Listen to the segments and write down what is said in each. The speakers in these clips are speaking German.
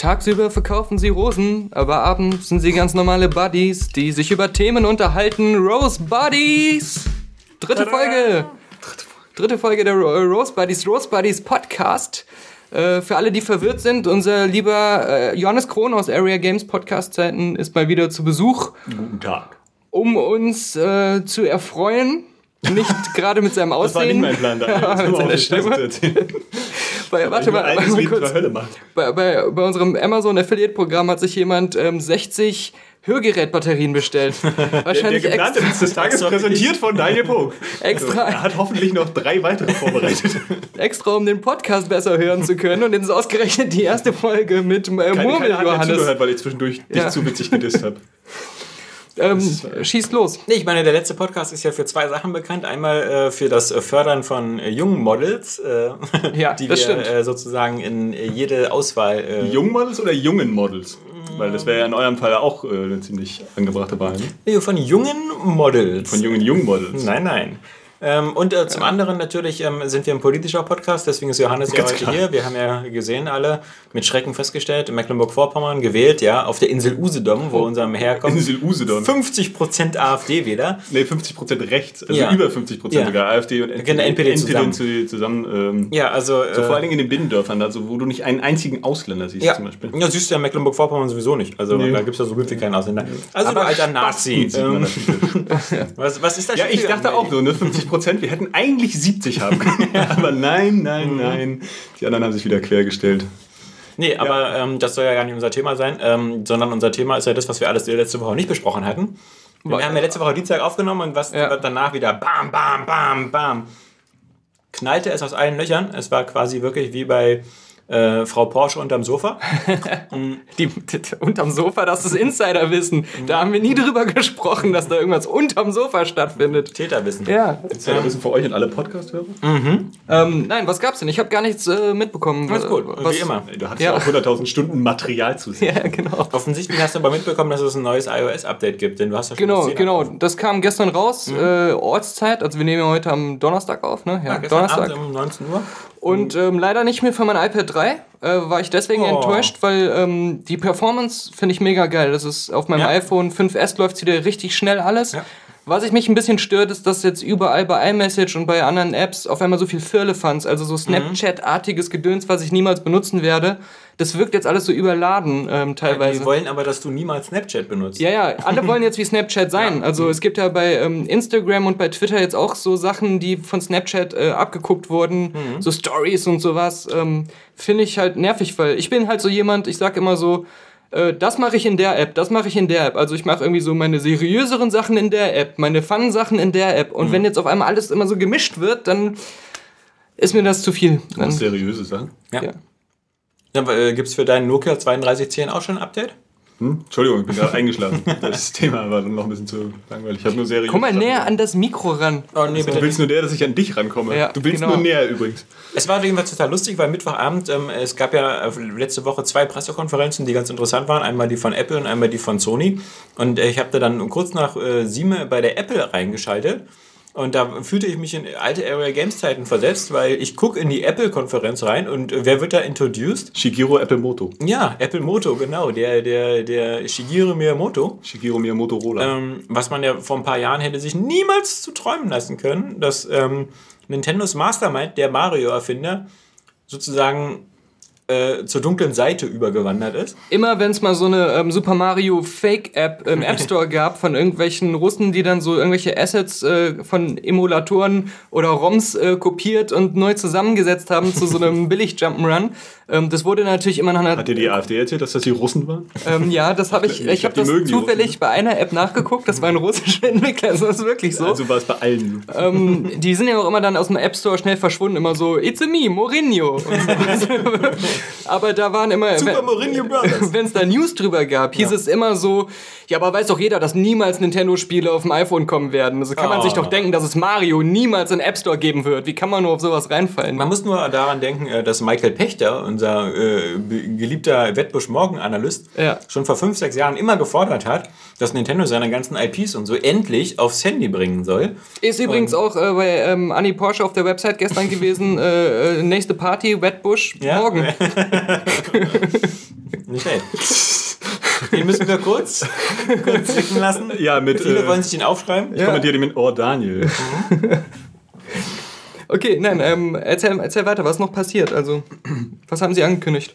Tagsüber verkaufen sie Rosen, aber abends sind sie ganz normale Buddies, die sich über Themen unterhalten. Rose Buddies! Dritte Folge! Dritte Folge der Ro- Rose Buddies, Rose Buddies Podcast. Äh, für alle, die verwirrt sind, unser lieber äh, Johannes Krohn aus Area Games Podcast Zeiten ist mal wieder zu Besuch, Guten Tag. um uns äh, zu erfreuen. Nicht gerade mit seinem Das war nicht Aussehen. mein Plan, Das mit seiner Stimme. Bei, warte Ich mal, mal kurz. Bei, bei, bei unserem Amazon Affiliate Programm hat sich jemand ähm, 60 Hörgerätbatterien bestellt. Der, Wahrscheinlich der geplante extra, Witz des Tages präsentiert von Daniel Pog. Extra. Er hat hoffentlich noch drei weitere vorbereitet. extra, um den Podcast besser hören zu können. Und jetzt ist ausgerechnet die erste Folge mit äh, Murmel keiner hat mir Johannes. zugehört, weil ich zwischendurch Ja. dich zu witzig gedisst habe. Ähm, schießt los. Nee, ich meine, der letzte Podcast ist ja für zwei Sachen bekannt. Einmal äh, für das äh, Fördern von äh, jungen Models, äh, Ja, die das wir stimmt. äh, sozusagen in äh, jede Auswahl. Äh, Jungmodels oder jungen Models? Weil das wäre ja in eurem Fall auch äh, eine ziemlich angebrachte Wahl. Ne? Nee, von jungen Models. Von jungen Jungmodels. Nein, nein. Ähm, und äh, zum anderen natürlich ähm, sind wir ein politischer Podcast, deswegen ist Johannes ja heute klar. hier. Wir haben ja gesehen alle, mit Schrecken festgestellt, in Mecklenburg-Vorpommern gewählt, ja, auf der Insel Usedom, wo unserem herkommt. Insel Usedom. 50% AfD-Wähler. Nee, 50% rechts, also Ja. über 50% Ja. sogar. AfD und NPD, Genau, NPD zusammen. zu- zusammen ähm, Ja, also. so äh, vor allen Dingen in den Binnendörfern, also wo du nicht einen einzigen Ausländer siehst Ja, zum Beispiel. ja siehst du ja in Mecklenburg-Vorpommern sowieso nicht. Also Nee. da gibt es ja so gut wie keinen Ausländer. Also du alter Nazi. Ähm, was, was ist das Ja, ich dachte auch so, ne, 50%, wir hätten eigentlich 70 haben können. Aber nein, Mhm. nein, nein. Die anderen haben sich wieder quergestellt. Nee, aber ähm, das soll ja gar nicht unser Thema sein, ähm, sondern unser Thema ist ja das, was wir alles letzte Woche nicht besprochen hatten. Wir haben ja letzte Woche Dienstag aufgenommen und was Ja. danach wieder bam, bam, bam, bam. Knallte es aus allen Löchern. Es war quasi wirklich wie bei äh, Frau Porsche unterm Sofa. Die, die, unterm Sofa, das ist Insiderwissen. Da haben wir nie drüber gesprochen, dass da irgendwas unterm Sofa stattfindet. Täterwissen. Ja. Bisschen für euch und alle Podcast-Hörer. Ähm, nein, was gab's denn? Ich habe gar nichts äh, mitbekommen. Alles gut, was, wie immer. Du hattest ja, auch 100.000 Stunden Material zu sehen. Ja, genau. Offensichtlich hast du aber mitbekommen, dass es ein neues iOS-Update gibt, denn du hast ja schon Genau, gesehen, genau. aber- Das kam gestern raus, äh, Ortszeit. Also wir nehmen ja heute am Donnerstag auf, ne? Ja, Ja, gestern Donnerstag. Abend um 19 Uhr. Und ähm, leider nicht mehr für mein iPad 3. Äh, war ich deswegen Oh. enttäuscht, weil ähm, die Performance finde ich mega geil. Das ist auf meinem Ja. iPhone 5S läuft wieder richtig schnell alles. Ja. Was ich mich ein bisschen stört, ist, dass jetzt überall bei iMessage und bei anderen Apps auf einmal so viel Firlefanz, also Mhm. so Snapchat-artiges Gedöns, was ich niemals benutzen werde. Das wirkt jetzt alles so überladen ähm, teilweise. Die wollen aber, dass du niemals Snapchat benutzt. Ja, ja, alle wollen jetzt wie Snapchat sein. Also es gibt ja bei ähm, Instagram und bei Twitter jetzt auch so Sachen, die von Snapchat äh, abgeguckt wurden, so Stories und sowas. Ähm, Finde ich halt nervig, weil ich bin halt so jemand, ich sag immer so, äh, das mache ich in der App, das mache ich in der App. Also ich mache irgendwie so meine seriöseren Sachen in der App, meine Fun-Sachen in der App. Und wenn jetzt auf einmal alles immer so gemischt wird, dann ist mir das zu viel. Dann, seriöse Sachen. Ja. Ja. Ja, äh, Gibt es für deinen Nokia 3210 auch schon ein Update? Hm? Entschuldigung, ich bin gerade eingeschlafen. Das Thema war dann noch ein bisschen zu langweilig. Ich habe nur seriöse Komm mal näher an das Mikro ran. Oh, nee, Du willst nur der, dass ich an dich rankomme. Ja, du willst genau. nur näher übrigens. Es war jedenfalls total lustig, weil Mittwochabend, ähm, es gab ja äh, letzte Woche zwei Pressekonferenzen, die ganz interessant waren. Einmal die von Apple und einmal die von Sony. Und äh, ich habe da dann kurz nach äh, sieben bei der Apple reingeschaltet. Und da fühlte ich mich in alte Area Games Zeiten versetzt, weil ich gucke in die Apple-Konferenz rein und äh, wer wird da introduced? Shigeru Apple Moto. Ja, Apple Moto, genau, der, der, der Shigeru Miyamoto. Shigeru Miyamoto Roller. Ähm, was man ja vor ein paar Jahren hätte sich niemals zu träumen lassen können, dass ähm, Nintendos Mastermind, der Mario-Erfinder, sozusagen äh, zur dunklen Seite übergewandert ist. immer wenn es mal so eine ähm, Super Mario Fake App im App Store gab von irgendwelchen Russen, die dann so irgendwelche Assets äh, von Emulatoren oder ROMs äh, kopiert und neu zusammengesetzt haben zu so einem billig Jump'n'Run, ähm, das wurde natürlich immer nach einer Hat dir die AfD erzählt, dass das die Russen waren? ähm, ja, das habe ich Ich ich habe das zufällig Russen. bei einer App nachgeguckt, das waren russische Entwickler, das ist wirklich so. Also war es bei allen. ähm, die sind ja auch immer dann aus dem App Store schnell verschwunden, immer so It's a me, Mourinho. Und so. Aber da waren immer Super Mourinho Brothers. wenn es da News drüber gab, hieß es immer so, ja, aber weiß doch jeder, dass niemals Nintendo-Spiele auf dem iPhone kommen werden. Also kann man Oh. sich doch denken, dass es Mario niemals in App Store geben wird. Wie kann man nur auf sowas reinfallen? Man muss nur daran denken, äh, dass Michael Pechter, unser äh, be- geliebter Wettbusch-Morgen-Analyst, Ja. schon vor fünf, sechs Jahren immer gefordert hat, dass Nintendo seine ganzen IPs und so endlich aufs Handy bringen soll. Ist übrigens auch äh, bei ähm, Annie Porsche auf der Website gestern gewesen, äh, äh, nächste Party, Wettbusch, Ja? morgen. nicht schlecht. Den müssen wir kurz, kurz klicken lassen. Ja, mit. Viele äh, wollen sich den aufschreiben. ich kommentiere die mit Oh, Daniel. Okay, nein, ähm, erzähl, erzähl weiter, was noch passiert? Also, was haben Sie angekündigt?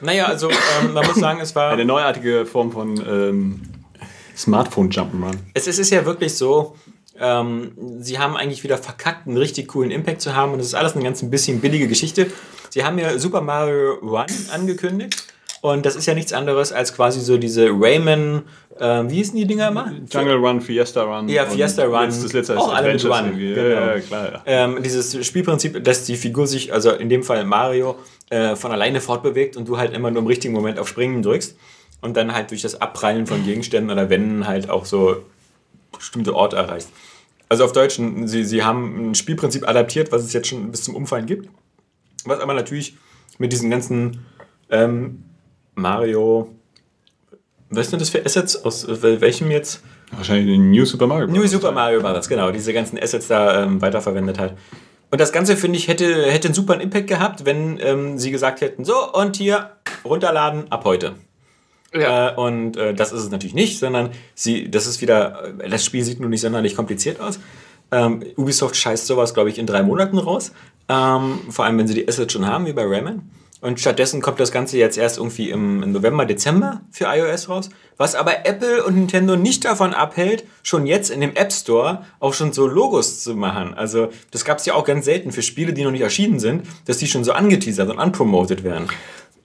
Naja, also ähm, man muss sagen, es war. Eine neuartige Form von ähm, Smartphone Jump'n'Run. Es ist, es ist ja wirklich so, ähm, sie haben eigentlich wieder verkackt, einen richtig coolen Impact zu haben und es ist alles eine ganz ein bisschen billige Geschichte. Sie haben ja Super Mario Run angekündigt und das ist ja nichts anderes als quasi so diese Rayman, ähm, wie hießen die Dinger immer? Jungle Run, Fiesta Run. Ja, Fiesta Run. Jetzt das letzte Auch alle mit Run, genau. Ja, klar. Ja. Ähm, dieses Spielprinzip, dass die Figur sich, also in dem Fall Mario, äh, von alleine fortbewegt und du halt immer nur im richtigen Moment auf Springen drückst und dann halt durch das Abprallen von Gegenständen oder Wänden halt auch so bestimmte Orte erreichst. Also auf Deutsch, sie, sie haben ein Spielprinzip adaptiert, was es jetzt schon bis zum Umfallen gibt, was aber natürlich mit diesen ganzen ähm, Mario, was sind das für Assets, aus äh, welchem jetzt? Wahrscheinlich den New Super Mario. New Super Mario Bros., genau, diese ganzen Assets da ähm, weiterverwendet hat. Und das Ganze, finde ich, hätte, hätte einen super Impact gehabt, wenn ähm, sie gesagt hätten, so, und hier, runterladen, ab heute. Äh, und äh, das ist es natürlich nicht, sondern sie, das ist wieder, äh, das Spiel sieht nun nicht sonderlich kompliziert aus. Ähm, Ubisoft scheißt sowas, glaube ich, in drei Monaten raus. Ähm, vor allem, wenn sie die Assets schon haben, wie bei Rayman. Und stattdessen kommt das Ganze jetzt erst irgendwie im, November, Dezember für iOS raus. Was aber Apple und Nintendo nicht davon abhält, schon jetzt in dem App Store auch schon so Logos zu machen. Also, das gab es ja auch ganz selten für Spiele, die noch nicht erschienen sind, dass die schon so angeteasert und unpromoted werden.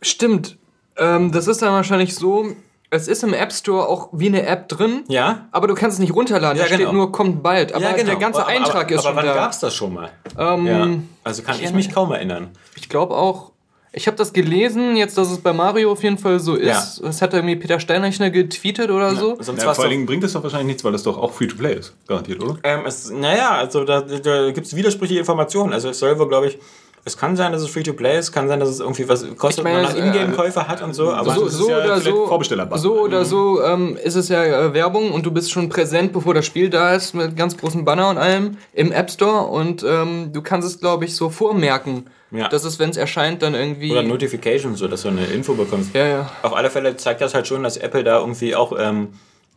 Stimmt. Ähm, das ist dann wahrscheinlich so, es ist im App Store auch wie eine App drin, Ja? aber du kannst es nicht runterladen. Ja, da steht genau. nur, kommt bald. Aber der ganze Aber- Eintrag aber, ist aber schon wann da. gab's das schon mal? Ähm, Ja. Also kann ich kenn- mich kaum erinnern. Ich glaube auch, ich habe das gelesen, jetzt, dass es bei Mario auf jeden Fall so ist. Das hat irgendwie Peter Steinrechner getweetet oder so. Sonst Ja, vor allen Dingen bringt das doch wahrscheinlich nichts, weil das doch auch Free-to-Play ist. Garantiert, oder? Ähm, es, naja, also da, da gibt es widersprüchliche Informationen. Also es soll wohl, glaube ich, es kann sein, dass es Free-to-Play ist, kann sein, dass es irgendwie was kostet, Ich meine, man noch es, äh, Ingame-Käufer hat und so, aber so, so ja oder so, so oder so ähm, ist es ja äh, Werbung und du bist schon präsent, bevor das Spiel da ist, mit ganz großen Banner und allem im App Store und ähm, du kannst es, glaube ich, so vormerken. Ja. Das ist, wenn es erscheint, dann irgendwie. oder Notifications, so dass du eine Info bekommst. ja, ja. Auf alle Fälle zeigt das halt schon, dass Apple da irgendwie auch ähm,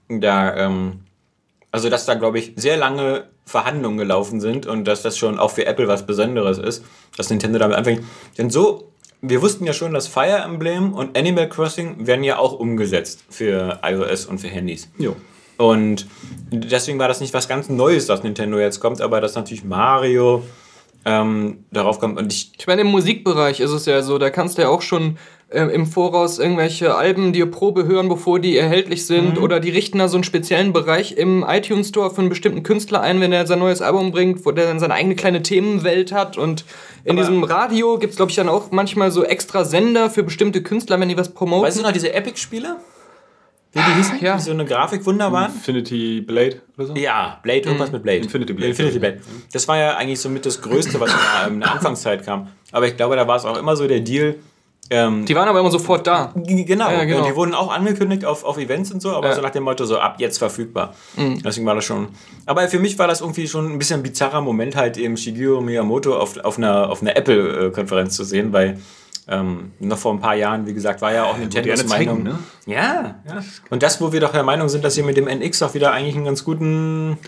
da, ähm, also dass da, glaube ich, sehr lange Verhandlungen gelaufen sind und dass das schon auch für Apple was Besonderes ist, dass Nintendo damit anfängt. Denn so, wir wussten ja schon, dass Fire Emblem und Animal Crossing werden ja auch umgesetzt für iOS und für Handys. Jo. Und deswegen war das nicht was ganz Neues, dass Nintendo jetzt kommt, aber dass natürlich Mario ähm, darauf kommt. Und ich Ich meine, im Musikbereich ist es ja so, da kannst du ja auch schon äh, im Voraus irgendwelche Alben dir Probe hören, bevor die erhältlich Mhm. sind. Oder die richten da so einen speziellen Bereich im iTunes Store für einen bestimmten Künstler ein, wenn er sein neues Album bringt, wo der dann seine eigene kleine Themenwelt hat. Und in Aber- diesem Radio gibt es, glaube ich, dann auch manchmal so extra Sender für bestimmte Künstler, wenn die was promoten. Weißt du noch diese Epic-Spiele? Wie die hießen? Ja. Die so eine Grafikwunder waren? Infinity Blade oder so? Ja, Blade, irgendwas mit Blade. Infinity Blade. Infinity Blade. Das war ja eigentlich so mit das Größte, was in der Anfangszeit kam. Aber ich glaube, da war es auch immer so der Deal. Ähm, die waren aber immer sofort da. Genau, Ja, genau. Und die wurden auch angekündigt auf, auf Events und so, aber Ja. so nach dem Motto, so ab jetzt verfügbar. Deswegen war das schon. Aber für mich war das irgendwie schon ein bisschen ein bizarrer Moment, halt eben Shigeru Miyamoto auf, auf einer, auf einer Apple-Konferenz zu sehen, weil ähm, noch vor ein paar Jahren, wie gesagt, war ja auch Nintendos Zeiten, Meinung. ne? Ja, ja. Und das, wo wir doch der Meinung sind, dass sie mit dem NX auch wieder eigentlich einen ganz guten.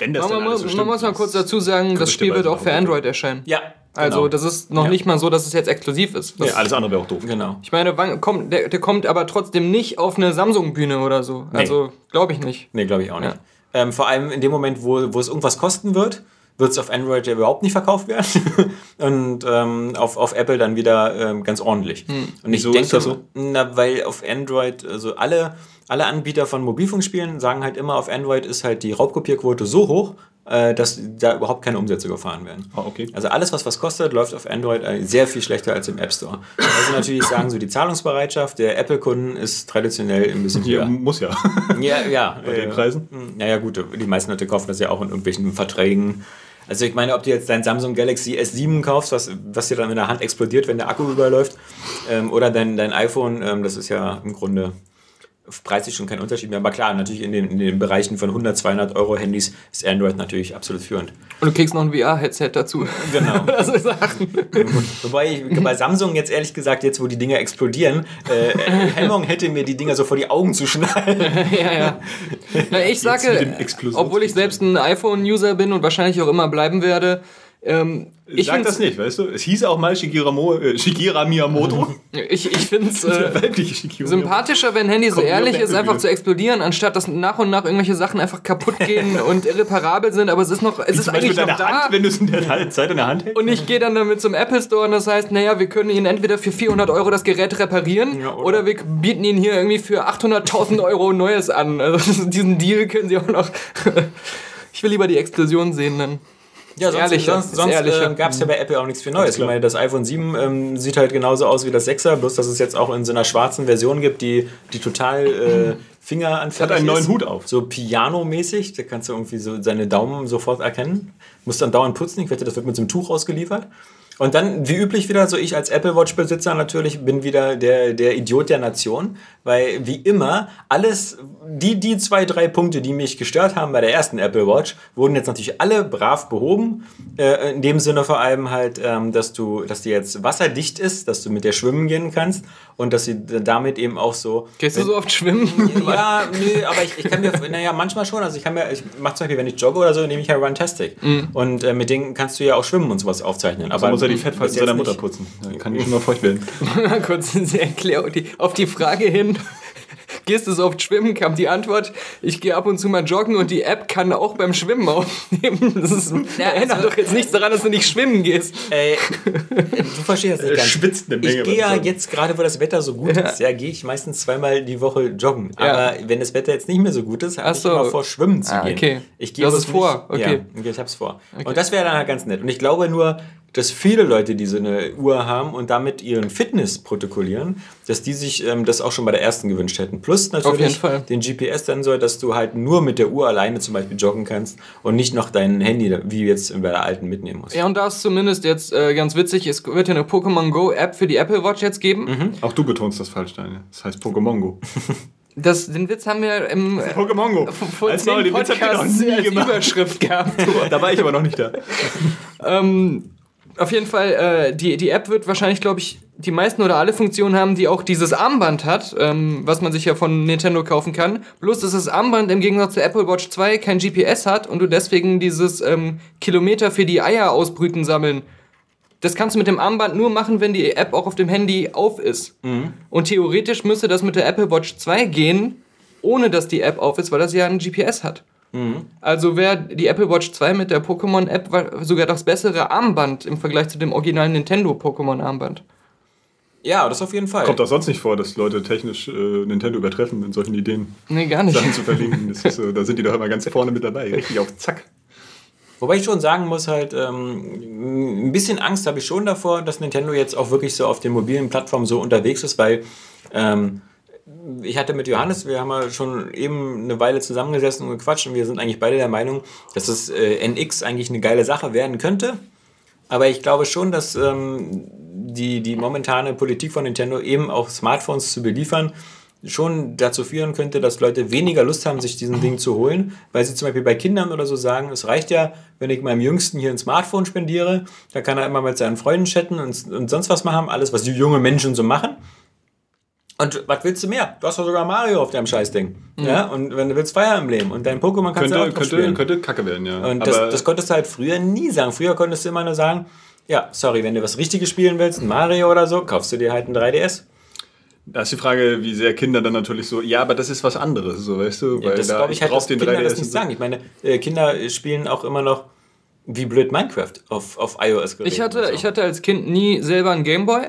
Wenn das Man, man, so man muss mal kurz dazu sagen, das Spiel wird auch für Android erscheinen. Ja, Also genau. das ist noch Ja. nicht mal so, dass es jetzt exklusiv ist. Das Ja, alles andere wäre auch doof. Genau. Ich meine, wann kommt, der, der kommt aber trotzdem nicht auf eine Samsung-Bühne oder so. Also, glaube ich nicht. Nee, glaube ich auch nicht. Ja. Ähm, vor allem in dem Moment, wo, wo es irgendwas kosten wird, wird es auf Android ja überhaupt nicht verkauft werden. und ähm, auf, auf Apple dann wieder ähm, ganz ordentlich. Hm. Und ich Wieso denke, ist das so? na, weil auf Android, also alle, alle Anbieter von Mobilfunkspielen sagen halt immer, auf Android ist halt die Raubkopierquote so hoch, äh, dass da überhaupt keine Umsätze gefahren werden. Ah, okay. Also alles, was was kostet, läuft auf Android äh, sehr viel schlechter als im App Store. Also natürlich sagen so, die Zahlungsbereitschaft der Apple-Kunden ist traditionell ein bisschen höher. muss ja. Ja, ja. Bei den äh, Preisen? Naja, gut, die meisten Leute kaufen das ja auch in irgendwelchen Verträgen. Also ich meine, ob du jetzt dein Samsung Galaxy S7 kaufst, was, was dir dann in der Hand explodiert, wenn der Akku überläuft, ähm, oder dein, dein iPhone, ähm, das ist ja im Grunde preislich schon kein Unterschied mehr. Aber klar, natürlich in den, in den Bereichen von 100, 200 Euro Handys ist Android natürlich absolut führend. Und du kriegst noch ein VR-Headset dazu. Genau. Also Sachen. Wobei ich bei Samsung jetzt ehrlich gesagt, jetzt wo die Dinger explodieren, äh, Hemmung hätte mir die Dinger so vor die Augen zu schnallen. ja, ja. Na, ich sage, obwohl ich selbst ein iPhone-User bin und wahrscheinlich auch immer bleiben werde, ähm, ich Sag finde das nicht, weißt du? Es hieß auch mal Shigeru, Mo äh, Shigeru Miyamoto. ich, ich find's, äh, Weibliche Shigeru sympathischer, wenn Handy so Kommt ehrlich ist, einfach zu explodieren, anstatt dass nach und nach irgendwelche Sachen einfach kaputt gehen und irreparabel sind, aber es ist noch, es ist Zum Beispiel eigentlich noch da. Hand, wenn du es in der Zeit in der Hand hältst. und ich gehe dann damit zum Apple Store und das heißt, naja, wir können Ihnen entweder für 400 Euro das Gerät reparieren Ja, oder- oder. wir bieten Ihnen hier irgendwie für 800.000 Euro neues an. Also diesen Deal können Sie auch noch. ich will lieber die Explosion sehen dann. Ja, sonst, Ehrlicher, sonst, sonst äh, gab es ja bei Apple auch nichts für Neues. Ich meine, das iPhone 7 ähm, sieht halt genauso aus wie das 6er, bloß dass es jetzt auch in so einer schwarzen Version gibt, die, die total äh, fingeranfällig Hat einen neuen ist. Hut auf. So Piano-mäßig, da kannst du irgendwie so seine Daumen sofort erkennen. Musst dann dauernd putzen. Ich wette, das wird mit so einem Tuch ausgeliefert. Und dann, wie üblich wieder, so ich als Apple Watch-Besitzer natürlich bin wieder der, der Idiot der Nation, weil wie immer, alles, die, die zwei, drei Punkte, die mich gestört haben bei der ersten Apple Watch, wurden jetzt natürlich alle brav behoben. Äh, in dem Sinne vor allem halt, ähm, dass du, dass die jetzt wasserdicht ist, dass du mit der schwimmen gehen kannst und dass sie damit eben auch so. Gehst du so oft schwimmen? Ja, nö, aber ich, ich kann mir, naja, manchmal schon. Also ich kann mir, ich mache zum Beispiel, wenn ich jogge oder so, nehme ich ja Runtastic. Und äh, mit denen kannst du ja auch schwimmen und sowas aufzeichnen. Aber muss er die Fettfalten seiner Mutter putzen. Dann kann die schon mal feucht werden. Mal kurz eine Erklärung. Auf die Frage hin, gehst du so oft schwimmen, kam die Antwort, ich gehe ab und zu mal joggen und die App kann auch beim Schwimmen aufnehmen. Das ist, Ja, ändert also- doch jetzt nichts daran, dass du nicht schwimmen gehst. Ey, du verstehst das nicht ganz. schwitzt eine Menge Ich gehe ja jetzt gerade, wo das Wetter so gut ist, ja, gehe ich meistens zweimal die Woche joggen. Ja. Aber wenn das Wetter jetzt nicht mehr so gut ist, habe Ach ich so. immer vor, schwimmen zu Ah, gehen. okay. Ich Du hast bloß es vor, nicht- okay. Ja, ich hab's vor. Und das wäre dann halt ganz nett. Und ich glaube nur, dass viele Leute, die so eine Uhr haben und damit ihren Fitness protokollieren, dass die sich ähm, das auch schon bei der ersten gewünscht hätten. Plus natürlich jeden Fall. den GPS-Sensor, dass du halt nur mit der Uhr alleine zum Beispiel joggen kannst und nicht noch dein Handy, wie jetzt bei der alten, mitnehmen musst. Ja, und da ist zumindest jetzt äh, ganz witzig, es wird ja eine Pokémon Go App für die Apple Watch jetzt geben. Mhm. Auch du betonst das falsch, Daniel. Das heißt Pokémon Go. Das, den Witz haben wir im äh, Pokémon Go. vor Als zehn Maul, den Witz habt ihr noch Podcasts nie als gemacht. Überschrift gehabt. Da war ich aber noch nicht da. Ähm, auf jeden Fall, äh, die, die App wird wahrscheinlich, glaube ich, die meisten oder alle Funktionen haben, die auch dieses Armband hat, ähm, was man sich ja von Nintendo kaufen kann. Bloß, dass das Armband im Gegensatz zur Apple Watch 2 kein GPS hat und du deswegen dieses ähm, Kilometer für die Eier ausbrüten sammeln. Das kannst du mit dem Armband nur machen, wenn die App auch auf dem Handy auf ist. Und theoretisch müsste das mit der Apple Watch 2 gehen, ohne dass die App auf ist, weil das ja ein GPS hat. Also wäre die Apple Watch 2 mit der Pokémon-App sogar das bessere Armband im Vergleich zu dem originalen Nintendo-Pokémon-Armband. Ja, das auf jeden Fall. Kommt auch sonst nicht vor, dass Leute technisch äh, Nintendo übertreffen in solchen Ideen, Nee, gar nicht. Sachen zu verlinken. Das ist, so, da sind die doch immer ganz vorne mit dabei. Richtig auf Zack. Wobei ich schon sagen muss, halt, ähm, ein bisschen Angst habe ich schon davor, dass Nintendo jetzt auch wirklich so auf den mobilen Plattformen so unterwegs ist, weil ähm, ich hatte mit Johannes, wir haben ja schon eben eine Weile zusammengesessen und gequatscht und wir sind eigentlich beide der Meinung, dass das äh, NX eigentlich eine geile Sache werden könnte. Aber ich glaube schon, dass ähm, die, die momentane Politik von Nintendo eben auch Smartphones zu beliefern schon dazu führen könnte, dass Leute weniger Lust haben, sich diesen Ding zu holen, weil sie zum Beispiel bei Kindern oder so sagen, es reicht ja, wenn ich meinem Jüngsten hier ein Smartphone spendiere, da kann er immer mit seinen Freunden chatten und, und sonst was machen, alles, was die junge Menschen so machen. Und was willst du mehr? Du hast doch sogar Mario auf deinem Scheißding. Ja, und wenn du willst Feier im Leben und dein Pokémon kannst du auch Könnte, noch könnte, spielen. könnte kacke werden, ja. Und Aber das, das konntest du halt früher nie sagen. Früher konntest du immer nur sagen, ja, sorry, wenn du was Richtiges spielen willst, ein Mario oder so, kaufst du dir halt ein 3DS. da ist die Frage, wie sehr Kinder dann natürlich so, ja, aber das ist was anderes, so weißt du, Ja, das da- glaube ich halt, brauch dass Kinder das nicht sagen. Ich meine, äh, Kinder spielen auch immer noch wie blöd Minecraft auf, auf iOS-Geräten. Ich hatte, so. ich hatte als Kind nie selber einen Gameboy,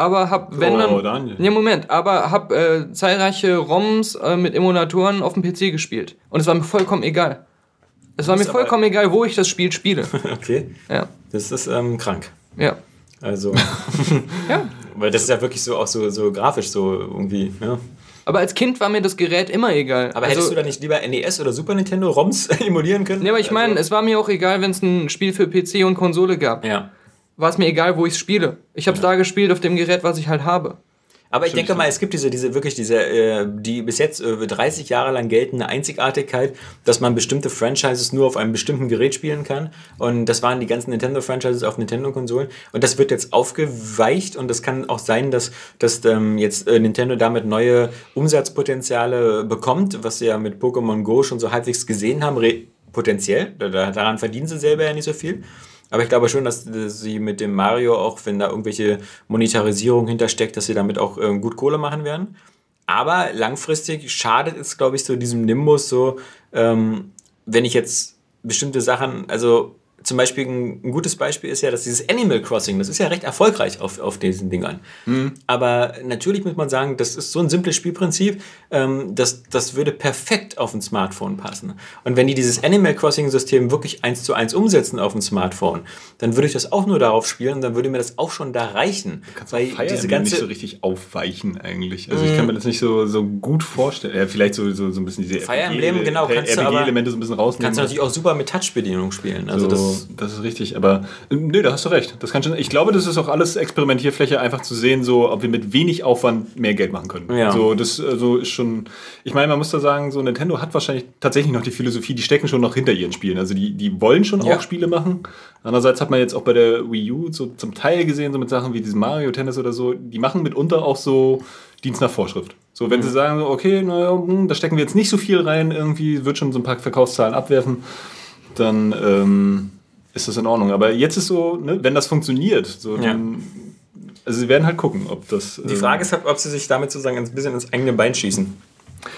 aber hab, wenn Oh, dann. Daniel. Nee, Moment, aber hab äh, zahlreiche ROMs äh, mit Emulatoren auf dem PC gespielt. Und es war mir vollkommen egal. Es war mir vollkommen egal, wo ich das Spiel spiele. Okay, Ja. das ist ähm, krank. Ja. Also, Ja. weil das ist ja wirklich so auch so, so grafisch so irgendwie. Ja. Aber als Kind war mir das Gerät immer egal. Aber hättest du da nicht lieber NES oder Super Nintendo ROMs emulieren können? Nee, aber ich meine, Also- es war mir auch egal, wenn es ein Spiel für PC und Konsole gab. Ja. War es mir egal, wo ich es spiele. Ich habe es da gespielt auf dem Gerät, was ich halt habe. Aber ich denke mal, es gibt diese, diese wirklich diese, äh, die bis jetzt äh, 30 Jahre lang geltende Einzigartigkeit, dass man bestimmte Franchises nur auf einem bestimmten Gerät spielen kann. Und das waren die ganzen Nintendo-Franchises auf Nintendo-Konsolen. Und das wird jetzt aufgeweicht und es kann auch sein, dass, dass ähm, jetzt äh, Nintendo damit neue Umsatzpotenziale bekommt, was sie ja mit Pokémon Go schon so halbwegs gesehen haben. Re potenziell, daran verdienen sie selber ja nicht so viel. Aber ich glaube schon, dass, sie mit dem Mario, auch wenn da irgendwelche Monetarisierung hintersteckt, dass sie damit auch äh, gut Kohle machen werden. Aber langfristig schadet es, glaube ich, so diesem Nimbus so, ähm, wenn ich jetzt bestimmte Sachen, also zum Beispiel ein, ein, gutes Beispiel ist ja, dass dieses Animal Crossing, das ist ja recht erfolgreich auf, auf diesen Dingern. Mhm. Aber natürlich muss man sagen, das ist so ein simples Spielprinzip, ähm, das, das würde perfekt auf ein Smartphone passen. Und wenn die dieses Animal Crossing-System wirklich eins zu eins umsetzen auf ein Smartphone, dann würde ich das auch nur darauf spielen und dann würde mir das auch schon da reichen. Du kannst weil Fire diese ganze nicht so richtig aufweichen eigentlich. Also ich kann mir das nicht so, so gut vorstellen. Ja, vielleicht so, so, so ein bisschen diese Fire Emblem, genau, kannst du aber, Elemente so ein bisschen rausnehmen. Kannst du natürlich auch super mit Touch-Bedienung spielen. Also so. das das, ist richtig. Aber nö, da hast du recht. Das kann schon, ich glaube, das ist auch alles Experimentierfläche, einfach zu sehen, so, ob wir mit wenig Aufwand mehr Geld machen können. Ja. So, das also ist schon. Ich meine, man muss da sagen, so Nintendo hat wahrscheinlich tatsächlich noch die Philosophie, die stecken schon noch hinter ihren Spielen. Also die, die wollen schon ja. auch Spiele machen. Andererseits hat man jetzt auch bei der Wii U so zum Teil gesehen, so mit Sachen wie diesem Mario Tennis oder so, die machen mitunter auch so Dienst nach Vorschrift. So, wenn mhm. sie sagen, okay, naja, hm, da stecken wir jetzt nicht so viel rein, irgendwie wird schon so ein paar Verkaufszahlen abwerfen, dann ähm, ist das in Ordnung. Aber jetzt ist so, ne, wenn das funktioniert, so, ja. dann, also sie werden halt gucken, ob das. Die Frage ähm, ist halt, ob sie sich damit sozusagen ein bisschen ins eigene Bein schießen.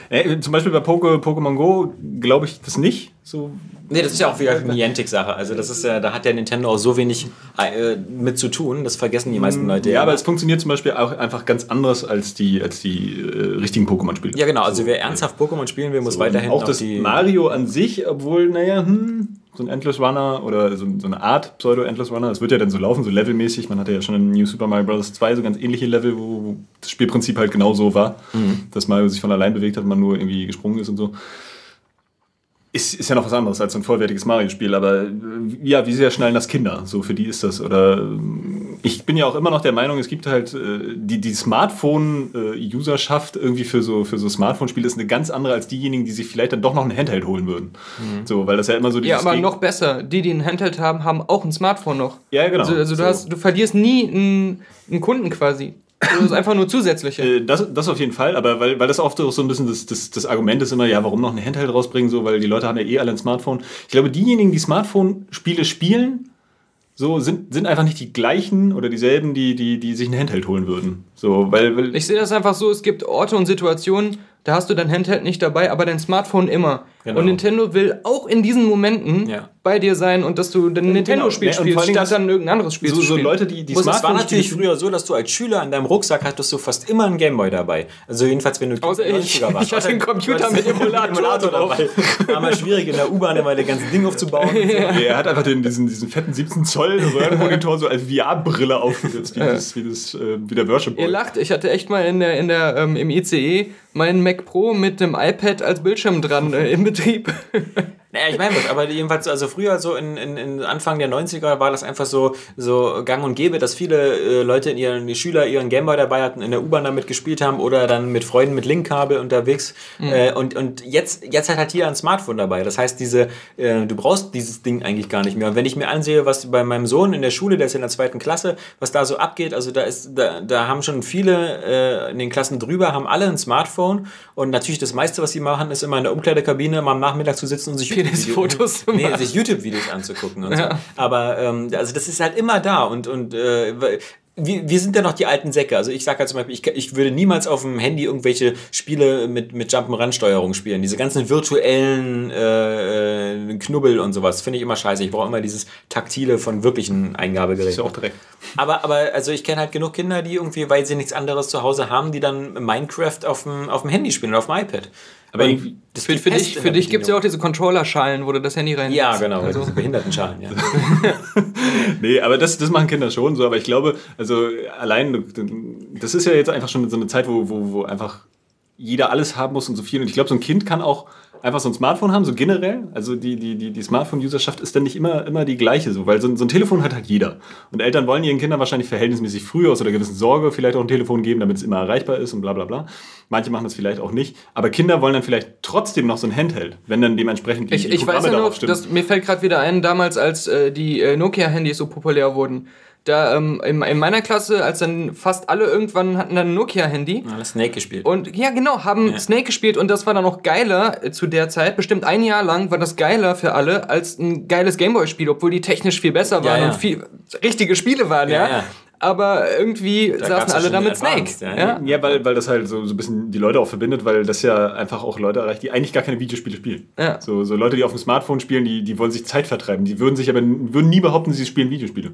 Äh, zum Beispiel bei Pokémon Go glaube ich das nicht. So. Nee, das ist ja auch wieder eine Niantic-Sache. Also das ist ja, da hat der Nintendo auch so wenig äh, mit zu tun. Das vergessen die meisten Leute. Ja, aber es funktioniert zum Beispiel auch einfach ganz anders als die, als die äh, richtigen Pokémon-Spiele. Ja, genau. Also wer ernsthaft Pokémon spielen will, muss so, weiterhin auch das Mario an sich, obwohl, naja, hm, so ein Endless Runner oder so, so eine Art Pseudo-Endless Runner. Es wird ja dann so laufen, so levelmäßig. Man hatte ja schon in New Super Mario Bros. 2 so ganz ähnliche Level, wo das Spielprinzip halt genau so war, mhm. dass Mario sich von allein bewegt hat man nur irgendwie gesprungen ist und so ist, ist ja noch was anderes als ein vollwertiges Mario-Spiel, aber äh, ja, wie sehr schnallen das Kinder? So für die ist das. Oder äh, ich bin ja auch immer noch der Meinung, es gibt halt äh, die, die Smartphone-Userschaft irgendwie für so, für so Smartphone-Spiele ist eine ganz andere als diejenigen, die sich vielleicht dann doch noch ein Handheld holen würden. Mhm. So, weil das ja immer so Ja, aber noch besser. Die, die ein Handheld haben, haben auch ein Smartphone noch. Ja, genau. Also, also du, hast, du verlierst nie einen, einen Kunden quasi. Das ist einfach nur zusätzliche. Äh, das, das auf jeden Fall, aber weil, weil das oft auch so ein bisschen das, das, das Argument ist immer, ja, warum noch ein Handheld rausbringen, so, weil die Leute haben ja eh alle ein Smartphone. Ich glaube, diejenigen, die Smartphone-Spiele spielen, so sind, sind einfach nicht die gleichen oder dieselben, die, die, die sich ein Handheld holen würden. So, weil, weil ich sehe das einfach so, es gibt Orte und Situationen, da hast du dein Handheld nicht dabei, aber dein Smartphone immer. Genau. Und Nintendo will auch in diesen Momenten ja. bei dir sein und dass du ein genau. Nintendo-Spiel genau. spielst, statt dann irgendein anderes Spiel so, zu spielen. So Leute, die, die Smartphone Es war natürlich früher so, dass du als Schüler an deinem Rucksack hattest du fast immer einen Gameboy dabei. Also jedenfalls, wenn du Außer ich, warst. Ich hatte einen Computer mit Emulator, Emulator dabei. War mal schwierig in der U-Bahn immer das ganze Ding aufzubauen. ja. Er hat einfach den, diesen, diesen fetten 17 Zoll Röhrenmonitor so als VR-Brille aufgesetzt, wie, das, wie, das, äh, wie der Worship Boy. Ihr lacht, ich hatte echt mal in der, in der, ähm, im ICE meinen Mac Pro mit dem iPad als Bildschirm dran äh, im typ. Naja, ich meine, aber jedenfalls, also früher so in, in, in, Anfang der 90er war das einfach so, so gang und gäbe, dass viele äh, Leute in ihren, die Schüler ihren Gameboy dabei hatten, in der U-Bahn damit gespielt haben oder dann mit Freunden mit Linkkabel unterwegs. Mhm. Äh, und, und jetzt, jetzt hat halt hier ein Smartphone dabei. Das heißt, diese, äh, du brauchst dieses Ding eigentlich gar nicht mehr. Und wenn ich mir ansehe, was bei meinem Sohn in der Schule, der ist in der zweiten Klasse, was da so abgeht, also da ist, da, da haben schon viele äh, in den Klassen drüber, haben alle ein Smartphone. Und natürlich das meiste, was sie machen, ist immer in der Umkleidekabine mal am Nachmittag zu sitzen und sich Fotos zu nee, sich YouTube-Videos anzugucken und ja. so. Aber ähm, also das ist halt immer da und, und äh, wir, wir sind ja noch die alten Säcke. Also ich sage halt zum Beispiel, ich, ich würde niemals auf dem Handy irgendwelche Spiele mit, mit Jump'n'Run-Steuerung spielen. Diese ganzen virtuellen äh, äh Knubbel und sowas finde ich immer scheiße. Ich brauche immer dieses Taktile von wirklichen Eingabegeräten. Ist ja auch direkt. Aber, aber also ich kenne halt genug Kinder, die irgendwie, weil sie nichts anderes zu Hause haben, die dann Minecraft auf dem, auf dem Handy spielen oder auf dem iPad. Aber irgendwie, das für, für dich, für dich gibt es ja auch diese Controller-Schalen, wo du das Handy rein. Ja, genau, also. diese Behindertenschalen, ja. nee, aber das, das machen Kinder schon so. Aber ich glaube, also allein, das ist ja jetzt einfach schon so eine Zeit, wo, wo, wo einfach jeder alles haben muss und so viel. Und ich glaube, so ein Kind kann auch einfach so ein Smartphone haben, so generell. Also die, die, die, die Smartphone-Userschaft ist dann nicht immer, immer die gleiche, so, weil so, so ein Telefon hat halt jeder. Und Eltern wollen ihren Kindern wahrscheinlich verhältnismäßig früh aus oder gewissen Sorge vielleicht auch ein Telefon geben, damit es immer erreichbar ist und bla bla bla. Manche machen das vielleicht auch nicht. Aber Kinder wollen dann vielleicht trotzdem noch so ein Handheld, wenn dann dementsprechend die, ich, die ich weiß ja noch, dass, mir fällt gerade wieder ein, damals als äh, die äh, Nokia-Handys so populär wurden da ähm, in, in, meiner Klasse, als dann fast alle irgendwann hatten dann ein Nokia-Handy. Ja, Snake gespielt. Und ja, genau, haben ja. Snake gespielt und das war dann noch geiler äh, zu der Zeit. Bestimmt ein Jahr lang war das geiler für alle als ein geiles Gameboy-Spiel, obwohl die technisch viel besser waren ja, und viel richtige Spiele waren, ja. Aber irgendwie da saßen alle da mit Snake. Ja, ja. weil, weil das halt so, so ein bisschen die Leute auch verbindet, weil das ja einfach auch Leute erreicht, die eigentlich gar keine Videospiele spielen. Ja. So, so Leute, die auf dem Smartphone spielen, die, die wollen sich Zeit vertreiben. Die würden sich aber würden nie behaupten, sie spielen Videospiele.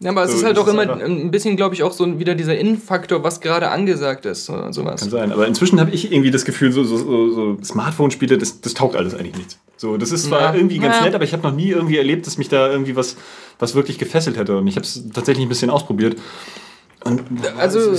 Ja, aber so, es ist halt auch immer ein bisschen, glaube ich, auch so wieder dieser Innenfaktor, was gerade angesagt ist oder sowas. Kann sein, aber inzwischen habe ich irgendwie das Gefühl, so, so, so, so Smartphone-Spiele, das, das taugt alles eigentlich nichts. So, das ist zwar ja. irgendwie ganz ja. nett, aber ich habe noch nie irgendwie erlebt, dass mich da irgendwie was, was wirklich gefesselt hätte. Und ich habe es tatsächlich ein bisschen ausprobiert. Und also,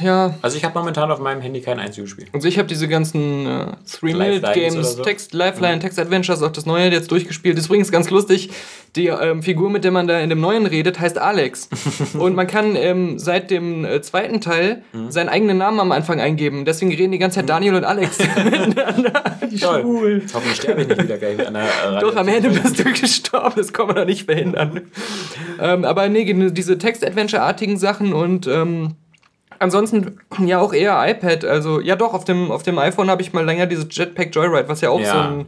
ja. Also ich habe momentan auf meinem Handy kein einziges Spiel. Also ich habe diese ganzen äh, Three-Minute-Games, so. Text, Lifeline, Text-Adventures, auch das neue jetzt durchgespielt. Das ist übrigens ganz lustig. Die ähm, Figur, mit der man da in dem neuen redet, heißt Alex. und man kann ähm, seit dem äh, zweiten Teil mhm. seinen eigenen Namen am Anfang eingeben. Deswegen reden die ganze Zeit Daniel und Alex miteinander. Schwul. Hoffentlich sterbe ich nicht wieder gleich der äh, Doch, am Ende bist du gestorben. Das kann man doch nicht verhindern. ähm, aber nee, diese Text-Adventure-artigen Sachen und ähm, ansonsten ja auch eher iPad. Also ja doch, auf dem, auf dem iPhone habe ich mal länger dieses Jetpack Joyride, was ja auch ja. so ein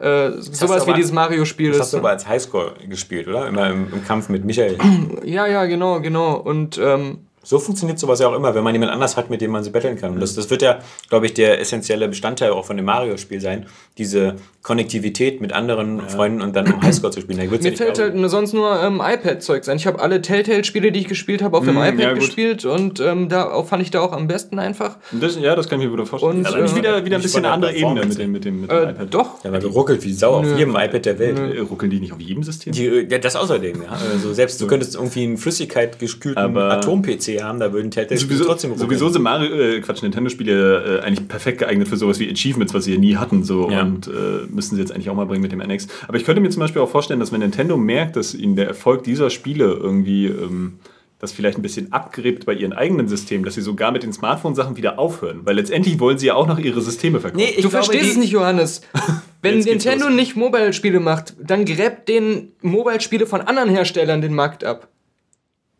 äh, sowas wie dieses Mario-Spiel ist. Das hast du aber als Highscore gespielt, oder? Immer im, im Kampf mit Michael. ja, ja, genau, genau. Und ähm, so funktioniert sowas ja auch immer, wenn man jemand anders hat, mit dem man sie betteln kann. Und das, das wird ja, glaube ich, der essentielle Bestandteil auch von dem Mario-Spiel sein, diese Konnektivität mit anderen ja. Freunden und dann um Highscore zu spielen. Mir ja fällt halt sonst nur ähm, iPad-Zeug sein. Ich habe alle Telltale-Spiele, die ich gespielt habe, auf dem mm, iPad ja, gespielt und ähm, da auch, fand ich da auch am besten einfach. Das, ja, das kann ich mir gut vorstellen. Und, nicht äh, wieder, wieder ein bisschen eine andere Ebene mit dem, mit dem, mit dem äh, iPad. Doch. Ja, weil ruckelt wie Sau Nö. auf jedem iPad der Welt. Nö. Äh, ruckeln die nicht auf jedem System? Die, ja, das außerdem, ja. Also selbst du könntest irgendwie einen Flüssigkeit-geskühlten Atom-PC haben, da würden Telltale sowieso, trotzdem ruckeln. Sowieso sind Mario, äh, Quatsch, Nintendo-Spiele äh, eigentlich perfekt geeignet für sowas wie Achievements, was sie ja nie hatten. So, ja. Und äh, müssen sie jetzt eigentlich auch mal bringen mit dem NX. Aber ich könnte mir zum Beispiel auch vorstellen, dass wenn Nintendo merkt, dass ihnen der Erfolg dieser Spiele irgendwie ähm, das vielleicht ein bisschen abgräbt bei ihren eigenen Systemen, dass sie sogar mit den Smartphone-Sachen wieder aufhören. Weil letztendlich wollen sie ja auch noch ihre Systeme verkaufen. Nee, du glaube, verstehst es nicht, Johannes. Wenn Nintendo nicht Mobile-Spiele macht, dann gräbt den Mobile-Spiele von anderen Herstellern den Markt ab.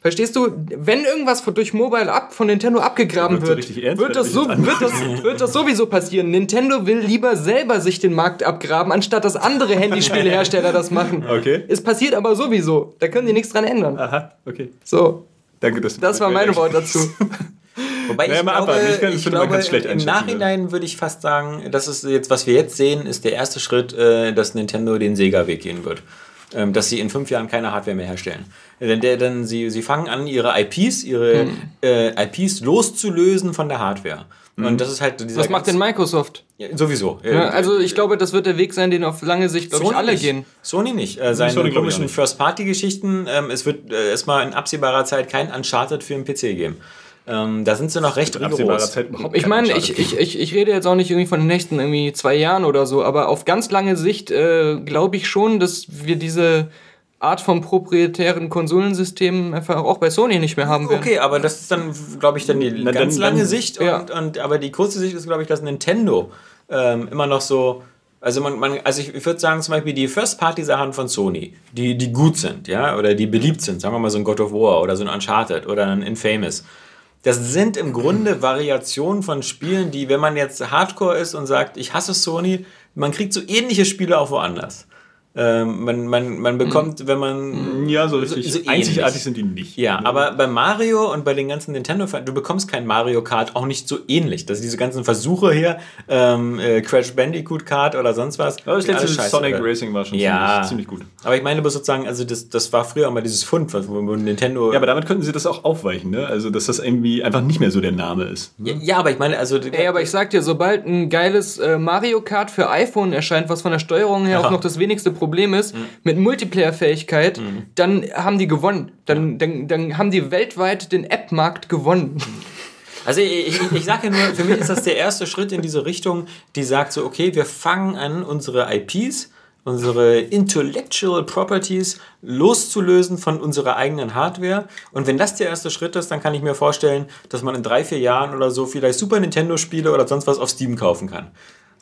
Verstehst du, wenn irgendwas durch Mobile ab von Nintendo abgegraben wird, wird, das so, wird, das, wird das sowieso passieren. Nintendo will lieber selber sich den Markt abgraben, anstatt dass andere Handyspielehersteller das machen. Okay. Es passiert aber sowieso. Da können die nichts dran ändern. Aha, okay. So. Danke, dass du Das war mein Wort dazu. Wobei ich, naja, glaube, ich, ich glaube im Nachhinein würde ich fast sagen, das ist jetzt, was wir jetzt sehen, ist der erste Schritt, äh, dass Nintendo den Sega-Weg gehen wird. Ähm, dass sie in fünf Jahren keine Hardware mehr herstellen. Denn, der, denn sie, sie fangen an, ihre IPs, ihre hm. äh, IPs loszulösen von der Hardware. Und hm. das ist halt dieser Was macht denn Microsoft? Ja, sowieso. Ja, also ich glaube, das wird der Weg sein, den auf lange Sicht, glaube ich, alle nicht. gehen. Sony nicht. Äh, seine Sony komischen First-Party-Geschichten, ähm, es wird äh, erstmal in absehbarer Zeit kein Uncharted für den PC geben. Ähm, da sind sie noch recht rigoros. Ich meine, ich, ich, ich, ich rede jetzt auch nicht irgendwie von den nächsten irgendwie zwei Jahren oder so, aber auf ganz lange Sicht äh, glaube ich schon, dass wir diese Art von proprietären Konsolensystemen einfach auch bei Sony nicht mehr haben werden. Okay, aber das ist dann, glaube ich, dann die Na, ganz dann, lange dann, Sicht. Und, ja. und, aber die kurze Sicht ist, glaube ich, dass Nintendo ähm, immer noch so also man, man also ich würde sagen zum Beispiel die First-Party-Sachen von Sony, die, die gut sind, ja, oder die beliebt sind, sagen wir mal so ein God of War oder so ein Uncharted oder ein Infamous das sind im Grunde Variationen von Spielen, die, wenn man jetzt Hardcore ist und sagt, ich hasse Sony, man kriegt so ähnliche Spiele auch woanders. Ähm, man, man, man bekommt, wenn man. Ja, so richtig. So, so einzigartig sind die nicht. Ja, aber bei Mario und bei den ganzen Nintendo, du bekommst kein Mario Kart auch nicht so ähnlich. Dass diese ganzen Versuche hier, ähm, äh, Crash Bandicoot Kart oder sonst was. Aber das letzte Sonic oder? Racing war schon ja. ziemlich, ziemlich, gut. Aber ich meine sozusagen, also das, das war früher mal dieses Fund, wo Nintendo. Ja, aber damit könnten sie das auch aufweichen, ne? Also, dass das irgendwie einfach nicht mehr so der Name ist. Ne? Ja, ja, aber ich meine, also. Ey, aber ich sag dir, sobald ein geiles äh, Mario Kart für iPhone erscheint, was von der Steuerung her ja. auch noch das wenigste Problem ist, mhm mit Multiplayer-Fähigkeit, mhm. dann haben die gewonnen. Dann, dann, dann haben die weltweit den App-Markt gewonnen. Also ich, ich, ich sage ja nur, für mich ist das der erste Schritt in diese Richtung, die sagt so, okay, wir fangen an, unsere IPs, unsere Intellectual Properties loszulösen von unserer eigenen Hardware. Und wenn das der erste Schritt ist, dann kann ich mir vorstellen, dass man in drei, vier Jahren oder so vielleicht Super Nintendo-Spiele oder sonst was auf Steam kaufen kann.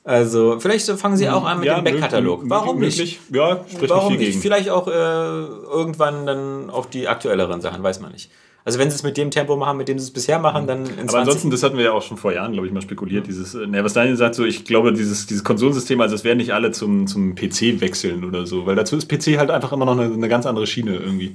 Also, vielleicht fangen sie auch an mit ja, dem Backkatalog. Warum nicht? Ja, spricht Warum nicht, nicht? Vielleicht auch äh, irgendwann dann auch die aktuelleren Sachen, weiß man nicht. Also wenn sie es mit dem Tempo machen, mit dem sie es bisher machen, dann in Aber ansonsten, das hatten wir ja auch schon vor Jahren, glaube ich, mal spekuliert, dieses, ne, was Daniel sagt, so, ich glaube, dieses, dieses Konsolensystem, also es werden nicht alle zum, zum PC wechseln oder so, weil dazu ist PC halt einfach immer noch eine, eine ganz andere Schiene irgendwie.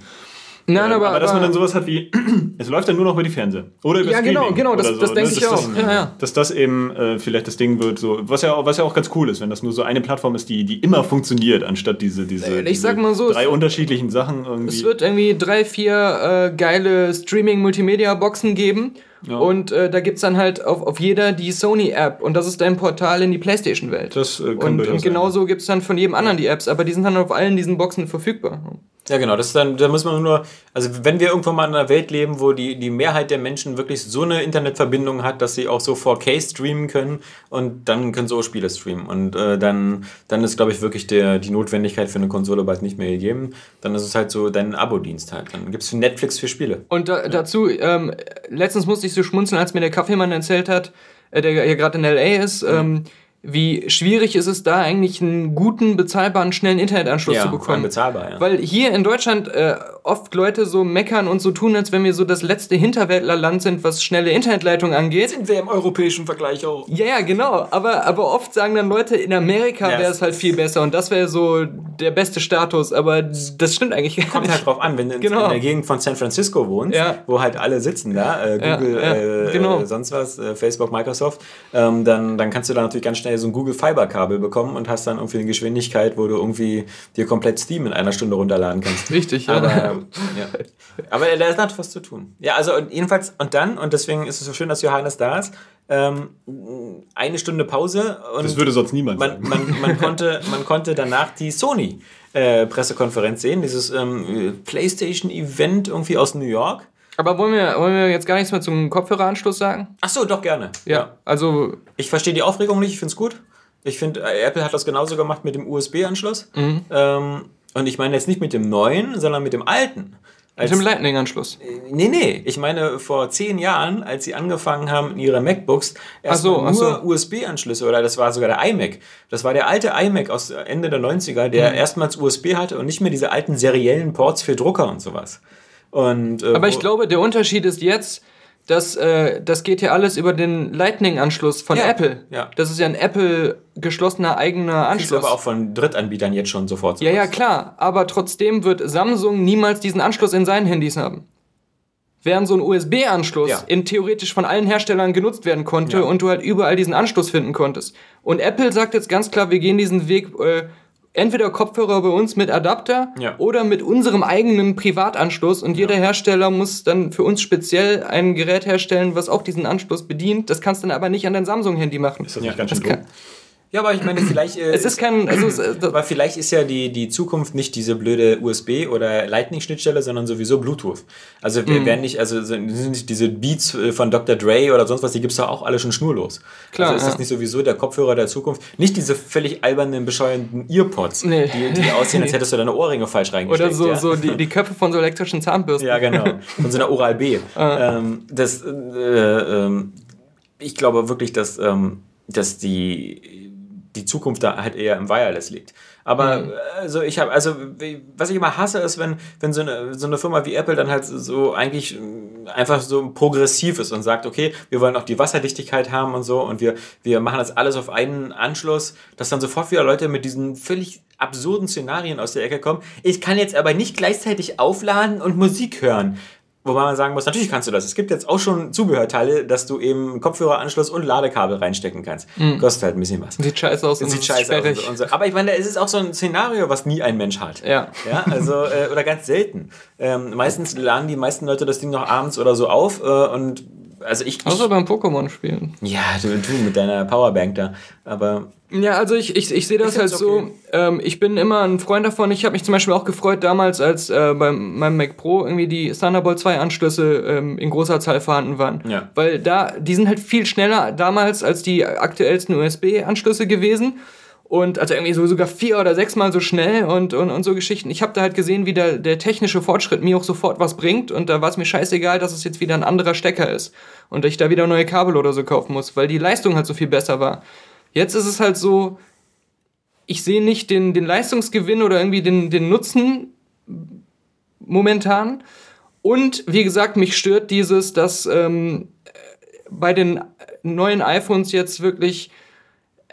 Nein, äh, aber, aber, dass man dann sowas hat wie, es läuft dann nur noch über die Fernseher. Oder über Ja, genau, genau, das, so, das denke ne? ich auch. Das, ja, ja. Dass das eben äh, vielleicht das Ding wird, so, was ja, was ja auch ganz cool ist, wenn das nur so eine Plattform ist, die, die immer funktioniert, anstatt diese, diese, ich diese sag mal so, drei unterschiedlichen Sachen irgendwie. Es wird irgendwie drei, vier äh, geile Streaming-Multimedia-Boxen geben. Ja. Und äh, da gibt es dann halt auf, auf jeder die Sony-App und das ist dein Portal in die Playstation-Welt. Das äh, kann Und, und genauso gibt es dann von jedem anderen die Apps, aber die sind dann auf allen diesen Boxen verfügbar. Ja, genau. Das dann, da muss man nur, also wenn wir irgendwann mal in einer Welt leben, wo die, die Mehrheit der Menschen wirklich so eine Internetverbindung hat, dass sie auch so 4K streamen können und dann können sie auch Spiele streamen. Und äh, dann, dann ist, glaube ich, wirklich der, die Notwendigkeit für eine Konsole bald nicht mehr gegeben. Dann ist es halt so dein Abo-Dienst halt. Dann gibt es Netflix für Spiele. Und da, ja. dazu, ähm, letztens musste ich so schmunzeln, als mir der Kaffeemann erzählt hat, äh, der ja gerade in L.A. ist, mhm. ähm, wie schwierig ist es da eigentlich einen guten, bezahlbaren, schnellen Internetanschluss ja, zu bekommen. Bezahlbar, ja. Weil hier in Deutschland äh, oft Leute so meckern und so tun, als wenn wir so das letzte Hinterwäldlerland sind, was schnelle Internetleitung angeht. Sind wir im europäischen Vergleich auch. Ja, ja, genau. Aber, aber oft sagen dann Leute, in Amerika ja, wäre es halt viel besser und das wäre so der beste Status. Aber das stimmt eigentlich gar Kommt nicht. Kommt halt drauf an, wenn du genau. in der Gegend von San Francisco wohnst, wo halt alle sitzen da, äh, Google, äh, genau. äh, sonst was, äh, Facebook, Microsoft, ähm, dann, dann kannst du da natürlich ganz schnell so ein Google Fiber Kabel bekommen und hast dann irgendwie eine Geschwindigkeit, wo du irgendwie dir komplett Steam in einer Stunde runterladen kannst. Richtig, ja. Aber ja. Aber da ist noch was zu tun. Ja, also und jedenfalls, und dann, und deswegen ist es so schön, dass Johannes da ist, ähm, eine Stunde Pause. Und das würde sonst niemand man, sagen. Man, man, konnte, man konnte danach die Sony äh, Pressekonferenz sehen, dieses ähm, PlayStation-Event irgendwie aus New York. Aber wollen wir, wollen wir jetzt gar nichts mehr zum Kopfhöreranschluss sagen? Ach so, doch gerne. Ja, ja. also. Ich verstehe die Aufregung nicht, ich finde es gut. Ich finde, äh, Apple hat das genauso gemacht mit dem USB-Anschluss. Mhm. Ähm, und ich meine jetzt nicht mit dem neuen, sondern mit dem alten. Als, mit dem Lightning-Anschluss? Äh, nee, nee. Ich meine, vor zehn Jahren, als sie angefangen haben, in ihre MacBooks erstmal so, nur so. USB-Anschlüsse, oder das war sogar der iMac. Das war der alte iMac aus Ende der 90er, der mhm. erstmals USB hatte und nicht mehr diese alten seriellen Ports für Drucker und sowas. Und, äh, Aber ich glaube, der Unterschied ist jetzt, das, äh, das geht ja alles über den Lightning-Anschluss von ja, Apple. Ja. Das ist ja ein Apple geschlossener eigener Anschluss. Das aber auch von Drittanbietern jetzt schon sofort. Ja, ja, klar. Aber trotzdem wird Samsung niemals diesen Anschluss in seinen Handys haben. Während so ein USB-Anschluss ja. in theoretisch von allen Herstellern genutzt werden konnte ja. und du halt überall diesen Anschluss finden konntest. Und Apple sagt jetzt ganz klar, wir gehen diesen Weg äh, entweder Kopfhörer bei uns mit Adapter ja. oder mit unserem eigenen Privatanschluss und jeder ja. Hersteller muss dann für uns speziell ein Gerät herstellen, was auch diesen Anschluss bedient. Das kannst du dann aber nicht an dein Samsung-Handy machen. Ist das nicht ganz schön dumm? Ja, aber ich meine, vielleicht. Äh, es ist kein. Also, äh, aber vielleicht ist ja die, die Zukunft nicht diese blöde USB- oder Lightning-Schnittstelle, sondern sowieso Bluetooth. Also, wir mm. werden nicht, also sind nicht diese Beats äh, von Dr. Dre oder sonst was, die gibt es ja auch alle schon schnurlos. Klar. Also, ist das nicht sowieso der Kopfhörer der Zukunft? Nicht diese völlig albernen, bescheuernden Earpods, nee. die, die aussehen, als hättest du deine Ohrringe falsch reingesteckt. Oder so, ja? so die, die Köpfe von so elektrischen Zahnbürsten. Ja, genau. Von so einer Oral-B. Ah. Ähm, das, äh, äh, ich glaube wirklich, dass, ähm, dass die die Zukunft da halt eher im Wireless liegt. Aber mhm. also ich habe, also was ich immer hasse, ist, wenn, wenn so, eine, so eine Firma wie Apple dann halt so eigentlich äh, einfach so progressiv ist und sagt, okay, wir wollen auch die Wasserdichtigkeit haben und so und wir, wir machen das alles auf einen Anschluss, dass dann sofort wieder Leute mit diesen völlig absurden Szenarien aus der Ecke kommen. Ich kann jetzt aber nicht gleichzeitig aufladen und Musik hören. Wobei man sagen muss, natürlich kannst du das. Es gibt jetzt auch schon Zubehörteile, dass du eben Kopfhöreranschluss und Ladekabel reinstecken kannst. Mhm. Kostet halt ein bisschen was. Sieht scheiße aus. Und sieht scheiße aus. Und so. Aber ich meine, es ist auch so ein Szenario, was nie ein Mensch hat. Ja. ja also, äh, oder ganz selten. Ähm, meistens laden die meisten Leute das Ding noch abends oder so auf äh, und also ich. Außer beim Pokémon-Spielen. Ja, du, du mit deiner Powerbank da. Aber. Ja, also ich, ich, ich sehe das halt okay. so. Ähm, ich bin immer ein Freund davon. Ich habe mich zum Beispiel auch gefreut damals, als äh, bei meinem Mac Pro irgendwie die Thunderbolt 2 Anschlüsse ähm, in großer Zahl vorhanden waren. Ja. Weil da, die sind halt viel schneller damals als die aktuellsten USB-Anschlüsse gewesen und also irgendwie so sogar vier oder sechsmal so schnell und, und, und so Geschichten. Ich habe da halt gesehen, wie der, der technische Fortschritt mir auch sofort was bringt und da war es mir scheißegal, dass es jetzt wieder ein anderer Stecker ist und ich da wieder neue Kabel oder so kaufen muss, weil die Leistung halt so viel besser war. Jetzt ist es halt so, ich sehe nicht den, den Leistungsgewinn oder irgendwie den, den Nutzen momentan. Und wie gesagt, mich stört dieses, dass ähm, bei den neuen iPhones jetzt wirklich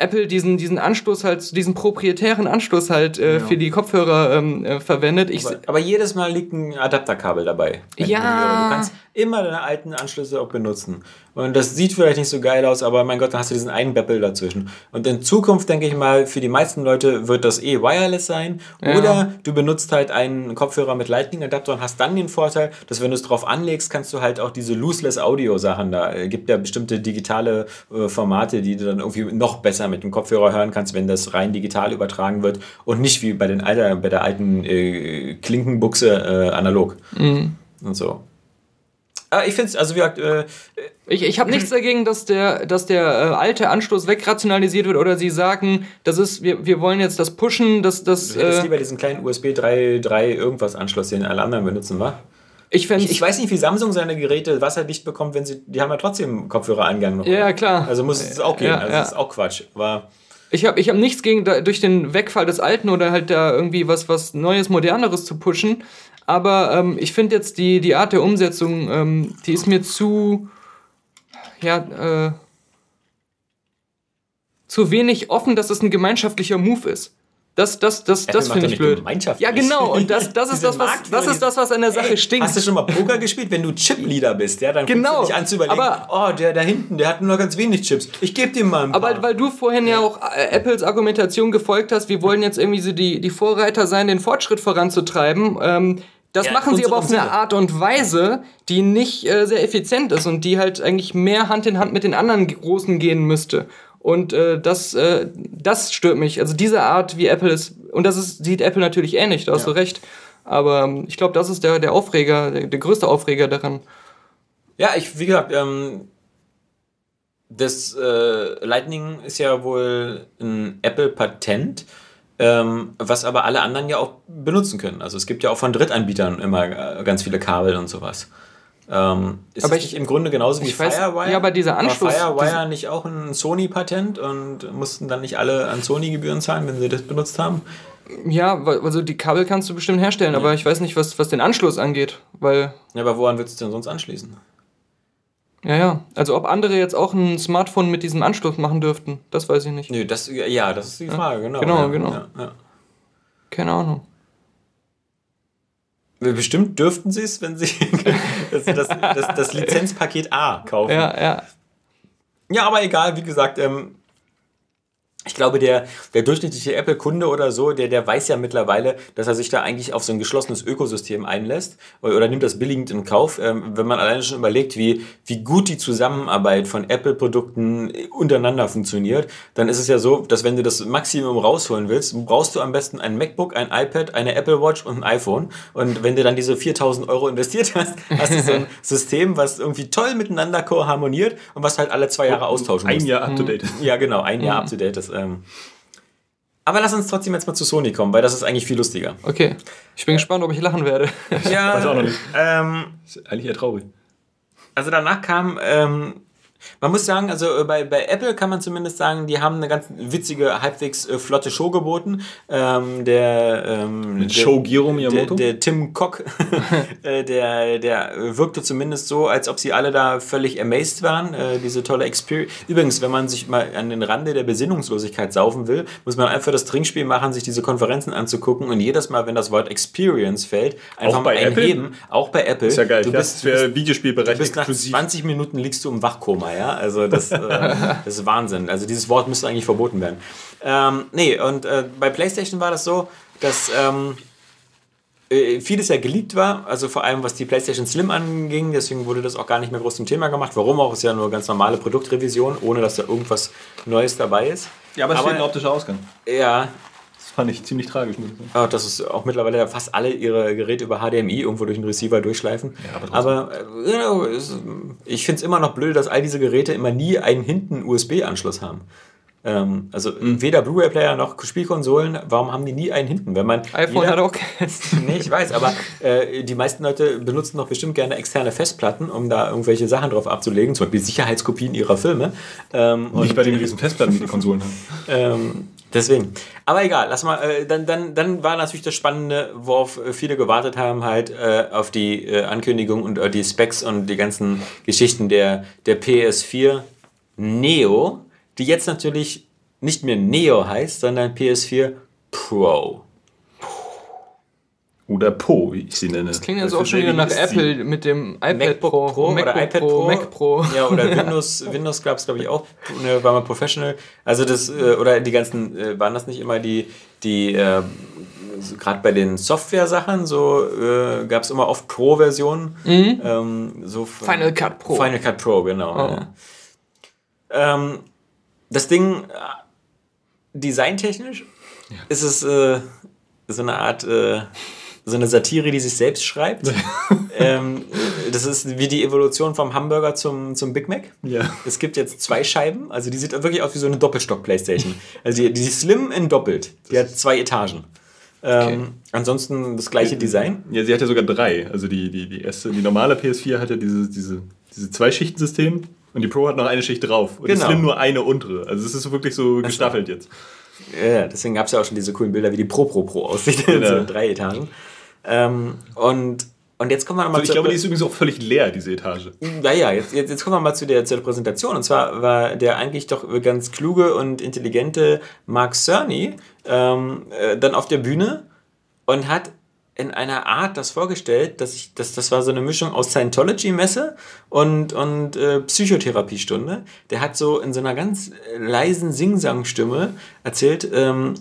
Apple diesen, diesen Anschluss halt, diesen proprietären Anschluss halt äh, ja. für die Kopfhörer ähm, äh, verwendet. Ich aber, aber, jedes Mal liegt ein Adapterkabel dabei. Ja. Du kannst immer deine alten Anschlüsse auch benutzen. Und das sieht vielleicht nicht so geil aus, aber mein Gott, dann hast du diesen einen Beppel dazwischen. Und in Zukunft, denke ich mal, für die meisten Leute wird das eh wireless sein. Ja. Oder du benutzt halt einen Kopfhörer mit Lightning-Adapter und hast dann den Vorteil, dass wenn du es drauf anlegst, kannst du halt auch diese Looseless Audio-Sachen da. Es gibt ja bestimmte digitale äh, Formate, die du dann irgendwie noch besser mit dem Kopfhörer hören kannst, wenn das rein digital übertragen wird und nicht wie bei, den alter, bei der alten äh, Klinkenbuchse äh, analog. Mhm. Und so. Ah, ich finde es, also wie gesagt, äh, ich, ich habe nichts dagegen, dass der, dass der äh, alte Anschluss wegrationalisiert wird oder sie sagen, das ist, wir, wir wollen jetzt das pushen, dass das. Du hättest äh, lieber diesen kleinen USB 3, 3 irgendwas Anschluss, den alle anderen benutzen, wa? Ich, ich, ich, weiß nicht, wie Samsung seine Geräte wasserdicht bekommt, wenn sie. Die haben ja trotzdem Kopfhörereingang noch. Ja, klar. Also muss es auch gehen. Ja, also ja. das ist auch Quatsch. Aber ich habe ich hab nichts gegen da, durch den Wegfall des Alten oder halt da irgendwie was, was Neues, Moderneres zu pushen. Aber ähm, ich finde jetzt die, die Art der Umsetzung, ähm, die ist mir zu, ja, äh, zu wenig offen, dass es ein gemeinschaftlicher Move ist. Das, das, das, das finde ich blöd. Ja, genau. Und das, das, ist das, was, das ist das, was an der Sache Ey, stinkt. Hast du schon mal Poker gespielt? Wenn du Chip-Leader bist, ja, dann genau. dich an zu überlegen, aber, oh, der da hinten, der hat nur noch ganz wenig Chips. Ich gebe dir mal ein paar. Aber weil du vorhin ja auch äh, Apples Argumentation gefolgt hast, wir wollen jetzt irgendwie so die, die Vorreiter sein, den Fortschritt voranzutreiben. Ähm, das ja, machen sie aber auf eine Art und Weise, die nicht äh, sehr effizient ist und die halt eigentlich mehr Hand in Hand mit den anderen Großen gehen müsste. Und äh, das, äh, das stört mich. Also diese Art, wie Apple ist, und das ist, sieht Apple natürlich ähnlich, da hast ja. du recht. Aber ähm, ich glaube, das ist der, der Aufreger, der, der, größte Aufreger daran. Ja, ich, wie gesagt, ähm, das äh, Lightning ist ja wohl ein Apple-Patent ähm, was aber alle anderen ja auch benutzen können. Also es gibt ja auch von Drittanbietern immer äh, ganz viele Kabel und sowas. Ähm, ist aber ich, nicht im Grunde genauso wie weiß, Firewire? Ja, aber dieser Anschluss. War Firewire nicht auch ein Sony-Patent und mussten dann nicht alle an Sony-Gebühren zahlen, wenn sie das benutzt haben? Ja, also die Kabel kannst du bestimmt herstellen, ja. aber ich weiß nicht, was, was den Anschluss angeht, weil. Ja, aber woran würdest du denn sonst anschließen? Ja, ja. Also ob andere jetzt auch ein Smartphone mit diesem Anschluss machen dürften, das weiß ich nicht. Nö, das, ja, das ist die Frage, genau. Genau, ja, genau. Ja. Keine Ahnung. Bestimmt dürften sie es, wenn sie das, das, das, das, Lizenzpaket A kaufen. Ja, ja. Ja, aber egal, wie gesagt, ähm, ich glaube, der, der durchschnittliche Apple-Kunde oder so, der, der weiß ja mittlerweile, dass er sich da eigentlich auf so ein geschlossenes Ökosystem einlässt oder, oder nimmt das billigend in Kauf. Ähm, wenn man alleine schon überlegt, wie, wie gut die Zusammenarbeit von Apple-Produkten untereinander funktioniert, dann ist es ja so, dass wenn du das Maximum rausholen willst, brauchst du am besten ein MacBook, ein iPad, eine Apple Watch und ein iPhone. Und wenn du dann diese 4000 Euro investiert hast, hast du so ein System, was irgendwie toll miteinander koharmoniert und was halt alle zwei Jahre austauschen muss. Ein Jahr up-to-date. Ja, genau, ein Jahr mhm. up-to-date ist ähm, aber lass uns trotzdem jetzt mal zu Sony kommen, weil das ist eigentlich viel lustiger. Okay. Ich bin gespannt, ob ich lachen werde. Ja, Weiß auch noch nicht. Ähm, ist eigentlich eher traurig. Also danach kam ähm, man muss sagen, also äh, bei, bei Apple kann man zumindest sagen, die haben eine ganz witzige, halbwegs äh, flotte Show geboten. Ähm, der, ähm, Show Giro Miyamoto? Der, der Tim Cock, äh, der, der wirkte zumindest so, als ob sie alle da völlig amazed waren. Äh, diese tolle Experience. Übrigens, wenn man sich mal an den Rande der Besinnungslosigkeit saufen will, muss man einfach das Trinkspiel machen, sich diese Konferenzen anzugucken und jedes Mal, wenn das Wort Experience fällt, einfach auch bei mal einheben. Apple? Auch bei Apple. Ist ja geil. Du bist, das wäre Videospielbereich du bist nach 20 Minuten liegst du im Wachkoma ja. Also das, äh, das ist Wahnsinn. Also dieses Wort müsste eigentlich verboten werden. Ähm, nee, und äh, bei PlayStation war das so, dass ähm, äh, vieles ja geliebt war, also vor allem was die PlayStation Slim anging, deswegen wurde das auch gar nicht mehr groß zum Thema gemacht. Warum auch? Ist ja nur ganz normale Produktrevision, ohne dass da irgendwas Neues dabei ist. Ja, aber es aber, ein optischer Ausgang. Ja. Das fand ich ziemlich tragisch. Oh, dass es auch mittlerweile fast alle ihre Geräte über HDMI irgendwo durch den Receiver durchschleifen. Ja, aber, aber äh, ich finde es immer noch blöd, dass all diese Geräte immer nie einen hinten USB-Anschluss haben. Ähm, also mhm. weder Blu-ray-Player noch Spielkonsolen, warum haben die nie einen hinten? Wenn man iPhone jeder, hat auch keinen. nee, ich weiß, aber äh, die meisten Leute benutzen doch bestimmt gerne externe Festplatten, um da irgendwelche Sachen drauf abzulegen, zum Beispiel Sicherheitskopien ihrer Filme. Ähm, Nicht bei den riesen Festplatten, die die Konsolen haben. ähm, deswegen. Aber egal, lass mal, äh, dann, dann, dann war natürlich das Spannende, worauf viele gewartet haben, halt äh, auf die äh, Ankündigung und äh, die Specs und die ganzen Geschichten der, der PS4 Neo die jetzt natürlich nicht mehr Neo heißt, sondern PS4 Pro. Oder Po, wie ich sie nenne. Das klingt also auch schon wieder nach Apple sie. mit dem iPad MacBook Pro, Pro MacBook oder iPad Pro, Mac Pro. Ja, oder Windows, Windows gab es, glaube ich, auch, ne, war mal Professional. Also das, äh, oder die ganzen, äh, waren das nicht immer die, die äh, gerade bei den Software-Sachen, so äh, gab es immer oft Pro-Versionen. Mhm. Ähm, so Final Cut Pro. Final Cut Pro, genau. Oh. Ja. Ähm, das Ding, äh, designtechnisch, ja. ist es äh, so eine Art, äh, so eine Satire, die sich selbst schreibt. ähm, das ist wie die Evolution vom Hamburger zum, zum Big Mac. Ja. Es gibt jetzt zwei Scheiben, also die sieht wirklich aus wie so eine Doppelstock-Playstation. Also die, die ist slim in doppelt. Die hat zwei Etagen. Ähm, okay. ansonsten das gleiche Design. Ja, sie hat ja sogar drei. Also die, die, die erste, die normale PS4 hat ja diese, diese, diese Zwei-Schichten-System und die Pro hat noch eine Schicht drauf. Und genau. Slim nur eine untere. Also es ist wirklich so gestaffelt jetzt. Ja, deswegen gab es ja auch schon diese coolen Bilder, wie die Pro Pro Pro aussieht. Genau. so drei Etagen. Ähm, und, und jetzt kommen wir nochmal so, Ich glaube, die ist übrigens auch völlig leer, diese Etage. Naja, jetzt, jetzt, jetzt kommen wir mal zu der, zu der Präsentation. Und zwar war der eigentlich doch ganz kluge und intelligente Mark Cerny ähm, äh, dann auf der Bühne und hat in einer Art das vorgestellt, dass ich, dass das war so eine Mischung aus Scientology-Messe und, und äh, Psychotherapiestunde. Der hat so in so einer ganz leisen Singsangstimme erzählt, ähm,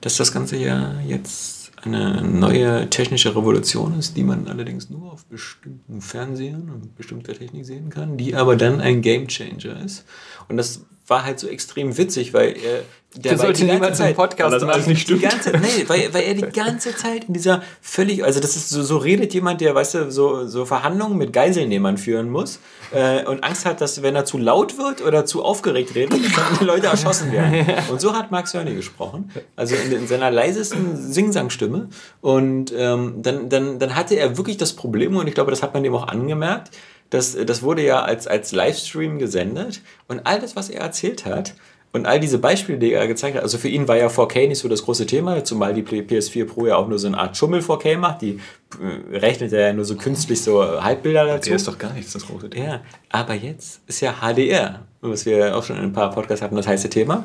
dass das Ganze ja jetzt eine neue technische Revolution ist, die man allerdings nur auf bestimmten Fernsehern und bestimmter Technik sehen kann, die aber dann ein Gamechanger ist. Und das war halt so extrem witzig, weil er der das sollte niemals im Podcast das alles nicht stimmt. Die ganze, nee, weil, weil er die ganze Zeit in dieser völlig, also das ist so, so redet jemand, der, weißt du, so, so Verhandlungen mit Geiselnehmern führen muss äh, und Angst hat, dass wenn er zu laut wird oder zu aufgeregt redet, dann die Leute erschossen werden. Und so hat Mark Cerny gesprochen, also in, in seiner leisesten Singsangstimme und ähm, dann, dann, dann hatte er wirklich das Problem und ich glaube, das hat man dem auch angemerkt, das, das wurde ja als, als Livestream gesendet und all das, was er erzählt hat, und all diese Beispiele, die er gezeigt hat, also für ihn war ja 4K nicht so das große Thema, zumal die PS4 Pro ja auch nur so eine Art Schummel 4K macht, die äh, rechnet ja nur so künstlich so Halbbilder dazu. Der ist doch gar nichts, das große Thema. Ja, aber jetzt ist ja HDR, was wir auch schon in ein paar Podcasts hatten, das heiße Thema.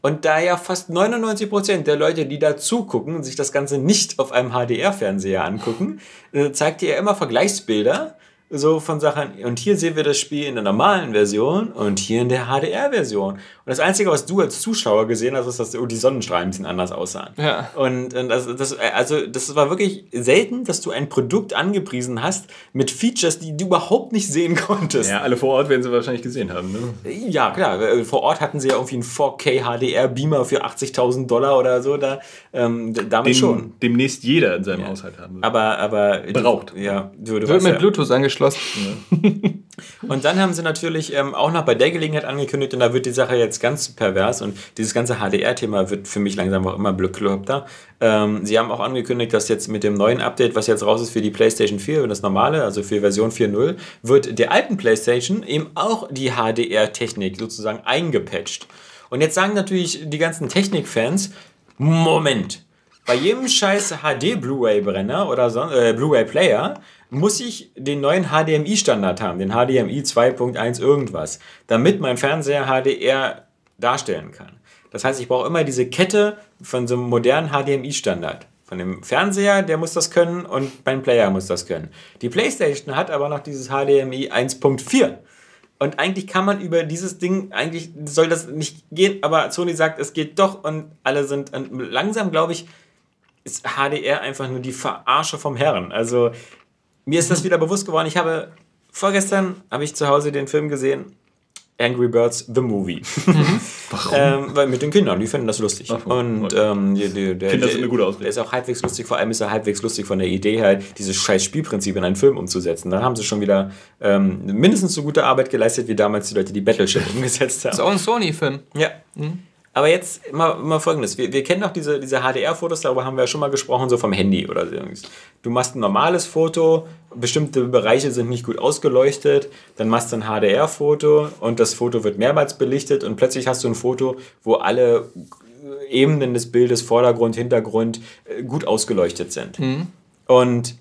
Und da ja fast 99% der Leute, die da zugucken und sich das Ganze nicht auf einem HDR-Fernseher angucken, äh, zeigt ihr ja immer Vergleichsbilder so von Sachen. Und hier sehen wir das Spiel in der normalen Version und hier in der HDR-Version. Und das Einzige, was du als Zuschauer gesehen hast, ist, dass die Sonnenstrahlen ein bisschen anders aussahen. Ja. Und, und das, das, also, das war wirklich selten, dass du ein Produkt angepriesen hast mit Features, die du überhaupt nicht sehen konntest. Ja, alle vor Ort werden sie wahrscheinlich gesehen haben. Ne? Ja, klar. Vor Ort hatten sie ja irgendwie einen 4K HDR-Beamer für 80.000 Dollar oder so. Da, ähm, damit Den, schon. Demnächst jeder in seinem ja. Haushalt haben. Aber, aber braucht. Ja, du, du wird mit ja, Bluetooth angeschlossen geschlossen. und dann haben sie natürlich ähm, auch noch bei der Gelegenheit angekündigt, und da wird die Sache jetzt ganz pervers und dieses ganze HDR-Thema wird für mich langsam auch immer bekloppter. Ähm, sie haben auch angekündigt, dass jetzt mit dem neuen Update, was jetzt raus ist für die PlayStation 4 und das normale, also für Version 4.0, wird der alten PlayStation eben auch die HDR-Technik sozusagen eingepatcht. Und jetzt sagen natürlich die ganzen Technik-Fans, Moment, bei jedem scheiß HD Blu-ray-Brenner oder so, äh, Blu-ray-Player muss ich den neuen HDMI-Standard haben, den HDMI 2.1 irgendwas, damit mein Fernseher HDR darstellen kann. Das heißt, ich brauche immer diese Kette von so einem modernen HDMI-Standard. Von dem Fernseher, der muss das können und mein Player muss das können. Die PlayStation hat aber noch dieses HDMI 1.4. Und eigentlich kann man über dieses Ding, eigentlich soll das nicht gehen, aber Sony sagt, es geht doch und alle sind langsam, glaube ich, ist HDR einfach nur die Verarsche vom Herrn. Also mir ist das wieder bewusst geworden. Ich habe vorgestern habe ich zu Hause den Film gesehen. Angry Birds The Movie. Mhm. Warum? ähm, weil mit den Kindern, die finden das lustig. Ach, und ähm, die, die, der, Kinder sind eine gute Ausrede. Der ist auch halbwegs lustig, vor allem ist er halbwegs lustig von der Idee her, dieses scheiß Spielprinzip in einen Film umzusetzen. Da haben sie schon wieder ähm, mindestens so gute Arbeit geleistet, wie damals die Leute, die Battleship umgesetzt haben. Das ist auch ein Sony-Film. Ja. Mhm. Aber jetzt mal, mal folgendes: wir, wir kennen doch diese, diese HDR-Fotos, darüber haben wir ja schon mal gesprochen, so vom Handy oder so. Du machst ein normales Foto, bestimmte Bereiche sind nicht gut ausgeleuchtet, dann machst du ein HDR-Foto und das Foto wird mehrmals belichtet und plötzlich hast du ein Foto, wo alle Ebenen des Bildes, Vordergrund, Hintergrund, äh, gut ausgeleuchtet sind. Mhm. Und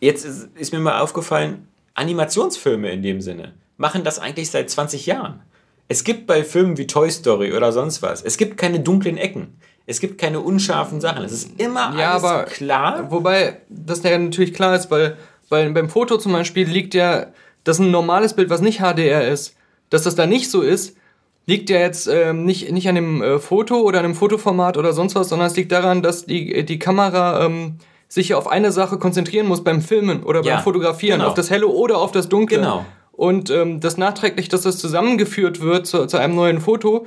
jetzt ist, ist mir mal aufgefallen, Animationsfilme in dem Sinne machen das eigentlich seit 20 Jahren. Es gibt bei Filmen wie Toy Story oder sonst was, es gibt keine dunklen Ecken. Es gibt keine unscharfen Sachen. Es ist immer ja, alles aber, klar. Wobei das ja natürlich klar ist, weil, weil beim Foto zum Beispiel liegt ja, das ist ein normales Bild, was nicht HDR ist. Dass das da nicht so ist, liegt ja jetzt ähm, nicht, nicht an dem äh, Foto oder an dem Fotoformat oder sonst was, sondern es liegt daran, dass die, die Kamera ähm, sich auf eine Sache konzentrieren muss beim Filmen oder beim ja, Fotografieren, genau. auf das Helle oder auf das Dunkle. Genau und ähm, das nachträglich, dass das zusammengeführt wird zu, zu einem neuen Foto,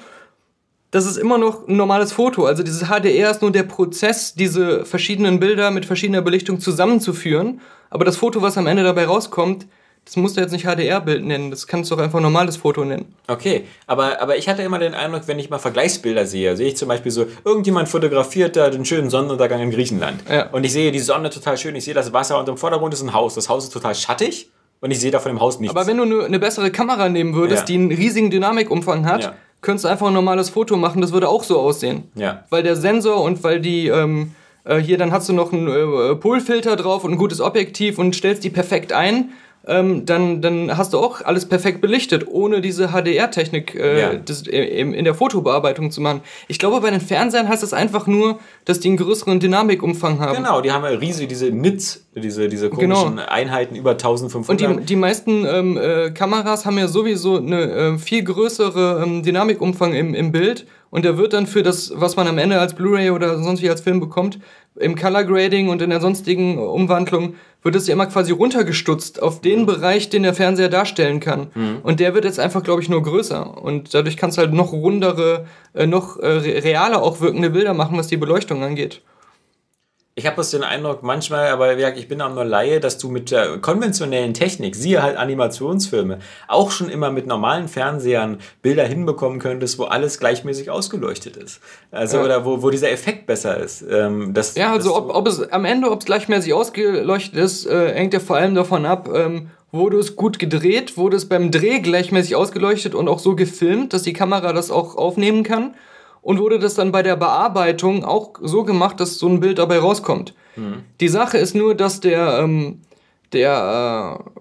das ist immer noch ein normales Foto. Also dieses HDR ist nur der Prozess, diese verschiedenen Bilder mit verschiedener Belichtung zusammenzuführen. Aber das Foto, was am Ende dabei rauskommt, das musst du jetzt nicht HDR-Bild nennen, das kannst du auch einfach normales Foto nennen. Okay, aber, aber ich hatte immer den Eindruck, wenn ich mal Vergleichsbilder sehe, sehe ich zum Beispiel so, irgendjemand fotografiert da den schönen Sonnenuntergang in Griechenland. Ja. Und ich sehe die Sonne total schön, ich sehe das Wasser und im Vordergrund ist ein Haus. Das Haus ist total schattig und ich sehe da von dem Haus nichts. Aber wenn du eine bessere Kamera nehmen würdest, ja. die einen riesigen Dynamikumfang hat, ja. könntest du einfach ein normales Foto machen, das würde auch so aussehen. Ja. Weil der Sensor und weil die, ähm, äh, hier, dann hast du noch einen äh, Polfilter drauf und ein gutes Objektiv und stellst die perfekt ein ähm, dann, dann hast du auch alles perfekt belichtet, ohne diese HDR-Technik äh, ja. äh, in der Fotobearbeitung zu machen. Ich glaube, bei den Fernsehern heißt es einfach nur, dass die einen größeren Dynamikumfang haben. Genau, die haben ja riesige, diese Nits, diese, diese komischen genau. Einheiten über 1500. Und die, die meisten ähm, äh, Kameras haben ja sowieso eine äh, viel größere ähm, Dynamikumfang im, im Bild und der wird dann für das, was man am Ende als Blu-ray oder sonst wie als Film bekommt, im Color Grading und in der sonstigen Umwandlung wird es ja immer quasi runtergestutzt auf den Bereich, den der Fernseher darstellen kann. Mhm. Und der wird jetzt einfach, glaube ich, nur größer. Und dadurch kannst du halt noch rundere, äh, noch äh, realer auch wirkende Bilder machen, was die Beleuchtung angeht. Ich habe bloß den Eindruck, manchmal, aber ich bin auch nur Laie, dass du mit der konventionellen Technik, siehe halt Animationsfilme, auch schon immer mit normalen Fernsehern Bilder hinbekommen könntest, wo alles gleichmäßig ausgeleuchtet ist. Also, ja. oder wo, wo dieser Effekt besser ist. Ähm, dass, ja, also ob, ob es am Ende, ob es gleichmäßig ausgeleuchtet ist, äh, hängt ja vor allem davon ab, ähm, wurde es gut gedreht, wurde es beim Dreh gleichmäßig ausgeleuchtet und auch so gefilmt, dass die Kamera das auch aufnehmen kann und wurde das dann bei der Bearbeitung auch so gemacht, dass so ein Bild dabei rauskommt. Mhm. Die Sache ist nur, dass der, ähm, der äh,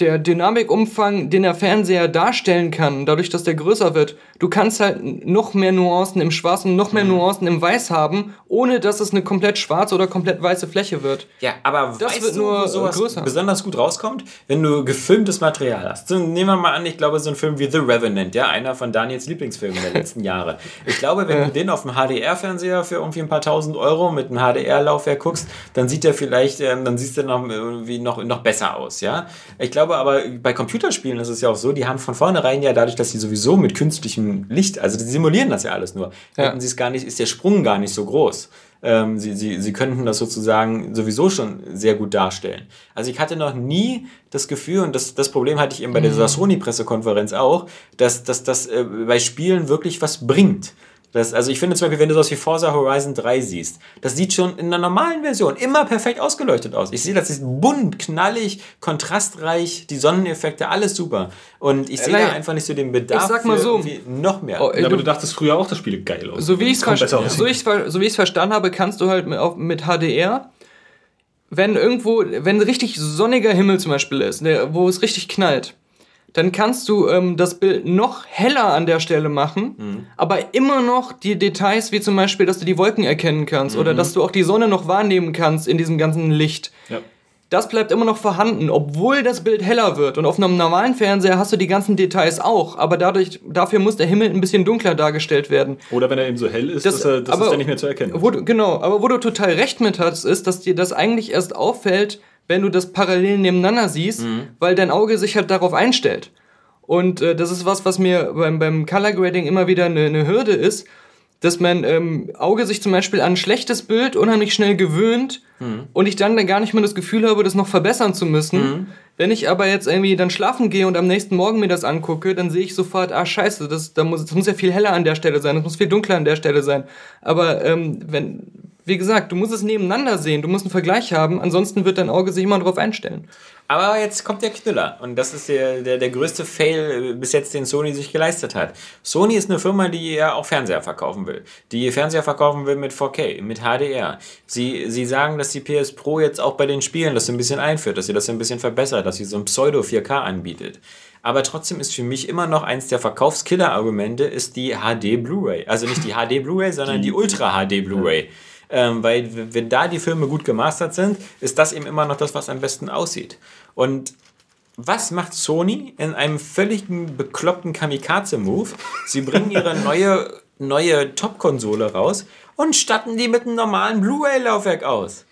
der Dynamikumfang, den der Fernseher darstellen kann, dadurch, dass der größer wird, du kannst halt noch mehr Nuancen im Schwarz und noch mehr mhm. Nuancen im Weiß haben, ohne dass es eine komplett schwarze oder komplett weiße Fläche wird. Ja, aber das weißt wird du, nur sowas größer. besonders gut rauskommt, wenn du gefilmtes Material hast. So, nehmen wir mal an, ich glaube, so ein Film wie The Revenant, ja, einer von Daniels Lieblingsfilmen der letzten Jahre. Ich glaube, wenn du den auf dem HDR-Fernseher für irgendwie ein paar tausend Euro mit einem HDR-Laufwerk guckst, dann sieht der vielleicht, ähm, dann siehst du noch irgendwie noch, noch besser aus, ja. Ich glaube, glaube aber, bei Computerspielen ist es ja auch so, die haben von vornherein ja dadurch, dass sie sowieso mit künstlichem Licht, also die simulieren das ja alles nur, ja. hätten sie es gar nicht, ist der Sprung gar nicht so groß. Ähm, sie, sie, sie könnten das sozusagen sowieso schon sehr gut darstellen. Also ich hatte noch nie das Gefühl, und das, das Problem hatte ich eben bei der mhm. Sony-Pressekonferenz auch, dass, dass das äh, bei Spielen wirklich was bringt. Das, also ich finde zum Beispiel, wenn du sowas wie Forza Horizon 3 siehst, das sieht schon in der normalen Version immer perfekt ausgeleuchtet aus. Ich sehe, das ist bunt, knallig, kontrastreich, die Sonneneffekte, alles super. Und ich sehe da einfach nicht so den Bedarf ich sag mal so, noch mehr. Oh, ja, aber du, dachtest früher auch, das Spiel geil aus. So wie ich es ver so so verstanden habe, kannst du halt mit, auch mit HDR wenn irgendwo, wenn richtig sonniger Himmel zum Beispiel ist, wo es richtig knallt, dann kannst du ähm, das Bild noch heller an der Stelle machen, mhm. aber immer noch die Details, wie zum Beispiel, dass du die Wolken erkennen kannst mhm. oder dass du auch die Sonne noch wahrnehmen kannst in diesem ganzen Licht. Ja. das bleibt immer noch vorhanden, obwohl das Bild heller wird. Und auf einem normalen Fernseher hast du die ganzen Details auch, aber dadurch, dafür muss der Himmel ein bisschen dunkler dargestellt werden. Oder wenn er eben so hell ist, das, dass er, das aber, ist er nicht mehr zu erkennen. Wo genau, aber wo du total recht mit hast, ist, dass dir das eigentlich erst auffällt, wenn du das parallel nebeneinander siehst, mhm. weil dein Auge sich halt darauf einstellt. Und äh, das ist was, was mir beim, beim Color Grading immer wieder eine, eine Hürde ist, dass mein ähm, Auge sich zum Beispiel an ein schlechtes Bild unheimlich schnell gewöhnt mhm. und ich dann, dann gar nicht mehr das Gefühl habe, das noch verbessern zu müssen. Mhm. Wenn ich aber jetzt irgendwie dann schlafen gehe und am nächsten Morgen mir das angucke, dann sehe ich sofort, ah scheiße, das, da muss, das muss ja viel heller an der Stelle sein, das muss viel dunkler an der Stelle sein. Aber ähm, wenn, wie gesagt, du musst es nebeneinander sehen, du musst einen Vergleich haben, ansonsten wird dein Auge sich immer darauf einstellen. Aber jetzt kommt der Knüller und das ist der, der, der größte Fail bis jetzt, den Sony sich geleistet hat. Sony ist eine Firma, die ja auch Fernseher verkaufen will. Die Fernseher verkaufen will mit 4K, mit HDR. Sie, sie sagen, dass die PS Pro jetzt auch bei den Spielen das ein bisschen einführt, dass sie das ein bisschen verbessert, dass sie so ein Pseudo-4K anbietet. Aber trotzdem ist für mich immer noch eins der Verkaufskiller-Argumente ist die HD Blu-ray. Also nicht die HD Blu-ray, sondern die Ultra HD Blu-ray. Ja. Ähm, weil wenn da die Filme gut gemastert sind, ist das eben immer noch das, was am besten aussieht. Und was macht Sony in einem völlig bekloppten Kamikaze-Move? Sie bringen ihre neue, neue Top-Konsole raus und statten die mit einem normalen Blu-ray-Laufwerk aus.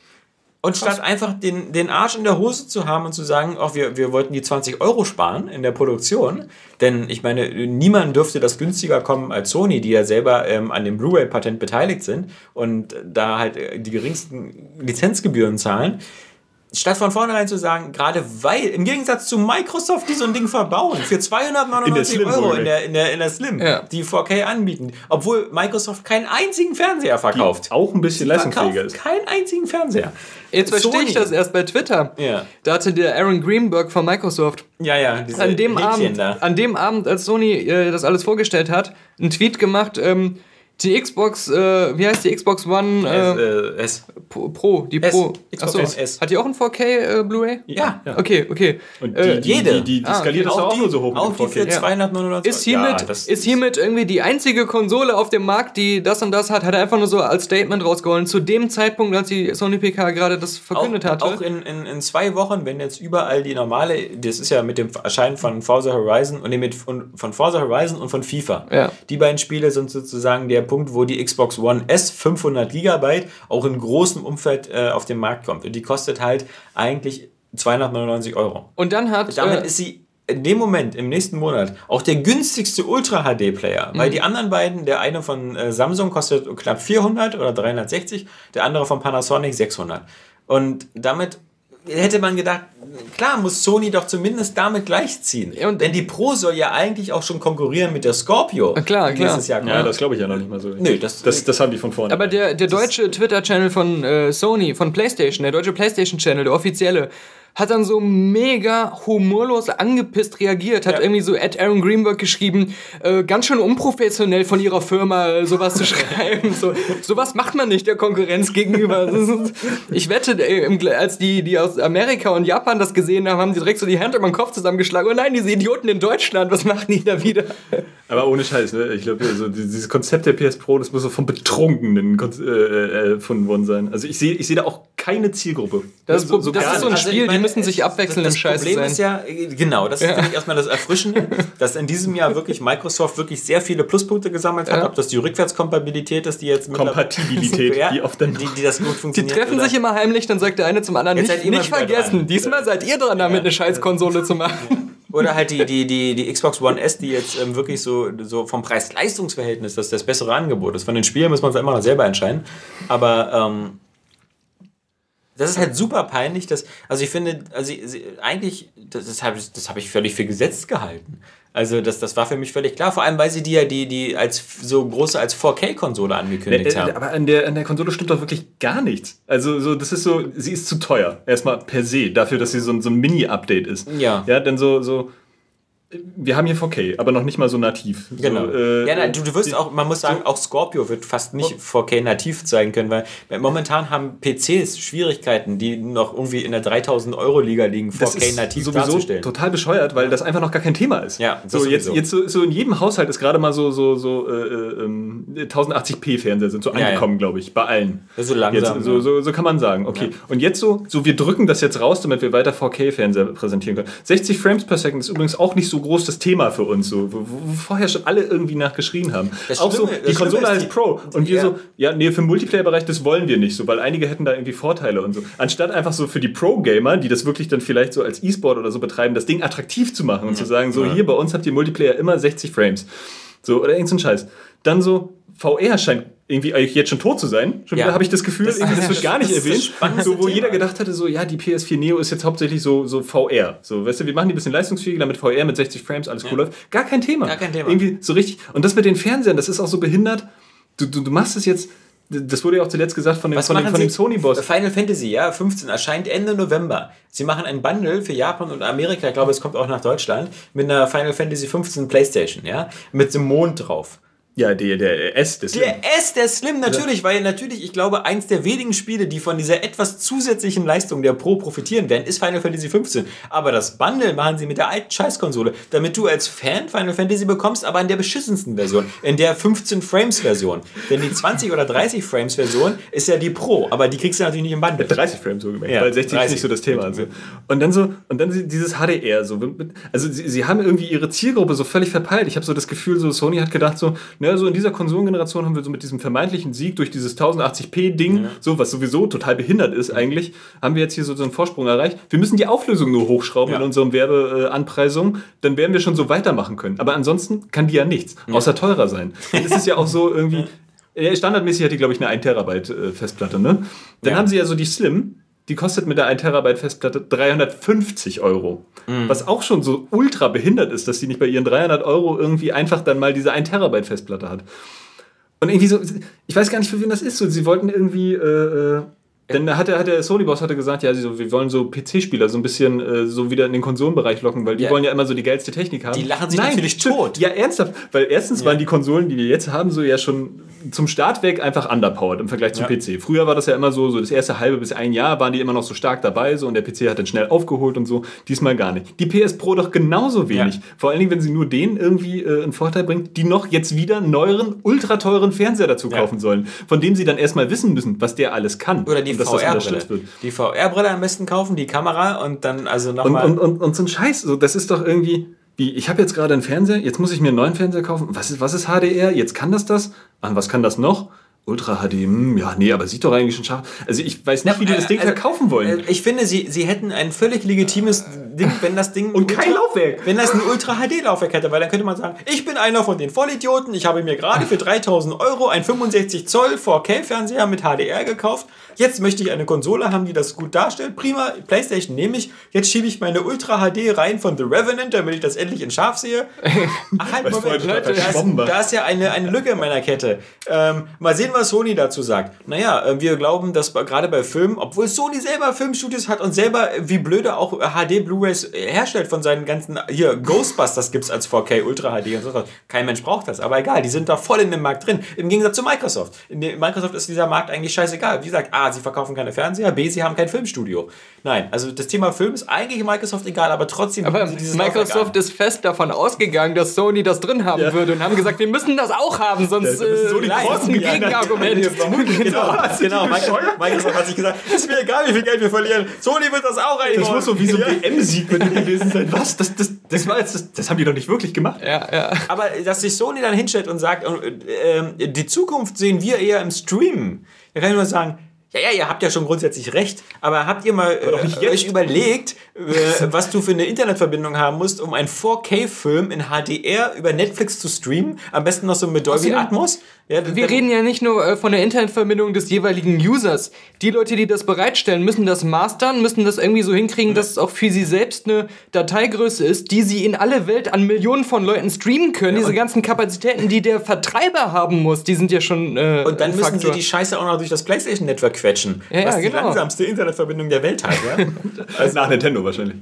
Und Krass. statt einfach den, den Arsch in der Hose zu haben und zu sagen, ach, wir, wir wollten die 20 Euro sparen in der Produktion, denn ich meine, niemand dürfte das günstiger kommen als Sony, die ja selber ähm, an dem Blu-ray-Patent beteiligt sind und da halt äh, die geringsten Lizenzgebühren zahlen, statt von vornherein zu sagen, gerade weil, im Gegensatz zu Microsoft, die so ein Ding verbauen, für 299 in Euro in der, in der, in der Slim, ja. die 4K anbieten, obwohl Microsoft keinen einzigen Fernseher verkauft. Die auch ein bisschen leistungsfähiger ist. Keinen einzigen Fernseher. Jetzt verstehe ich das erst bei Twitter. Ja. Da hatte der Aaron Greenberg von Microsoft ja, ja, an dem Abend, da. an dem Abend, als Sony äh, das alles vorgestellt hat, einen Tweet gemacht, ähm, die Xbox, äh, wie heißt die Xbox One? Äh, S, äh, Pro, die S. Pro. Xbox Achso, S. Hat die auch ein 4K äh, Blu-ray? Ja. ja. Okay, okay. Und die, äh, die jede. Die, die, die ah, skaliert okay. das auch, nur so hoch. Auch die für 299 Ist hiermit, ja, ist hiermit irgendwie die einzige Konsole auf dem Markt, die das und das hat, hat er einfach nur so als Statement rausgeholt. Zu dem Zeitpunkt, als die Sony PK gerade das verkündet auch, hatte. Auch in, in, in zwei Wochen, wenn jetzt überall die normale, das ist ja mit dem Erscheinen von Forza Horizon und mit, von, von Forza Horizon und von FIFA. Ja. Die beiden Spiele sind sozusagen der Punkt, wo die Xbox One S 500 GB auch in großem Umfeld äh, auf den Markt kommt. Und die kostet halt eigentlich 299 Euro. Und dann hat. Damit äh, ist sie in dem Moment, im nächsten Monat, auch der günstigste Ultra-HD-Player. Mhm. Weil die anderen beiden, der eine von äh, Samsung kostet knapp 400 oder 360, der andere von Panasonic 600. Und damit hätte man gedacht, klar muss Sony doch zumindest damit gleichziehen. Ja, Denn die Pro soll ja eigentlich auch schon konkurrieren mit der Scorpio. Klar, klar. Jahr ja, das glaube ich ja noch nicht mal so. Nö, das, das, das haben die von vorne. Aber der, der deutsche Twitter-Channel von äh, Sony, von PlayStation, der deutsche PlayStation-Channel, der offizielle, hat dann so mega humorlos angepisst reagiert, hat ja. irgendwie so Ed Aaron Greenberg geschrieben, äh, ganz schön unprofessionell von ihrer Firma äh, sowas zu schreiben. So, sowas macht man nicht der Konkurrenz gegenüber. ich wette, äh, als die, die aus Amerika und Japan das gesehen haben, haben die direkt so die Hand über den Kopf zusammengeschlagen. Oh nein, diese Idioten in Deutschland, was machen die da wieder? Aber ohne Scheiß, ne? ich glaube, also dieses Konzept der PS Pro, das muss so von Betrunkenen äh, äh, erfunden worden sein. Also ich sehe ich seh da auch keine Zielgruppe. Das, das, so, das ist so ein also Spiel, die müssen sich abwechseln das, im Scheiß sein. Das Problem ist ja, genau, das ja. ist erstmal das Erfrischende, dass in diesem Jahr wirklich Microsoft wirklich sehr viele Pluspunkte gesammelt hat, ja. ob das die Rückwärtskompatibilität ist, die jetzt Kompatibilität, ja, die, auf den die, die das gut funktioniert. Die treffen oder? sich immer heimlich, dann sagt der eine zum anderen, jetzt nicht, nicht vergessen, dran. diesmal seid ihr dran, damit eine Scheißkonsole zu machen. Oder halt die, die, die, die Xbox One S, die jetzt ähm, wirklich so, so vom Preis-Leistungs-Verhältnis das, das bessere Angebot ist. Von den Spielen muss man es immer noch selber entscheiden. Aber ähm, das ist halt super peinlich, dass, also ich finde, also eigentlich, das, das habe ich, hab ich völlig für gesetzt gehalten. Also das, das war für mich völlig klar, vor allem weil sie die ja die, die als so große als 4K-Konsole angekündigt ne, haben. Aber an der, an der Konsole stimmt doch wirklich gar nichts. Also so, das ist so, sie ist zu teuer, erstmal per se, dafür, dass sie so, so ein Mini-Update ist. Ja. Ja, denn so, so wir haben hier 4K, aber noch nicht mal so nativ. Genau. So, äh, ja, na, du, du wirst auch, man muss sagen, auch Scorpio wird fast nicht 4K nativ zeigen können, weil, momentan haben PCs Schwierigkeiten, die noch irgendwie in der 3000 Euro Liga liegen, 4K nativ sowieso darzustellen. total bescheuert, weil das einfach noch gar kein Thema ist. Ja, so jetzt, jetzt so, so in jedem Haushalt ist gerade mal so so so äh, äh, 1080p Fernseher sind so ja, angekommen, ja. glaube ich, bei allen. So langsam. Jetzt, so, so, so kann man sagen. Okay. Ja. Und jetzt so so wir drücken das jetzt raus, damit wir weiter 4K Fernseher präsentieren können. 60 Frames per Second ist übrigens auch nicht so groß das Thema für uns, so, wo, wo vorher schon alle irgendwie nachgeschrien haben. Das auch Schlimme, so, die Konsole heißt Pro. Und wir ja. so, ja, nee, für den Multiplayer-Bereich, das wollen wir nicht so, weil einige hätten da irgendwie Vorteile und so. Anstatt einfach so für die Pro-Gamer, die das wirklich dann vielleicht so als E-Sport oder so betreiben, das Ding attraktiv zu machen und ja. zu sagen, so, ja. hier bei uns habt ihr Multiplayer immer 60 Frames. So, oder irgend so ein Scheiß. Dann so, VR scheint irgendwie jetzt schon tot zu sein. Schon ja. wieder habe ich das Gefühl, das, das wird gar nicht erwähnt. So, wo Thema. jeder gedacht hatte, so, ja, die PS4 Neo ist jetzt hauptsächlich so, so VR. So, weißt du, wir machen die ein bisschen leistungsfähiger, damit VR mit 60 Frames alles cool ja. läuft. Gar kein Thema. Gar kein Thema. Irgendwie so richtig. Und das mit den Fernsehern, das ist auch so behindert. Du, du, du machst es jetzt. Das wurde ja auch zuletzt gesagt von dem, von dem, dem Sony-Boss. Final Fantasy, ja, 15 erscheint Ende November. Sie machen ein Bundle für Japan und Amerika, ich glaube, es kommt auch nach Deutschland, mit einer Final Fantasy 15 Playstation, ja, mit dem Mond drauf. Ja, der, der S, der Slim. Der S, der Slim, natürlich, ja. weil natürlich, ich glaube, eins der wenigen Spiele, die von dieser etwas zusätzlichen Leistung der Pro profitieren werden, ist Final Fantasy 15. Aber das Bundle machen sie mit der alten Scheißkonsole, damit du als Fan Final Fantasy bekommst, aber in der beschissensten Version, in der 15 Frames Version. Denn die 20 oder 30 Frames Version ist ja die Pro, aber die kriegst du natürlich nicht im Bundle. 30 Frames so gemerkt, ja, weil 60 30. ist nicht so das Thema. Also. Und dann so, und dann dieses HDR, so, also sie, sie haben irgendwie ihre Zielgruppe so völlig verpeilt. Ich habe so das Gefühl, so Sony hat gedacht so, ne, so in dieser Konsolengeneration haben wir so mit diesem vermeintlichen Sieg durch dieses 1080p-Ding, ja. so was sowieso total behindert ist eigentlich, haben wir jetzt hier so, so einen Vorsprung erreicht. Wir müssen die Auflösung nur hochschrauben ja. in unseren Werbeanpreisungen, dann werden wir schon so weitermachen können. Aber ansonsten kann die ja nichts, außer teurer sein. Es ist ja auch so irgendwie, standardmäßig hat die, glaube ich, eine 1 Terabyte äh, Festplatte, ne? Dann haben sie ja so die Slim, die kostet mit der 1 Terabyte Festplatte 350 Euro. Mhm. Was auch schon so ultra behindert ist, dass sie nicht bei ihren 300 Euro irgendwie einfach dann mal diese 1 Terabyte Festplatte hat. Und irgendwie so, ich weiß gar nicht, für wen das ist. So, sie wollten irgendwie äh, denn hat der, hat der Sony-Boss hatte gesagt, ja, so, wir wollen so PC-Spieler so ein bisschen äh, so wieder in den Konsolenbereich locken, weil die ja. wollen ja immer so die geilste Technik haben. Die lachen sich Nein, natürlich tot. Ja, ernsthaft. Weil erstens ja. waren die Konsolen, die wir jetzt haben, so ja schon zum Start weg einfach underpowered im Vergleich zum ja. PC. Früher war das ja immer so, so das erste halbe bis ein Jahr waren die immer noch so stark dabei so und der PC hat dann schnell aufgeholt und so. Diesmal gar nicht. Die PS Pro doch genauso wenig. Vor allen Dingen, wenn sie nur denen irgendwie äh, einen Vorteil bringt, die noch jetzt wieder neueren, ultra teuren Fernseher dazu kaufen sollen, von dem sie dann erstmal wissen müssen, was der alles kann. Oder die VR-Brille wird. Die VR-Brille am besten kaufen, die Kamera und dann also nochmal. Und, und, und, und so ein Scheiß, so, das ist doch irgendwie. Wie, ich habe jetzt gerade einen Fernseher, jetzt muss ich mir einen neuen Fernseher kaufen. Was ist, was ist HDR? Jetzt kann das das? Und was kann das noch? Ultra HD, hm, ja, nee, aber sieht doch eigentlich schon scharf. Also ich weiß nicht, wie die das Ding also, verkaufen wollen. Äh, ich finde, sie, sie hätten ein völlig legitimes Ding, wenn das Ding. Und kein Laufwerk. Wenn das ein Ultra HD-Laufwerk hätte, weil dann könnte man sagen, ich bin einer von den Vollidioten, ich habe mir gerade für 3000 Euro ein 65 Zoll 4K-Fernseher mit HDR gekauft Jetzt möchte ich eine Konsole haben, die das gut darstellt. Prima, PlayStation nehme ich. Jetzt schiebe ich meine Ultra HD rein von The Revenant, damit ich das endlich in scharf sehe. Ach, halt, Moment, Leute, da ist, da ist ja eine, eine Lücke in meiner Kette. Ähm, mal sehen, was Sony dazu sagt. Naja, äh, wir glauben, dass gerade bei Filmen, obwohl Sony selber Filmstudios hat und selber wie blöde auch HD Blu-rays herstellt von seinen ganzen, hier, Ghostbusters gibt es als 4K Ultra HD und so was. Kein Mensch braucht das, aber egal, die sind da voll in dem Markt drin. Im Gegensatz zu Microsoft. In Microsoft ist dieser Markt eigentlich scheißegal. Wie gesagt, A, sie verkaufen keine Fernseher, B, sie haben kein Filmstudio. Nein, also das Thema Film ist eigentlich Microsoft egal, aber trotzdem. Aber Microsoft ist fest davon ausgegangen, dass Sony das drin haben ja. würde und haben gesagt, wir müssen das auch haben, sonst äh, so die großen Gegenargument. genau, genau. Microsoft hat sich gesagt, ist mir egal, wie viel Geld wir verlieren. Sony wird das auch einbauen. Das muss so wie so ein WM-Sieg gewesen sein. Was? Das, das, das, war jetzt, das, das haben die doch nicht wirklich gemacht. Ja, ja. Aber dass sich Sony dann hinstellt und sagt, äh, die Zukunft sehen wir eher im Stream. Da kann ich nur sagen, ja, ja, ihr habt ja schon grundsätzlich recht, aber habt ihr mal äh, euch überlegt, was du für eine Internetverbindung haben musst, um einen 4K-Film in HDR über Netflix zu streamen? Am besten noch so mit Dolby Atmos? Ja, wir reden ja nicht nur äh, von der Internetverbindung des jeweiligen Users. Die Leute, die das bereitstellen, müssen das mastern, müssen das irgendwie so hinkriegen, dass es auch für sie selbst eine Dateigröße ist, die sie in alle Welt an Millionen von Leuten streamen können. Ja, Diese ganzen Kapazitäten, die der Vertreiber haben muss, die sind ja schon. Äh, und dann müssen sie die Scheiße auch noch durch das PlayStation-Network quetschen. Ja, was genau. die langsamste Internetverbindung der Welt hat. Ja? also nach Nintendo Poolas oli.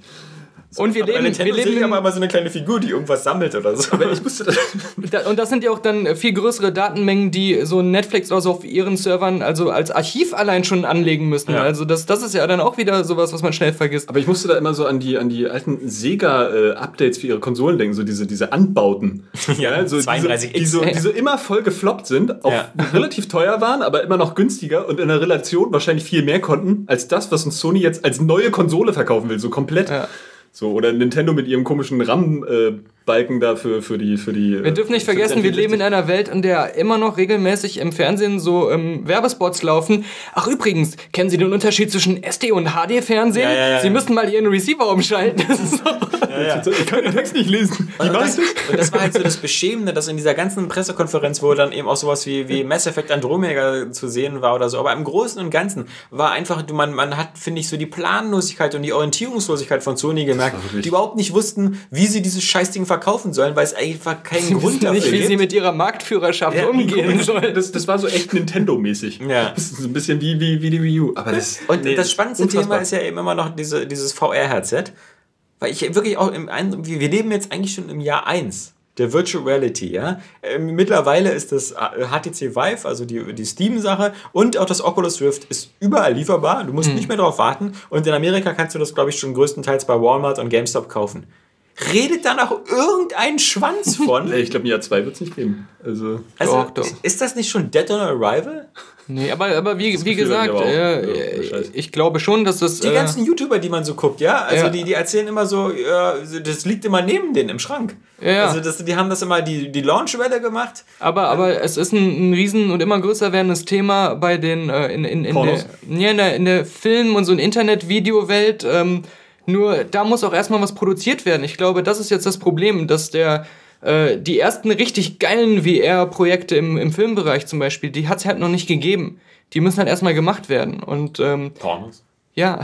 So. Und wir leben, wir leben aber immer so eine kleine Figur, die irgendwas sammelt oder so. Aber ich musste das und das sind ja auch dann viel größere Datenmengen, die so Netflix oder so auf ihren Servern also als Archiv allein schon anlegen müssen. Ja. Also das, das ist ja dann auch wieder sowas, was man schnell vergisst. Aber ich musste da immer so an die, an die alten Sega-Updates für ihre Konsolen denken, so diese, diese Anbauten. ja, so 32 diese, die, so, die so immer voll gefloppt sind, auch ja. relativ teuer waren, aber immer noch günstiger und in der Relation wahrscheinlich viel mehr konnten, als das, was uns Sony jetzt als neue Konsole verkaufen will, so komplett. Ja. So, oder Nintendo mit ihrem komischen RAM äh, Balken dafür für die für die. Wir dürfen nicht vergessen, wir leben in einer Welt, in der immer noch regelmäßig im Fernsehen so ähm, Werbespots laufen. Ach übrigens, kennen Sie den Unterschied zwischen SD und HD Fernsehen? Ja, ja, ja. Sie müssen mal Ihren Receiver umschalten. So. Ich kann den Text nicht lesen. Und, und, das, und das war halt so das Beschämende, dass in dieser ganzen Pressekonferenz, wo dann eben auch sowas wie, wie Mass Effect Andromeda zu sehen war oder so, aber im Großen und Ganzen war einfach, man, man hat, finde ich, so die Planlosigkeit und die Orientierungslosigkeit von Sony gemerkt, die überhaupt nicht wussten, wie sie dieses Scheißding verkaufen sollen, weil es einfach keinen sie Grund dafür nicht, wie gibt. sie mit ihrer Marktführerschaft ja, umgehen sollen. Das, das war so echt Nintendo-mäßig. Ja. Das ist ein bisschen wie, wie, wie die Wii U. Aber das, und nee, das spannendste unfassbar. Thema ist ja eben immer noch diese, dieses VR-Headset. Weil ich wirklich auch im wir leben jetzt eigentlich schon im Jahr 1 der Virtual Reality, ja. Ähm, mittlerweile ist das HTC äh, Vive, also die, die Steam-Sache, und auch das Oculus Rift ist überall lieferbar. Du musst mhm. nicht mehr darauf warten. Und in Amerika kannst du das, glaube ich, schon größtenteils bei Walmart und GameStop kaufen redet da noch irgendein Schwanz von? ich glaube, im Jahr 2 wird es nicht geben. Also, also doch, doch. ist das nicht schon Dead on Arrival? Nee, aber, aber wie, wie gesagt, äh, ja, ich glaube schon, dass das. Die äh, ganzen YouTuber, die man so guckt, ja, also ja. Die, die erzählen immer so, ja, das liegt immer neben denen im Schrank. Ja. Also das, die haben das immer die, die Launchwelle gemacht. Aber, aber es ist ein, ein riesen und immer größer werdendes Thema bei den äh, in, in, in, der, ja, in, der, in der Film- und so Internet-Video-Welt. Ähm, nur da muss auch erstmal was produziert werden. Ich glaube, das ist jetzt das Problem, dass der äh, die ersten richtig geilen VR-Projekte im, im Filmbereich zum Beispiel, die hat es halt noch nicht gegeben. Die müssen halt erstmal gemacht werden. Und ähm, Pornos? Ja.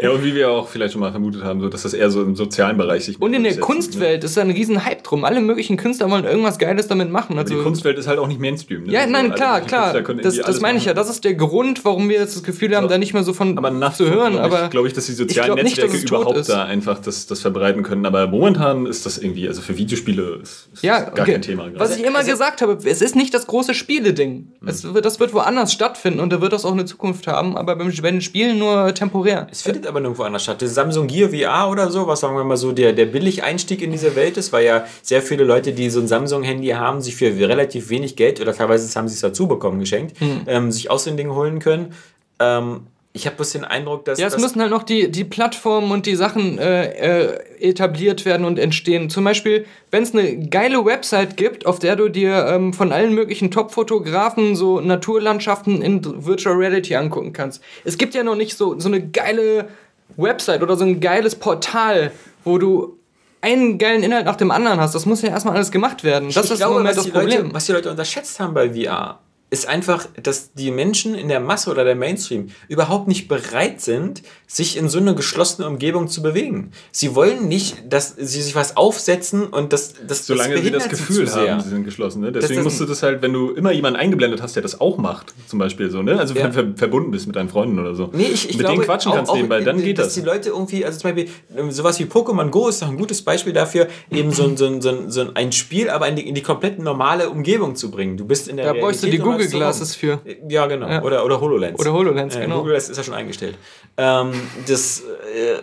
ja, und wie wir auch vielleicht schon mal vermutet haben, so, dass das eher so im sozialen Bereich sich. Und in der Kunstwelt ne? ist da ein riesen Hype drum. Alle möglichen Künstler wollen irgendwas Geiles damit machen. Also, die Kunstwelt ist halt auch nicht Mainstream. Ne? Ja, nein, also, klar, klar. Das, das meine ich ja. Das ist der Grund, warum wir jetzt das Gefühl haben, so. da nicht mehr so von aber zu hören. Glaub aber glaube ich, dass die sozialen Netzwerke nicht, überhaupt da einfach das, das verbreiten können. Aber momentan ist das irgendwie, also für Videospiele ist, ist ja, gar okay. kein Thema. Gerade. Was ich immer also, gesagt habe, es ist nicht das große Spiele-Ding. Mhm. Das wird woanders stattfinden und da wird das auch eine Zukunft haben, aber den Spielen nur temporär. Es findet aber nirgendwo anders statt. Das Samsung Gear VR oder so, was sagen wir mal so der, der Billig-Einstieg in diese Welt ist, weil ja sehr viele Leute, die so ein Samsung-Handy haben, sich für relativ wenig Geld oder teilweise haben sie es dazu bekommen geschenkt, mhm. ähm, sich aus den Dingen holen können. Ähm, ich habe bloß den Eindruck, dass. Ja, es müssen halt noch die, die Plattformen und die Sachen äh, äh, etabliert werden und entstehen. Zum Beispiel, wenn es eine geile Website gibt, auf der du dir ähm, von allen möglichen Top-Fotografen so Naturlandschaften in Virtual Reality angucken kannst. Es gibt ja noch nicht so, so eine geile Website oder so ein geiles Portal, wo du einen geilen Inhalt nach dem anderen hast. Das muss ja erstmal alles gemacht werden. Das ich ist glaube, im Moment das Problem. Leute, was die Leute unterschätzt haben bei VR ist einfach, dass die Menschen in der Masse oder der Mainstream überhaupt nicht bereit sind, sich in so eine geschlossene Umgebung zu bewegen. Sie wollen nicht, dass sie sich was aufsetzen und das, das Solange das sie das Gefühl haben, sie sind geschlossen. Ne? Deswegen das, das musst du das halt, wenn du immer jemanden eingeblendet hast, der das auch macht, zum Beispiel so, ne? Also ja. ver verbunden bist mit deinen Freunden oder so. Nee, ich, ich mit glaube, denen quatschen auch, kannst auch nebenbei, dann geht dass das. Dass die Leute irgendwie, also zum Beispiel ähm, sowas wie Pokémon Go ist doch ein gutes Beispiel dafür, eben so ein, so ein, so ein, so ein Spiel, aber in die, in die komplett normale Umgebung zu bringen. Du bist in der Da bräuchst du die Google Google Glasses für. Ja, genau. Ja. Oder, oder HoloLens. Oder HoloLens, genau. HoloLens ist ja schon eingestellt. Ähm, das, äh,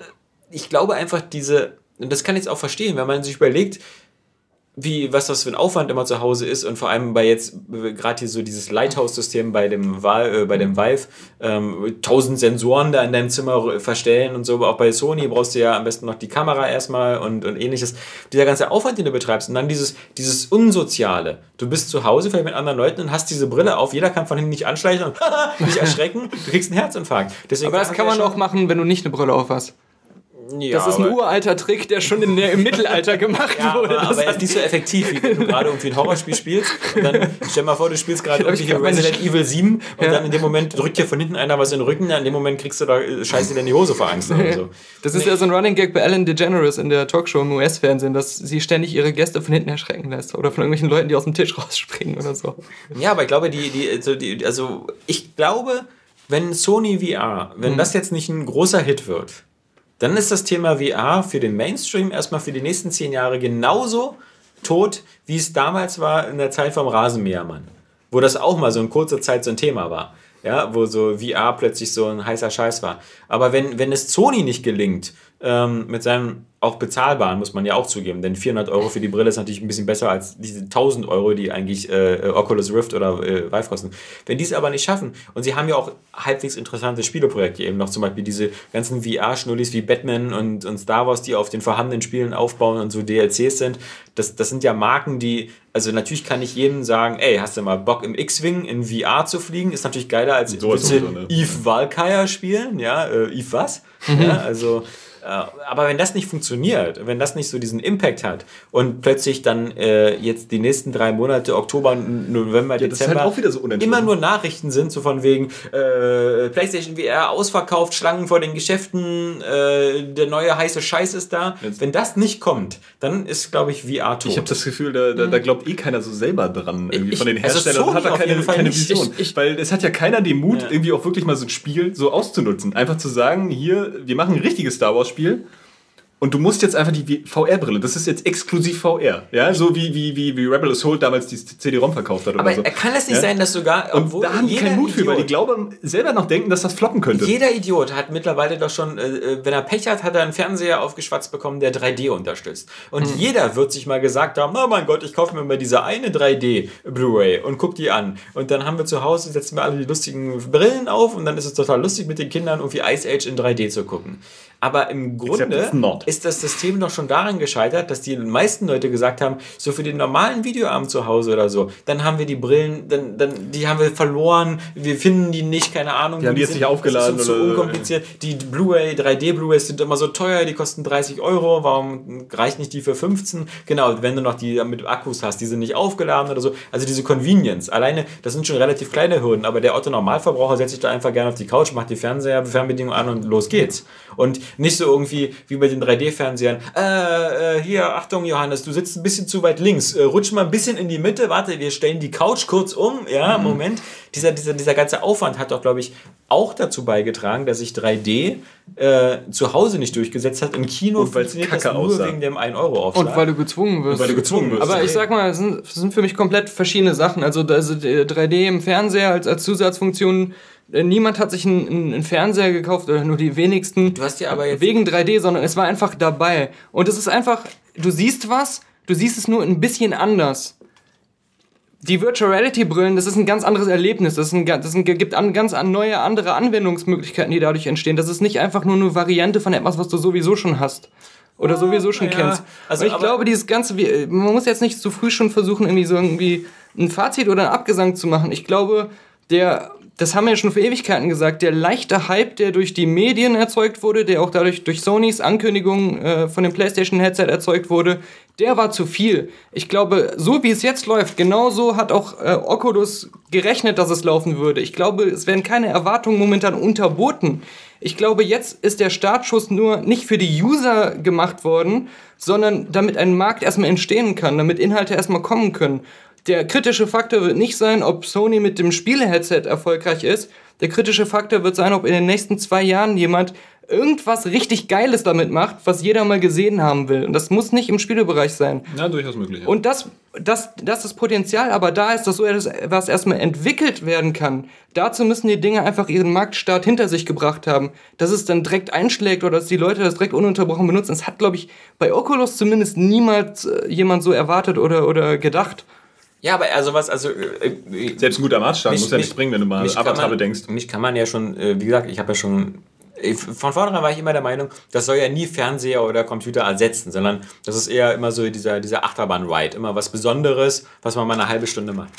ich glaube einfach, diese, und das kann ich jetzt auch verstehen, wenn man sich überlegt, wie, was das für ein Aufwand immer zu Hause ist und vor allem bei jetzt gerade hier so dieses Lighthouse-System bei dem, äh, bei dem Vive, ähm, tausend Sensoren da in deinem Zimmer verstellen und so, aber auch bei Sony brauchst du ja am besten noch die Kamera erstmal und, und ähnliches. Dieser ganze Aufwand, den du betreibst und dann dieses, dieses Unsoziale. Du bist zu Hause vielleicht mit anderen Leuten und hast diese Brille auf, jeder kann von hinten nicht anschleichen und dich erschrecken, du kriegst einen Herzinfarkt. Deswegen aber das kann man auch machen, wenn du nicht eine Brille auf hast. Ja, das ist ein uralter Trick, der schon in der, im Mittelalter gemacht ja, wurde. Aber, aber er ist nicht so effektiv, wie wenn du gerade irgendwie ein Horrorspiel spielst. Und dann stell mal vor, du spielst gerade irgendwie hier Resident Evil 7 und ja. dann in dem Moment drückt dir von hinten einer was in den Rücken, in dem Moment kriegst du da äh, Scheiße in die Hose vor Angst. Oder so. Das ist nee. ja so ein Running Gag bei Ellen DeGeneres in der Talkshow im US-Fernsehen, dass sie ständig ihre Gäste von hinten erschrecken lässt oder von irgendwelchen Leuten, die aus dem Tisch rausspringen oder so. Ja, aber ich glaube, die, die, also, die, also ich glaube, wenn Sony VR, wenn hm. das jetzt nicht ein großer Hit wird, dann ist das Thema VR für den Mainstream erstmal für die nächsten zehn Jahre genauso tot, wie es damals war in der Zeit vom Rasenmähermann. Wo das auch mal so in kurzer Zeit so ein Thema war. Ja, wo so VR plötzlich so ein heißer Scheiß war. Aber wenn, wenn es Sony nicht gelingt, ähm, mit seinem auch bezahlbaren, muss man ja auch zugeben, denn 400 Euro für die Brille ist natürlich ein bisschen besser als diese 1000 Euro, die eigentlich äh, Oculus Rift oder äh, Vive kosten. Wenn die es aber nicht schaffen, und sie haben ja auch halbwegs interessante Spieleprojekte eben noch, zum Beispiel diese ganzen VR-Schnullis wie Batman und, und Star Wars, die auf den vorhandenen Spielen aufbauen und so DLCs sind, das, das sind ja Marken, die, also natürlich kann ich jedem sagen, ey, hast du mal Bock im X-Wing in VR zu fliegen? Ist natürlich geiler als so so, ne? Eve Valkyrie spielen, ja, äh, Eve was? Mhm. Ja, also äh, aber wenn das nicht funktioniert, wenn das nicht so diesen Impact hat und plötzlich dann äh, jetzt die nächsten drei Monate, Oktober, November, ja, Dezember, halt so immer nur Nachrichten sind, so von wegen äh, PlayStation VR ausverkauft, Schlangen vor den Geschäften, äh, der neue heiße Scheiß ist da. Jetzt. Wenn das nicht kommt, dann ist, glaube ich, VR tot. Ich habe das Gefühl, da, da, da, mhm. glaubt eh keiner so selber dran, irgendwie von den Herstellern. Also hat da keine, keine Vision. Ich, ich, weil es hat ja keiner den Mut, ja. irgendwie auch wirklich mal so ein Spiel so auszunutzen. Einfach zu sagen, hier, wir machen ein richtiges Star Wars Spiel und du musst jetzt einfach die VR-Brille, das ist jetzt exklusiv VR, ja, so wie, wie, wie, wie Rebel Assault damals die CD-ROM verkauft hat oder Aber so. kann es nicht ja? sein, dass sogar, und da haben die keinen Mut für, weil die glauben selber noch denken, dass das floppen könnte. Jeder Idiot hat mittlerweile doch schon, äh, äh wenn er Pech hat, hat er einen Fernseher aufgeschwatzt bekommen, der 3D unterstützt. Und mhm. jeder wird sich mal gesagt haben, oh mein Gott, ich kaufe mir mal diese eine 3D Blu-ray und guck die an. Und dann haben wir zu Hause, setzen wir alle die lustigen Brillen auf und dann ist es total lustig mit den Kindern irgendwie Ice Age in 3D zu gucken. Aber im Grunde ist das System doch schon daran gescheitert, dass die meisten Leute gesagt haben, so für den normalen Videoabend zu Hause oder so, dann haben wir die Brillen, dann, dann die haben wir verloren, wir finden die nicht, keine Ahnung. Die haben die jetzt nicht aufgeladen. Das ist so unkompliziert. Die Blu-ray, 3D-Blu-rays sind immer so teuer, die kosten 30 Euro, warum reicht nicht die für 15? Genau, wenn du noch die mit Akkus hast, die sind nicht aufgeladen oder so. Also diese Convenience, alleine, das sind schon relativ kleine Hürden, aber der Otto Normalverbraucher setzt sich da einfach gerne auf die Couch, macht die Fernseher, Fernbedienung an und los geht's. Und nicht so irgendwie wie bei den 3D-Fernsehern. Äh, äh, hier, Achtung, Johannes, du sitzt ein bisschen zu weit links. Äh, rutsch mal ein bisschen in die Mitte. Warte, wir stellen die Couch kurz um. Ja, mhm. Moment. Dieser, dieser, dieser ganze Aufwand hat doch, glaube ich, auch dazu beigetragen, dass sich 3D äh, zu Hause nicht durchgesetzt hat. Im Kino und funktioniert das nur aussah. wegen dem 1-Euro-Aufschlag. Und weil du gezwungen wirst. Und weil du gezwungen wirst. Aber ich sag mal, das sind, das sind für mich komplett verschiedene Sachen. Also, also 3D im Fernseher als, als Zusatzfunktion äh, niemand hat sich einen, einen, Fernseher gekauft oder nur die wenigsten. Du hast ja aber jetzt wegen 3D, sondern es war einfach dabei. Und es ist einfach, du siehst was, du siehst es nur ein bisschen anders. Die Virtual Reality Brillen, das ist ein ganz anderes Erlebnis. Das, ein, das ein, gibt an, ganz an neue andere Anwendungsmöglichkeiten, die dadurch entstehen. Das ist nicht einfach nur eine Variante von etwas, was du sowieso schon hast oder sowieso schon ja, kennst. Also ich glaube, dieses ganze, man muss jetzt nicht zu früh schon versuchen, irgendwie so irgendwie ein Fazit oder einen Abgesang zu machen. Ich glaube, der das haben wir ja schon vor Ewigkeiten gesagt, der leichte Hype, der durch die Medien erzeugt wurde, der auch dadurch durch Sonys Ankündigung äh, von dem PlayStation Headset erzeugt wurde, der war zu viel. Ich glaube, so wie es jetzt läuft, genauso hat auch äh, Oculus gerechnet, dass es laufen würde. Ich glaube, es werden keine Erwartungen momentan unterboten. Ich glaube, jetzt ist der Startschuss nur nicht für die User gemacht worden, sondern damit ein Markt erstmal entstehen kann, damit Inhalte erstmal kommen können. Der kritische Faktor wird nicht sein, ob Sony mit dem Spiele-Headset erfolgreich ist. Der kritische Faktor wird sein, ob in den nächsten zwei Jahren jemand irgendwas richtig Geiles damit macht, was jeder mal gesehen haben will. Und das muss nicht im Spielebereich sein. Ja, durchaus möglich. Ja. Und das, das, das ist Potenzial, aber da ist das so etwas erstmal entwickelt werden kann. Dazu müssen die Dinge einfach ihren Marktstart hinter sich gebracht haben. Dass es dann direkt einschlägt oder dass die Leute das direkt ununterbrochen benutzen, das hat, glaube ich, bei Oculus zumindest niemals äh, jemand so erwartet oder, oder gedacht. Ja, aber also was, also. Äh, äh, Selbst ein guter Maßstab muss ja nicht bringen, wenn du mal Avatar bedenkst. Mich kann man ja schon, äh, wie gesagt, ich habe ja schon. Von vornherein war ich immer der Meinung, das soll ja nie Fernseher oder Computer ersetzen, sondern das ist eher immer so dieser, dieser Achterbahn-Ride, immer was Besonderes, was man mal eine halbe Stunde macht.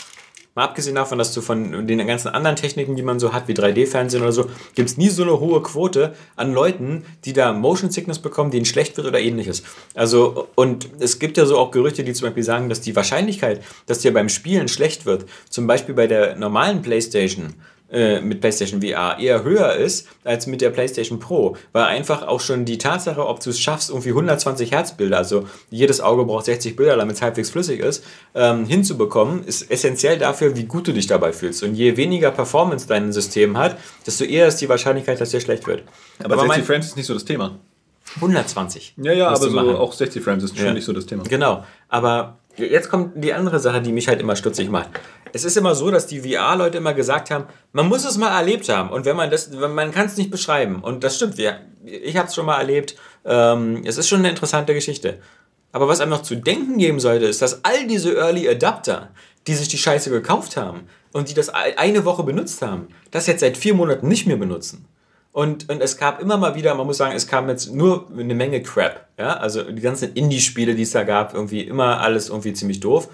Mal abgesehen davon, dass du von den ganzen anderen Techniken, die man so hat, wie 3D-Fernsehen oder so, gibt es nie so eine hohe Quote an Leuten, die da Motion Sickness bekommen, denen schlecht wird oder ähnliches. Also, und es gibt ja so auch Gerüchte, die zum Beispiel sagen, dass die Wahrscheinlichkeit, dass dir beim Spielen schlecht wird, zum Beispiel bei der normalen PlayStation, äh, mit PlayStation VR eher höher ist als mit der PlayStation Pro, weil einfach auch schon die Tatsache, ob du es schaffst, irgendwie 120 Hertz Bilder, also jedes Auge braucht 60 Bilder, damit es halbwegs flüssig ist, ähm, hinzubekommen, ist essentiell dafür, wie gut du dich dabei fühlst. Und je weniger Performance dein System hat, desto eher ist die Wahrscheinlichkeit, dass dir schlecht wird. Aber, Aber 60 Frames ist nicht so das Thema. 120. Ja, ja, aber so auch 60 Frames ist schon ja. nicht so das Thema. Genau. Aber jetzt kommt die andere Sache, die mich halt immer stutzig macht. Es ist immer so, dass die VR-Leute immer gesagt haben, man muss es mal erlebt haben. Und wenn man das, man kann es nicht beschreiben. Und das stimmt. Wir, ich habe es schon mal erlebt. Ähm, es ist schon eine interessante Geschichte. Aber was einem noch zu denken geben sollte, ist, dass all diese Early Adapter, die sich die Scheiße gekauft haben und die das eine Woche benutzt haben, das jetzt seit vier Monaten nicht mehr benutzen. Und, und es gab immer mal wieder, man muss sagen, es kam jetzt nur eine Menge Crap. Ja? Also die ganzen Indie-Spiele, die es da gab, irgendwie immer alles irgendwie ziemlich doof.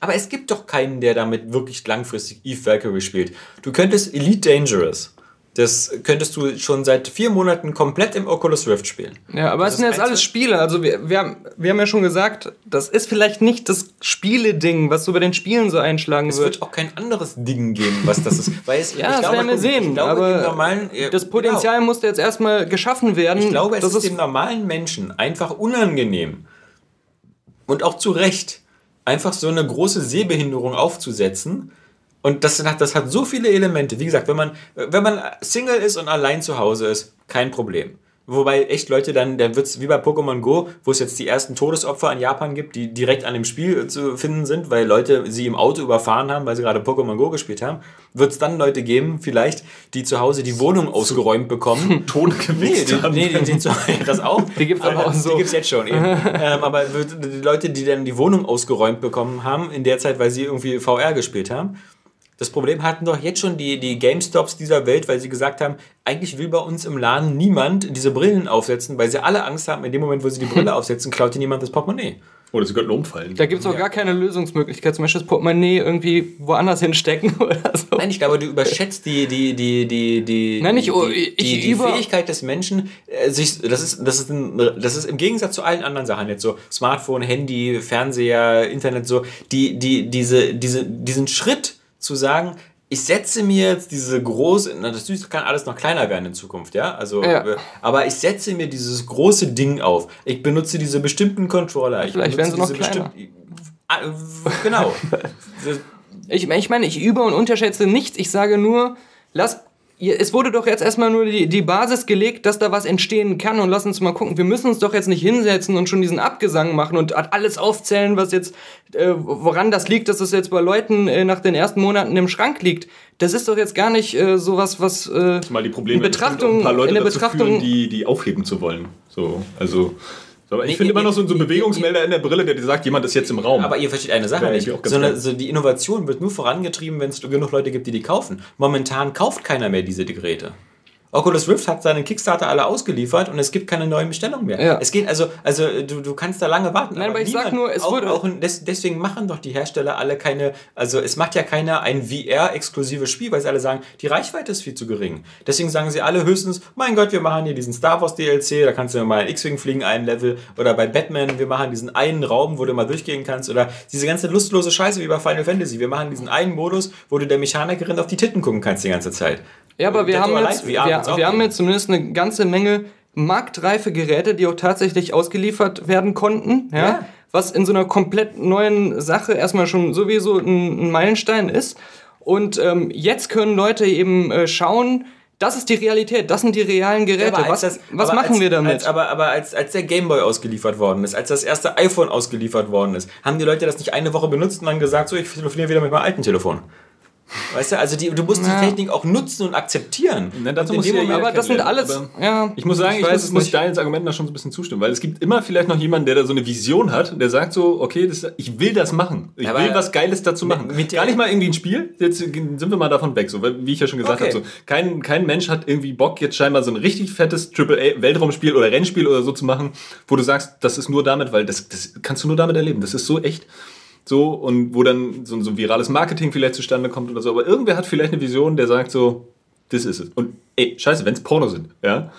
Aber es gibt doch keinen, der damit wirklich langfristig Eve Valkyrie spielt. Du könntest Elite Dangerous das könntest du schon seit vier Monaten komplett im Oculus Rift spielen. Ja, aber es sind jetzt alles Spiele. Also wir, wir, haben, wir haben ja schon gesagt, das ist vielleicht nicht das Spiele-Ding, was so bei den Spielen so einschlagen es wird. Es wird auch kein anderes Ding geben, was das ist. Weil es, ja, das glaube, werden wir sehen. Glaube, aber normalen, ja, das Potenzial genau. musste jetzt erstmal geschaffen werden. Ich glaube, es ist, ist dem normalen Menschen einfach unangenehm und auch zu Recht, einfach so eine große Sehbehinderung aufzusetzen und das hat, das hat so viele Elemente. Wie gesagt, wenn man, wenn man Single ist und allein zu Hause ist, kein Problem. Wobei echt Leute dann, dann wird es wie bei Pokémon Go, wo es jetzt die ersten Todesopfer in Japan gibt, die direkt an dem Spiel zu finden sind, weil Leute sie im Auto überfahren haben, weil sie gerade Pokémon Go gespielt haben, wird es dann Leute geben, vielleicht, die zu Hause die Wohnung ausgeräumt bekommen. Tone gewichst nee, nee, die, die, die, das auch. Die gibt es aber auch so. Die gibt es jetzt schon eben. ähm, aber die Leute, die dann die Wohnung ausgeräumt bekommen haben, in der Zeit, weil sie irgendwie VR gespielt haben, das Problem hatten doch jetzt schon die, die GameStops dieser Welt, weil sie gesagt haben, eigentlich will bei uns im Laden niemand diese Brillen aufsetzen, weil sie alle Angst haben, in dem Moment, wo sie die Brille aufsetzen, klaut ihnen niemand das Portemonnaie. Oder sie könnten umfallen. Da gibt es auch ja. gar keine Lösungsmöglichkeit, zum Beispiel das Portemonnaie irgendwie woanders hinstecken oder so. Nein, ich glaube, du überschätzt die, die, die, die, die, Nein, oh, die, die, die Fähigkeit des Menschen, äh, sich, das, ist, das, ist ein, das ist im Gegensatz zu allen anderen Sachen, jetzt so Smartphone, Handy, Fernseher, Internet, so, die, die, diese, diese, diesen Schritt, zu sagen, ich setze mir jetzt diese große, na, das kann alles noch kleiner werden in Zukunft, ja, also, ja. Äh, aber ich setze mir dieses große Ding auf. Ich benutze diese bestimmten Controller. Ich Vielleicht werden sie noch kleiner. Ah, genau. ich, ich meine, ich übe und unterschätze nichts. Ich sage nur, lass es wurde doch jetzt erstmal nur die, die Basis gelegt, dass da was entstehen kann und lass uns mal gucken. Wir müssen uns doch jetzt nicht hinsetzen und schon diesen Abgesang machen und alles aufzählen, was jetzt, äh, woran das liegt, dass es jetzt bei Leuten äh, nach den ersten Monaten im Schrank liegt. Das ist doch jetzt gar nicht äh, sowas, was äh, Mal die Probleme in Betrachtung, ein paar Leute in der Betrachtung, führen, die, die aufheben zu wollen. So, also aber ich nee, finde immer noch so, so einen Bewegungsmelder in der Brille, der dir sagt, jemand ist jetzt im Raum. Aber ihr versteht eine Sache nicht. So eine, so die Innovation wird nur vorangetrieben, wenn es genug Leute gibt, die die kaufen. Momentan kauft keiner mehr diese Geräte. Oculus Rift hat seinen Kickstarter alle ausgeliefert und es gibt keine neuen Bestellungen mehr. Ja. Es geht also, also du, du kannst da lange warten. Nein, aber, aber ich sag nur, es wurde auch des, deswegen machen doch die Hersteller alle keine, also es macht ja keiner ein VR-exklusives Spiel, weil sie alle sagen, die Reichweite ist viel zu gering. Deswegen sagen sie alle höchstens, mein Gott, wir machen hier diesen Star Wars DLC, da kannst du mal X-Wing fliegen, ein Level, oder bei Batman, wir machen diesen einen Raum, wo du mal durchgehen kannst, oder diese ganze lustlose Scheiße wie bei Final Fantasy, wir machen diesen einen Modus, wo du der Mechanikerin auf die Titten gucken kannst die ganze Zeit. Ja, aber wir haben, jetzt, wir, wir haben jetzt zumindest eine ganze Menge marktreife Geräte, die auch tatsächlich ausgeliefert werden konnten. Ja? ja. Was in so einer komplett neuen Sache erstmal schon sowieso ein, ein Meilenstein ist. Und ähm, jetzt können Leute eben äh, schauen, das ist die Realität, das sind die realen Geräte. Ja, was, das, was machen als, wir damit? Als, aber aber als, als der Gameboy ausgeliefert worden ist, als das erste iPhone ausgeliefert worden ist, haben die Leute das nicht eine Woche benutzt und dann gesagt, so, ich telefoniere wieder mit meinem alten Telefon. Weißt du, also die, du musst ja. die Technik auch nutzen und akzeptieren. Na, dazu muss ja aber das sind alles. Ja, ich muss sagen, ich, ich muss, muss deinen Argumenten da schon so ein bisschen zustimmen, weil es gibt immer vielleicht noch jemanden, der da so eine Vision hat, der sagt so, okay, das, ich will das machen. Ich aber will was Geiles dazu machen. Mit, mit Gar nicht mal irgendwie ein Spiel, jetzt sind wir mal davon weg, so, wie ich ja schon gesagt okay. habe. So, kein, kein Mensch hat irgendwie Bock, jetzt scheinbar so ein richtig fettes AAA-Weltraumspiel oder Rennspiel oder so zu machen, wo du sagst, das ist nur damit, weil das, das kannst du nur damit erleben. Das ist so echt. So, und wo dann so, so ein virales Marketing vielleicht zustande kommt oder so. Aber irgendwer hat vielleicht eine Vision, der sagt so, das ist es. Und ey, scheiße, wenn es Porno sind, ja.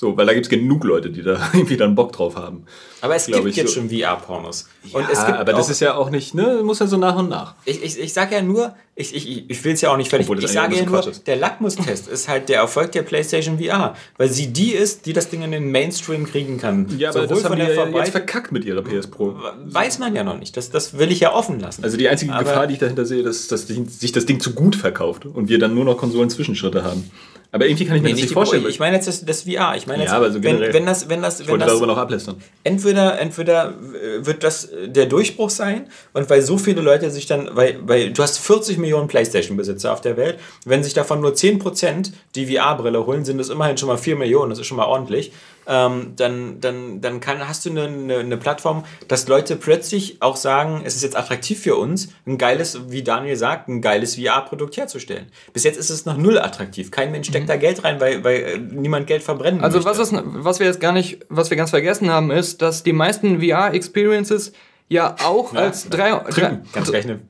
So, weil da gibt es genug Leute, die da irgendwie dann Bock drauf haben. Aber es gibt jetzt so. schon VR-Pornos. Ja, aber das ist ja auch nicht, ne, muss ja so nach und nach. Ich, ich, ich sage ja nur, ich, ich, ich will es ja auch nicht fertig. Ich sage ja nur, der Lackmustest ist halt der Erfolg der PlayStation VR, weil sie die ist, die das Ding in den Mainstream kriegen kann. Ja, aber Sowohl das haben die ja jetzt verkackt mit ihrer PS Pro. Weiß man ja noch nicht. Das, das will ich ja offen lassen. Also die einzige aber Gefahr, die ich dahinter sehe, ist, dass sich das Ding zu gut verkauft und wir dann nur noch Konsolen-Zwischenschritte haben. Aber irgendwie kann ich mir nee, das nicht vorstellen. Ich meine jetzt das, das VR. Ich meine jetzt, ja, aber so wenn, wenn das, wenn das, wenn das, darüber noch ablästern. Entweder, entweder äh, wird das der Durchbruch sein und weil so viele Leute sich dann, weil, weil du hast 40 Millionen PlayStation-Besitzer auf der Welt, wenn sich davon nur 10% die VR-Brille holen, sind das immerhin schon mal 4 Millionen. Das ist schon mal ordentlich ähm, dann, dann, dann kann, hast du eine, eine, eine, Plattform, dass Leute plötzlich auch sagen, es ist jetzt attraktiv für uns, ein geiles, wie Daniel sagt, ein geiles VR-Produkt herzustellen. Bis jetzt ist es noch null attraktiv. Kein Mensch steckt mhm. da Geld rein, weil, weil äh, niemand Geld verbrennen Also möchte. was, ist, was wir jetzt gar nicht, was wir ganz vergessen haben, ist, dass die meisten VR-Experiences ja auch ja, als, drei, drei,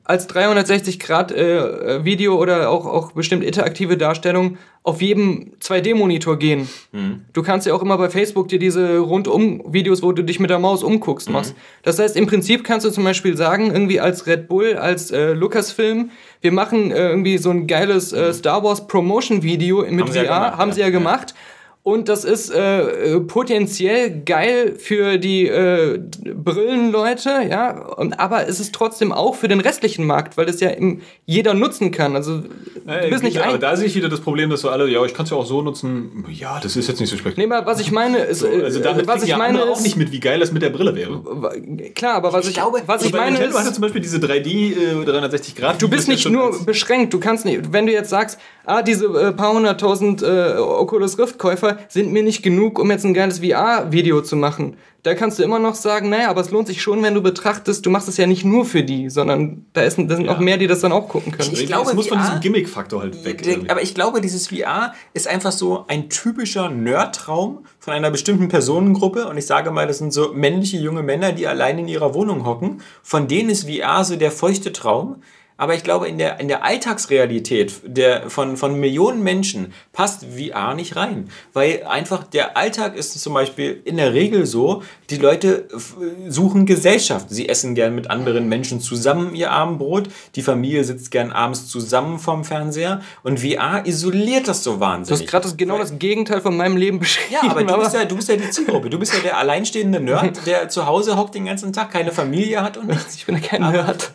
als 360 Grad äh, Video oder auch, auch bestimmt interaktive Darstellung auf jedem 2D-Monitor gehen. Mhm. Du kannst ja auch immer bei Facebook dir diese Rundum-Videos, wo du dich mit der Maus umguckst, mhm. machst. Das heißt, im Prinzip kannst du zum Beispiel sagen, irgendwie als Red Bull, als äh, Lucasfilm, wir machen äh, irgendwie so ein geiles äh, Star Wars Promotion-Video mit haben VR, ja haben sie ja gemacht. Ja. Und das ist äh, potenziell geil für die äh, Brillenleute, ja. Und, aber es ist trotzdem auch für den restlichen Markt, weil das ja im, jeder nutzen kann. Also du bist nicht aber da sehe ich wieder das Problem, dass so alle, ja, ich kann es ja auch so nutzen. Ja, das ist jetzt nicht so spektakulär. Nee, aber was ich meine ist, so, also äh, damit was ich ja meine ist, auch nicht mit, wie geil das mit der Brille wäre. Klar, aber was ich, ich glaube, was ich meine Nintendo ist, hatte zum Beispiel diese 3D äh, 360 Grad. Du bist nicht nur beschränkt. Du kannst nicht, wenn du jetzt sagst, ah, diese äh, paar hunderttausend äh, Oculus Rift Käufer sind mir nicht genug, um jetzt ein geiles VR-Video zu machen. Da kannst du immer noch sagen, naja, aber es lohnt sich schon, wenn du betrachtest, du machst es ja nicht nur für die, sondern da, ist, da sind ja. auch mehr, die das dann auch gucken können. Ich, ich glaube, es muss VR, von diesem Gimmick-Faktor halt weg. Der, aber ich glaube, dieses VR ist einfach so ein typischer Nerd-Traum von einer bestimmten Personengruppe. Und ich sage mal, das sind so männliche junge Männer, die allein in ihrer Wohnung hocken. Von denen ist VR so der feuchte Traum aber ich glaube, in der, in der Alltagsrealität der, von, von Millionen Menschen passt VR nicht rein. Weil einfach der Alltag ist zum Beispiel in der Regel so, die Leute suchen Gesellschaft. Sie essen gern mit anderen Menschen zusammen ihr Abendbrot. Die Familie sitzt gern abends zusammen vorm Fernseher. Und VR isoliert das so wahnsinnig. Du hast gerade genau das Gegenteil von meinem Leben beschrieben. Ja, aber, du, bist ja, du bist ja die Zielgruppe. Du bist ja der alleinstehende Nerd, der zu Hause hockt den ganzen Tag, keine Familie hat und nichts. Ich bin ja kein Nerd.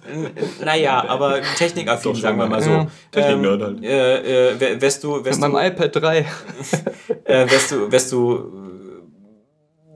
Naja, aber technikaffin, sagen wir mal so. Ja. Technik-Nerd ähm, halt. Äh, äh, wärst du, wärst Mit meinem iPad 3. äh, wärst du, wärst du,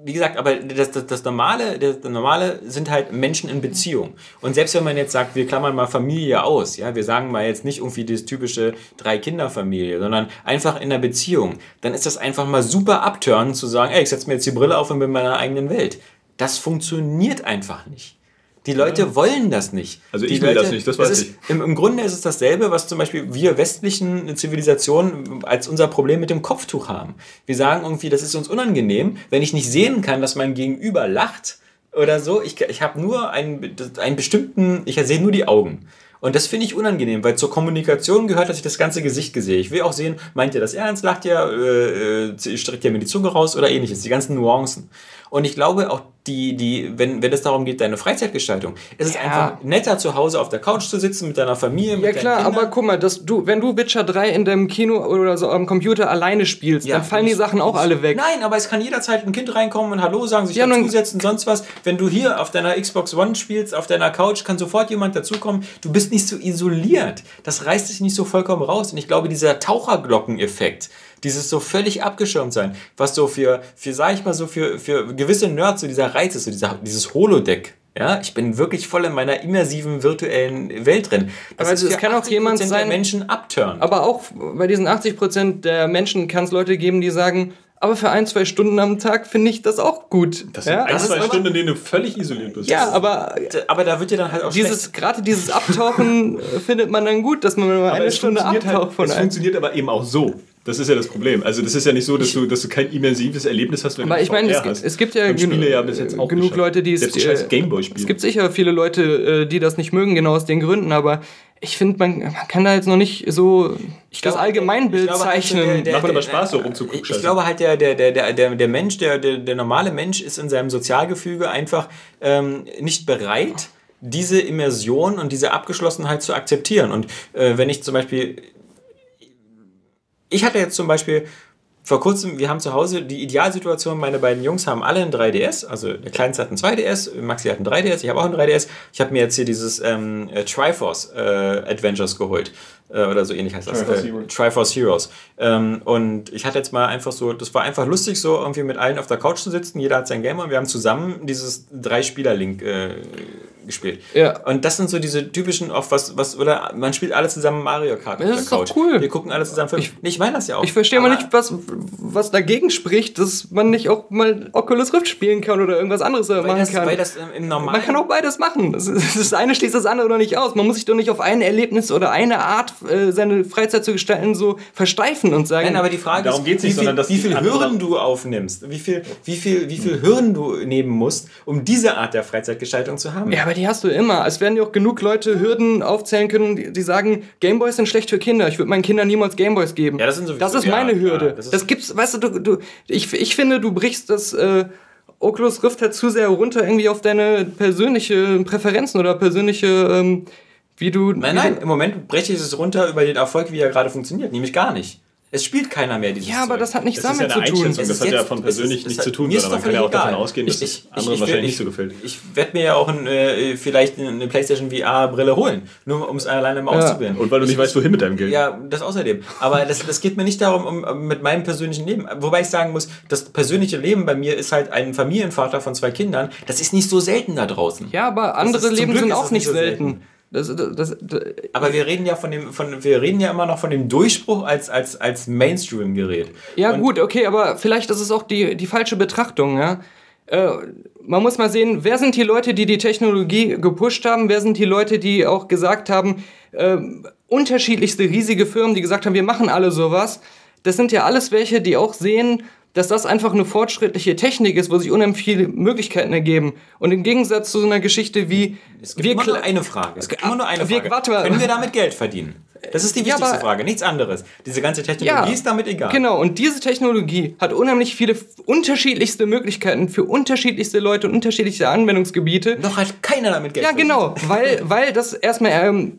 wie gesagt, aber das, das, das, Normale, das, das Normale sind halt Menschen in Beziehung. Und selbst wenn man jetzt sagt, wir klammern mal Familie aus, ja, wir sagen mal jetzt nicht irgendwie das typische Drei-Kinder-Familie, sondern einfach in einer Beziehung, dann ist das einfach mal super abturnen zu sagen, ey, ich setze mir jetzt die Brille auf und bin in meiner eigenen Welt. Das funktioniert einfach nicht. Die Leute ja. wollen das nicht. Also ich die will Leute, das nicht, das weiß das ist, ich. Im, Im Grunde ist es dasselbe, was zum Beispiel wir westlichen Zivilisationen als unser Problem mit dem Kopftuch haben. Wir sagen irgendwie, das ist uns unangenehm, wenn ich nicht sehen kann, dass mein Gegenüber lacht oder so. Ich, ich habe nur einen, einen bestimmten, ich sehe nur die Augen. Und das finde ich unangenehm, weil zur Kommunikation gehört, dass ich das ganze Gesicht sehe. Ich will auch sehen, meint ihr das ernst, lacht ihr, äh, äh streckt ihr mir die Zunge raus oder ähnliches, die ganzen Nuancen. Und ich glaube auch, die, die, wenn, wenn es darum geht, deine Freizeitgestaltung, ist es ja. einfach netter, zu Hause auf der Couch zu sitzen mit deiner Familie. Mit ja klar, aber guck mal, dass du, wenn du Witcher 3 in deinem Kino oder so am Computer alleine spielst, ja, dann fallen die Sachen auch alle weg. Nein, aber es kann jederzeit ein Kind reinkommen und Hallo sagen, sich ja, dazusetzen, sonst was. Wenn du hier auf deiner Xbox One spielst, auf deiner Couch, kann sofort jemand dazukommen. Du bist nicht so isoliert. Das reißt dich nicht so vollkommen raus. Und ich glaube, dieser Taucherglockeneffekt, dieses so völlig abgeschirmt sein, was so für, für sag ich mal so, für, für gewisse Nerds so dieser Reiz ist, so dieser, dieses Holodeck. Ja, ich bin wirklich voll in meiner immersiven virtuellen Welt drin. Das aber es kann auch jemand sein, der Menschen abturnen. Aber auch bei diesen 80% der Menschen kann es Leute geben, die sagen, aber für ein, zwei Stunden am Tag finde ich das auch gut. Das sind ja? ein, zwei Stunden, in denen du völlig isoliert bist. Ja, aber, aber da wird dir dann halt auch dieses Gerade dieses Abtauchen findet man dann gut, dass man mal eine Stunde abtaucht halt, von Es einem. funktioniert aber eben auch so. Das ist ja das Problem. Also das ist ja nicht so, dass du, dass du kein immersives Erlebnis hast, wenn Aber du ich meine, es, es, gibt ja, genu ja genug geschafft. Leute, die es... Äh, Gameboy spielen. Es gibt sicher viele Leute, äh, die das nicht mögen, genau aus den Gründen, aber ich finde, man, man, kann da jetzt noch nicht so ich das Allgemeinbild glaube, halt zeichnen. Der, der, Macht aber Spaß, so rumzugucken. Ich, ich glaube halt, der, der, der, der, der Mensch, der, der, der normale Mensch ist in seinem Sozialgefüge einfach ähm, nicht bereit, diese Immersion und diese Abgeschlossenheit zu akzeptieren. Und äh, wenn ich zum Beispiel ich hatte jetzt zum Beispiel vor kurzem, wir haben zu Hause die Idealsituation, meine beiden Jungs haben alle ein 3DS, also der Kleinste hat ein 2DS, Maxi hat ein 3DS, ich habe auch ein 3DS. Ich habe mir jetzt hier dieses ähm, äh, Triforce äh, Adventures geholt. Äh, oder so ähnlich heißt das. Triforce, äh, Heroes. Triforce Heroes. Ähm, und ich hatte jetzt mal einfach so, das war einfach lustig, so irgendwie mit allen auf der Couch zu sitzen. Jeder hat sein Gamer und wir haben zusammen dieses Drei-Spieler-Link äh, gespielt. Ja. Und das sind so diese typischen, auf was, was, oder man spielt alle zusammen Mario Kart. Das ist Couch. doch cool. Wir gucken alle zusammen Film. Ich, ich meine das ja auch. Ich verstehe mal nicht, was, was dagegen spricht, dass man nicht auch mal Oculus Rift spielen kann oder irgendwas anderes machen das, kann. Weil das im normalen man kann auch beides machen. Das, das eine schließt das andere noch nicht aus. Man muss sich doch nicht auf ein Erlebnis oder eine Art, äh, seine Freizeit zu gestalten, so versteifen und sagen. Nein, aber die Frage darum ist, geht's nicht, wie viel, wie viel Hürden du aufnimmst, wie viel, wie viel, wie viel Hürden du nehmen musst, um diese Art der Freizeitgestaltung zu haben. Ja, aber die hast du immer. Es werden ja auch genug Leute Hürden aufzählen können, die, die sagen, Gameboys sind schlecht für Kinder. Ich würde meinen Kindern niemals Gameboys geben. Ja, das, sind sowieso, das ist meine ja, Hürde. Ja, das, ist das, gibt's, weißt du, du, du ich, ich finde, du brichst das. Äh, Oculus Rift halt zu sehr runter irgendwie auf deine persönliche Präferenzen oder persönliche ähm, wie du. Nein, nein, im Moment breche ich es runter über den Erfolg, wie er gerade funktioniert. Nämlich gar nicht. Es spielt keiner mehr dieses Ja, aber das hat nichts damit ja zu tun. Das hat ja von persönlich nichts zu tun, sondern man kann ja auch egal. davon ausgehen, dass ich, ich, anderen ich, wahrscheinlich nicht so gefällt. Ich werde mir ja auch ein, äh, vielleicht eine PlayStation VR-Brille holen, nur um es alleine mal ja. auszuprobieren. Und weil du nicht weißt, wohin mit deinem Geld. Ja, das außerdem. Aber das, das geht mir nicht darum, um, mit meinem persönlichen Leben. Wobei ich sagen muss, das persönliche Leben bei mir ist halt ein Familienvater von zwei Kindern. Das ist nicht so selten da draußen. Ja, aber andere Leben sind auch nicht selten. selten. Das, das, das, aber wir reden ja von dem, von, wir reden ja immer noch von dem Durchbruch als, als, als Mainstream-Gerät. Ja, Und gut, okay, aber vielleicht ist es auch die, die falsche Betrachtung, ja. Äh, man muss mal sehen, wer sind die Leute, die die Technologie gepusht haben? Wer sind die Leute, die auch gesagt haben, äh, unterschiedlichste riesige Firmen, die gesagt haben, wir machen alle sowas. Das sind ja alles welche, die auch sehen, dass das einfach eine fortschrittliche Technik ist, wo sich unheimlich viele Möglichkeiten ergeben. Und im Gegensatz zu so einer Geschichte wie... Es gibt wir immer nur eine Frage. Es gibt immer nur eine Frage. Wir, warte mal. Können wir damit Geld verdienen? Das ist die wichtigste ja, aber, Frage, nichts anderes. Diese ganze Technologie ja, ist damit egal. Genau, und diese Technologie hat unheimlich viele unterschiedlichste Möglichkeiten für unterschiedlichste Leute und unterschiedlichste Anwendungsgebiete. Noch hat keiner damit Geld Ja, verdient. genau, weil, weil das erstmal ähm,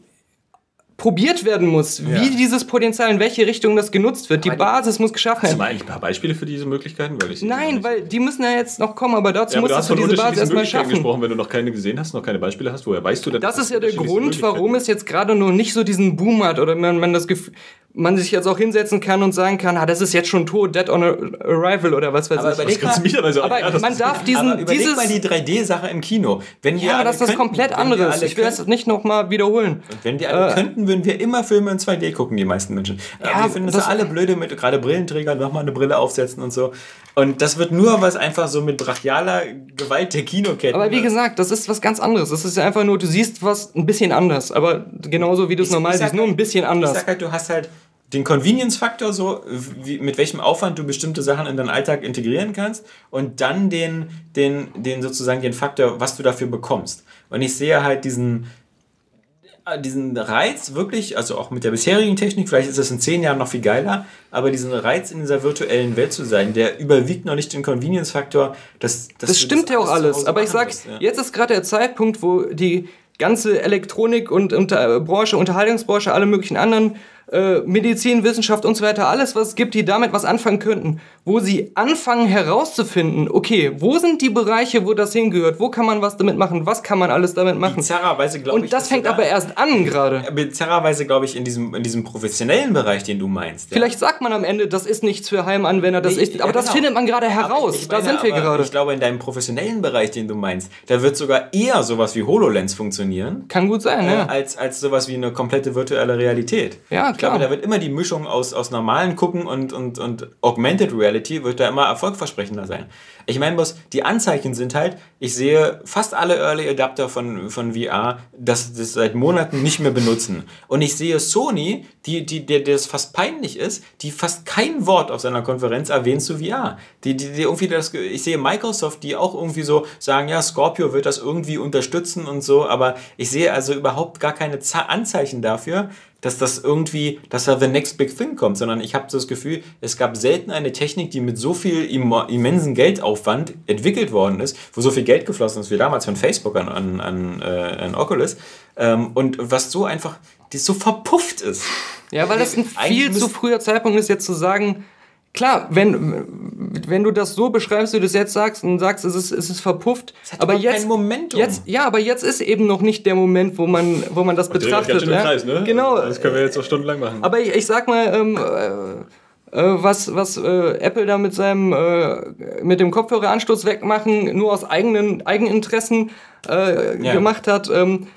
probiert werden muss, ja. wie dieses Potenzial, in welche Richtung das genutzt wird. Die Basis muss geschaffen werden. Hast du mal eigentlich ein paar Beispiele für diese Möglichkeiten? Weil ich Nein, weil die müssen ja jetzt noch kommen, aber dazu ja, musst du diese Basis erstmal schaffen. gesprochen, wenn du noch keine gesehen hast, noch keine Beispiele hast, woher weißt du denn? Das ist ja der Grund, warum es jetzt gerade noch nicht so diesen Boom hat oder man, man das Gefühl man sich jetzt auch hinsetzen kann und sagen kann, ah, das ist jetzt schon tot, Dead on Arrival oder was weiß aber ich. Überleg mal, aber, so aber ja, man darf diesen, aber dieses, mal die 3D-Sache im Kino. Wenn ja, aber das ist komplett anderes. Ich will das nicht nochmal wiederholen. Und wenn wir alle äh, könnten, würden wir immer Filme in 2D gucken, die meisten Menschen. Ja, wir finden das, das alle blöde mit gerade Brillenträgern nochmal eine Brille aufsetzen und so. Und das wird nur was einfach so mit brachialer Gewalt der Kinoketten. Aber wie gesagt, das ist was ganz anderes. Das ist ja einfach nur, du siehst was ein bisschen anders. Aber genauso wie du es normal siehst, nur ein bisschen anders. Ich sag halt, du hast halt den Convenience-Faktor, so wie, mit welchem Aufwand du bestimmte Sachen in deinen Alltag integrieren kannst und dann den, den, den sozusagen den Faktor, was du dafür bekommst. Und ich sehe halt diesen, diesen Reiz wirklich, also auch mit der bisherigen Technik, vielleicht ist es in zehn Jahren noch viel geiler, aber diesen Reiz in dieser virtuellen Welt zu sein, der überwiegt noch nicht den Convenience-Faktor. Das, das, das stimmt ja auch alles, aber ich sag, ja. jetzt ist gerade der Zeitpunkt, wo die ganze Elektronik und unter, Branche, Unterhaltungsbranche, alle möglichen anderen äh, Medizin, Wissenschaft und so weiter, alles, was es gibt, die damit was anfangen könnten, wo sie anfangen herauszufinden, okay, wo sind die Bereiche, wo das hingehört, wo kann man was damit machen, was kann man alles damit machen. Bizarrerweise glaube ich. Und das fängt aber erst an gerade. Bizarrerweise glaube ich in diesem, in diesem professionellen Bereich, den du meinst. Ja. Vielleicht sagt man am Ende, das ist nichts für Heimanwender, das nee, ist, aber ja, das genau. findet man gerade heraus. Ich, ich da sind wir gerade. Ich glaube, in deinem professionellen Bereich, den du meinst, da wird sogar eher sowas wie HoloLens funktionieren. Kann gut sein, äh, ja. Als, als sowas wie eine komplette virtuelle Realität. Ja, glaube, da wird immer die Mischung aus, aus normalen Gucken und, und, und Augmented Reality wird da immer erfolgversprechender sein. Ich meine, Boss, die Anzeichen sind halt, ich sehe fast alle Early Adapter von, von VR, dass das seit Monaten nicht mehr benutzen. Und ich sehe Sony, die, die, der, der es fast peinlich ist, die fast kein Wort auf seiner Konferenz erwähnt zu VR. Die, die, die irgendwie das, ich sehe Microsoft, die auch irgendwie so sagen, ja, Scorpio wird das irgendwie unterstützen und so, aber ich sehe also überhaupt gar keine Anzeichen dafür, dass das irgendwie, dass da the next big thing kommt, sondern ich habe das Gefühl, es gab selten eine Technik, die mit so viel immensen Geldaufwand entwickelt worden ist, wo so viel Geld geflossen ist wie damals von Facebook an, an, an, äh, an Oculus ähm, und was so einfach, die so verpufft ist. Ja, weil das ein viel zu früher Zeitpunkt ist, jetzt zu sagen, klar, wenn, wenn du das so beschreibst, wie du es jetzt sagst und sagst, es ist, es ist verpufft. aber jetzt, jetzt, ja, aber jetzt ist eben noch nicht der Moment, wo man, wo man das und betrachtet. Ja? Kreis, ne? Genau. Das können wir jetzt auch stundenlang machen. Aber ich, ich sag mal, ähm, äh, äh was, was äh, Apple da mit seinem äh, mit dem Kopfhöreranschluss wegmachen nur aus eigenen Eigeninteressen äh, ja. gemacht hat. Ähm,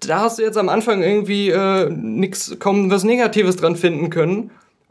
da hast du jetzt am Anfang irgendwie äh, nichts, kaum was Negatives dran finden können.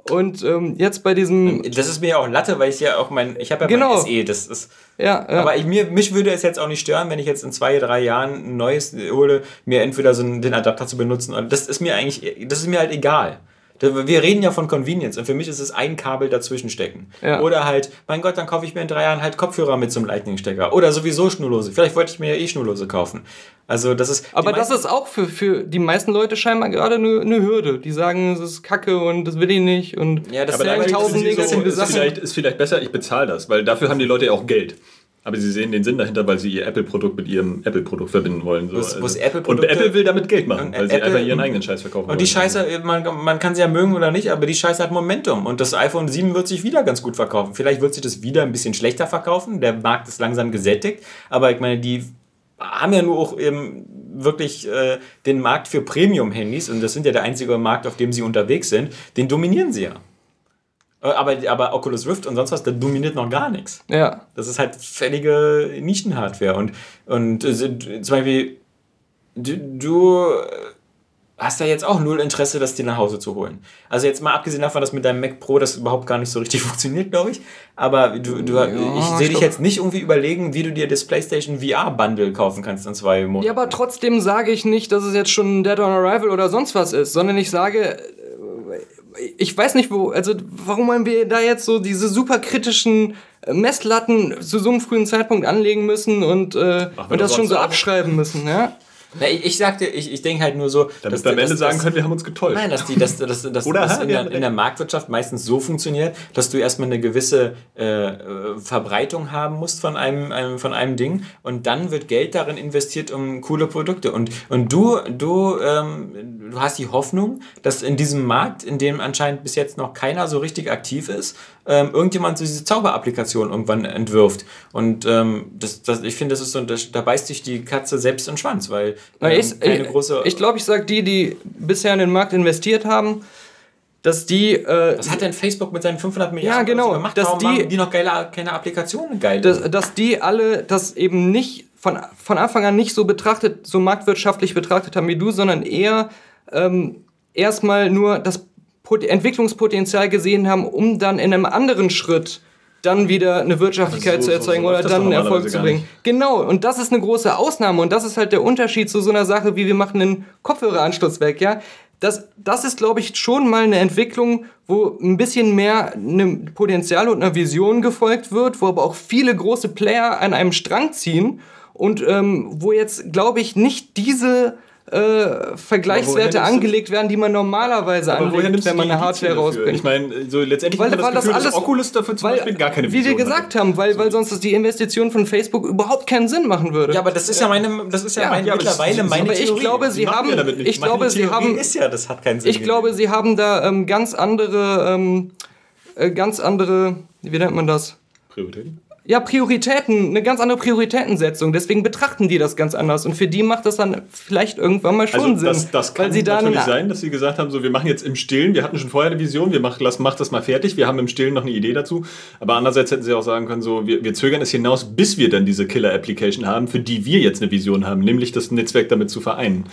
Und ähm, jetzt bei diesem. Das ist mir ja auch Latte, weil ich ja auch mein. Ich habe ja genau. mein SE. Das ist. Ja, ja. Aber ich, mir, mich würde es jetzt auch nicht stören, wenn ich jetzt in zwei, drei Jahren ein neues hole, mir entweder so einen, den Adapter zu benutzen. Und das ist mir eigentlich. Das ist mir halt egal. Wir reden ja von Convenience und für mich ist es ein Kabel dazwischen stecken. Ja. Oder halt, mein Gott, dann kaufe ich mir in drei Jahren halt Kopfhörer mit zum Lightning-Stecker. Oder sowieso Schnurlose. Vielleicht wollte ich mir ja eh Schnurlose kaufen. Also das ist. Aber das ist auch für, für die meisten Leute scheinbar gerade eine, eine Hürde. Die sagen, es ist Kacke und das will ich nicht und ja, das aber tausend negative so, Sachen. Vielleicht, ist vielleicht besser, ich bezahle das, weil dafür haben die Leute ja auch Geld. Aber sie sehen den Sinn dahinter, weil sie ihr Apple-Produkt mit ihrem Apple-Produkt verbinden wollen. So. Was, was Apple und Apple will damit Geld machen, weil Apple, sie einfach ihren eigenen Scheiß verkaufen Und die Scheiße, man, man kann sie ja mögen oder nicht, aber die Scheiße hat Momentum. Und das iPhone 7 wird sich wieder ganz gut verkaufen. Vielleicht wird sich das wieder ein bisschen schlechter verkaufen. Der Markt ist langsam gesättigt. Aber ich meine, die haben ja nur auch eben wirklich äh, den Markt für Premium-Handys, und das sind ja der einzige Markt, auf dem sie unterwegs sind, den dominieren sie ja. Äh, aber, aber Oculus Rift und sonst was, da dominiert noch gar nichts. Ja. Das ist halt völlige Nischenhardware. Und, und äh, zum Beispiel, du, du hast da jetzt auch null Interesse, das dir nach Hause zu holen. Also jetzt mal abgesehen davon, dass mit deinem Mac Pro das überhaupt gar nicht so richtig funktioniert, glaube ich. Aber du, du, ja, ich sehe dich jetzt nicht irgendwie überlegen, wie du dir das PlayStation VR Bundle kaufen kannst in zwei Monaten. Ja, aber trotzdem sage ich nicht, dass es jetzt schon Dead on Arrival oder sonst was ist, sondern ich sage, ich weiß nicht, wo, also warum wollen wir da jetzt so diese super kritischen äh, Messlatten zu so einem frühen Zeitpunkt anlegen müssen und, äh, Ach, und das schon so abschreiben müssen, ja? Na, ich, ich sagte, ich, ich denke halt nur so. Damit dass, wir am Ende sagen können, wir haben uns getäuscht. Nein, dass, die, dass, dass, dass Oder das in der, in der Marktwirtschaft meistens so funktioniert, dass du erstmal eine gewisse äh, Verbreitung haben musst von einem, einem, von einem Ding und dann wird Geld darin investiert, um coole Produkte. Und, und du, du, ähm, du hast die Hoffnung, dass in diesem Markt, in dem anscheinend bis jetzt noch keiner so richtig aktiv ist, ähm, irgendjemand so diese Zauberapplikation irgendwann entwirft. Und ähm, das, das, ich finde, das ist so, das, da beißt sich die Katze selbst in den Schwanz, weil ähm, ich keine große. Ich glaube, ich sage die, die bisher in den Markt investiert haben, dass die. Äh, Was hat denn Facebook mit seinen 500 Milliarden ja, genau, gemacht? Dass Warum die, die noch geile, keine Applikationen geil? Dass, dass die alle das eben nicht von, von Anfang an nicht so betrachtet, so marktwirtschaftlich betrachtet haben wie du, sondern eher ähm, erstmal nur das Entwicklungspotenzial gesehen haben, um dann in einem anderen Schritt dann wieder eine Wirtschaftlichkeit so, zu erzeugen so, so oder dann einen Erfolg zu bringen. Genau, und das ist eine große Ausnahme und das ist halt der Unterschied zu so einer Sache, wie wir machen einen Kopfhöreranschluss weg, ja. Das, das ist, glaube ich, schon mal eine Entwicklung, wo ein bisschen mehr einem Potenzial und einer Vision gefolgt wird, wo aber auch viele große Player an einem Strang ziehen und ähm, wo jetzt, glaube ich, nicht diese äh, Vergleichswerte angelegt werden, die man normalerweise aber anlegt, wenn man eine Hardware rausbringt. Ich meine, so letztendlich weil, weil das, Gefühl, das alles, Oculus dafür zum weil, Beispiel gar keine Vision Wie wir gesagt hat. haben, weil, weil sonst die Investition von Facebook überhaupt keinen Sinn machen würde. Ja, aber das ist ja, meine, das ist ja, ja meine, ja, mittlerweile das, meine aber Theorie. ich glaube, sie haben, ja ich glaube, sie haben, ist ja, das hat keinen Sinn. Ich glaube, sie haben da ähm, ganz andere, ähm, äh, ganz andere, wie nennt man das? Prioritäten? Ja, Prioritäten, eine ganz andere Prioritätensetzung. Deswegen betrachten die das ganz anders. Und für die macht das dann vielleicht irgendwann mal schon also Sinn. Das, das kann sie natürlich sein, dass sie gesagt haben, so wir machen jetzt im Stillen, wir hatten schon vorher eine Vision, wir machen, lass, mach das mal fertig, wir haben im Stillen noch eine Idee dazu. Aber andererseits hätten sie auch sagen können, so wir, wir zögern es hinaus, bis wir dann diese Killer-Application haben, für die wir jetzt eine Vision haben, nämlich das Netzwerk damit zu vereinen.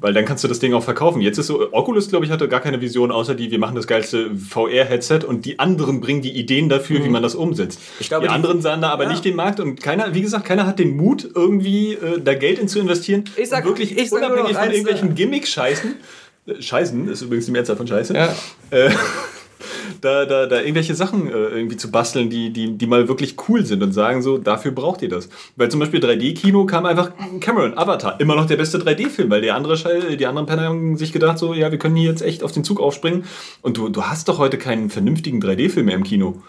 Weil dann kannst du das Ding auch verkaufen. Jetzt ist so, Oculus, glaube ich, hatte gar keine Vision, außer die, wir machen das geilste VR-Headset und die anderen bringen die Ideen dafür, mhm. wie man das umsetzt. Ich glaube, die, die anderen sahen da aber ja. nicht den Markt und keiner, wie gesagt, keiner hat den Mut, irgendwie äh, da Geld in zu investieren. Ich sag, wirklich ich unabhängig von irgendwelchen äh, Gimmick-Scheißen. Äh, Scheißen ist übrigens die Mehrzahl von Scheiße. Ja. Äh, da, da, da irgendwelche Sachen äh, irgendwie zu basteln, die, die, die mal wirklich cool sind und sagen so, dafür braucht ihr das. Weil zum Beispiel 3D-Kino kam einfach Cameron, Avatar, immer noch der beste 3D-Film, weil die, andere die anderen Penner haben sich gedacht so, ja, wir können hier jetzt echt auf den Zug aufspringen und du, du hast doch heute keinen vernünftigen 3D-Film mehr im Kino.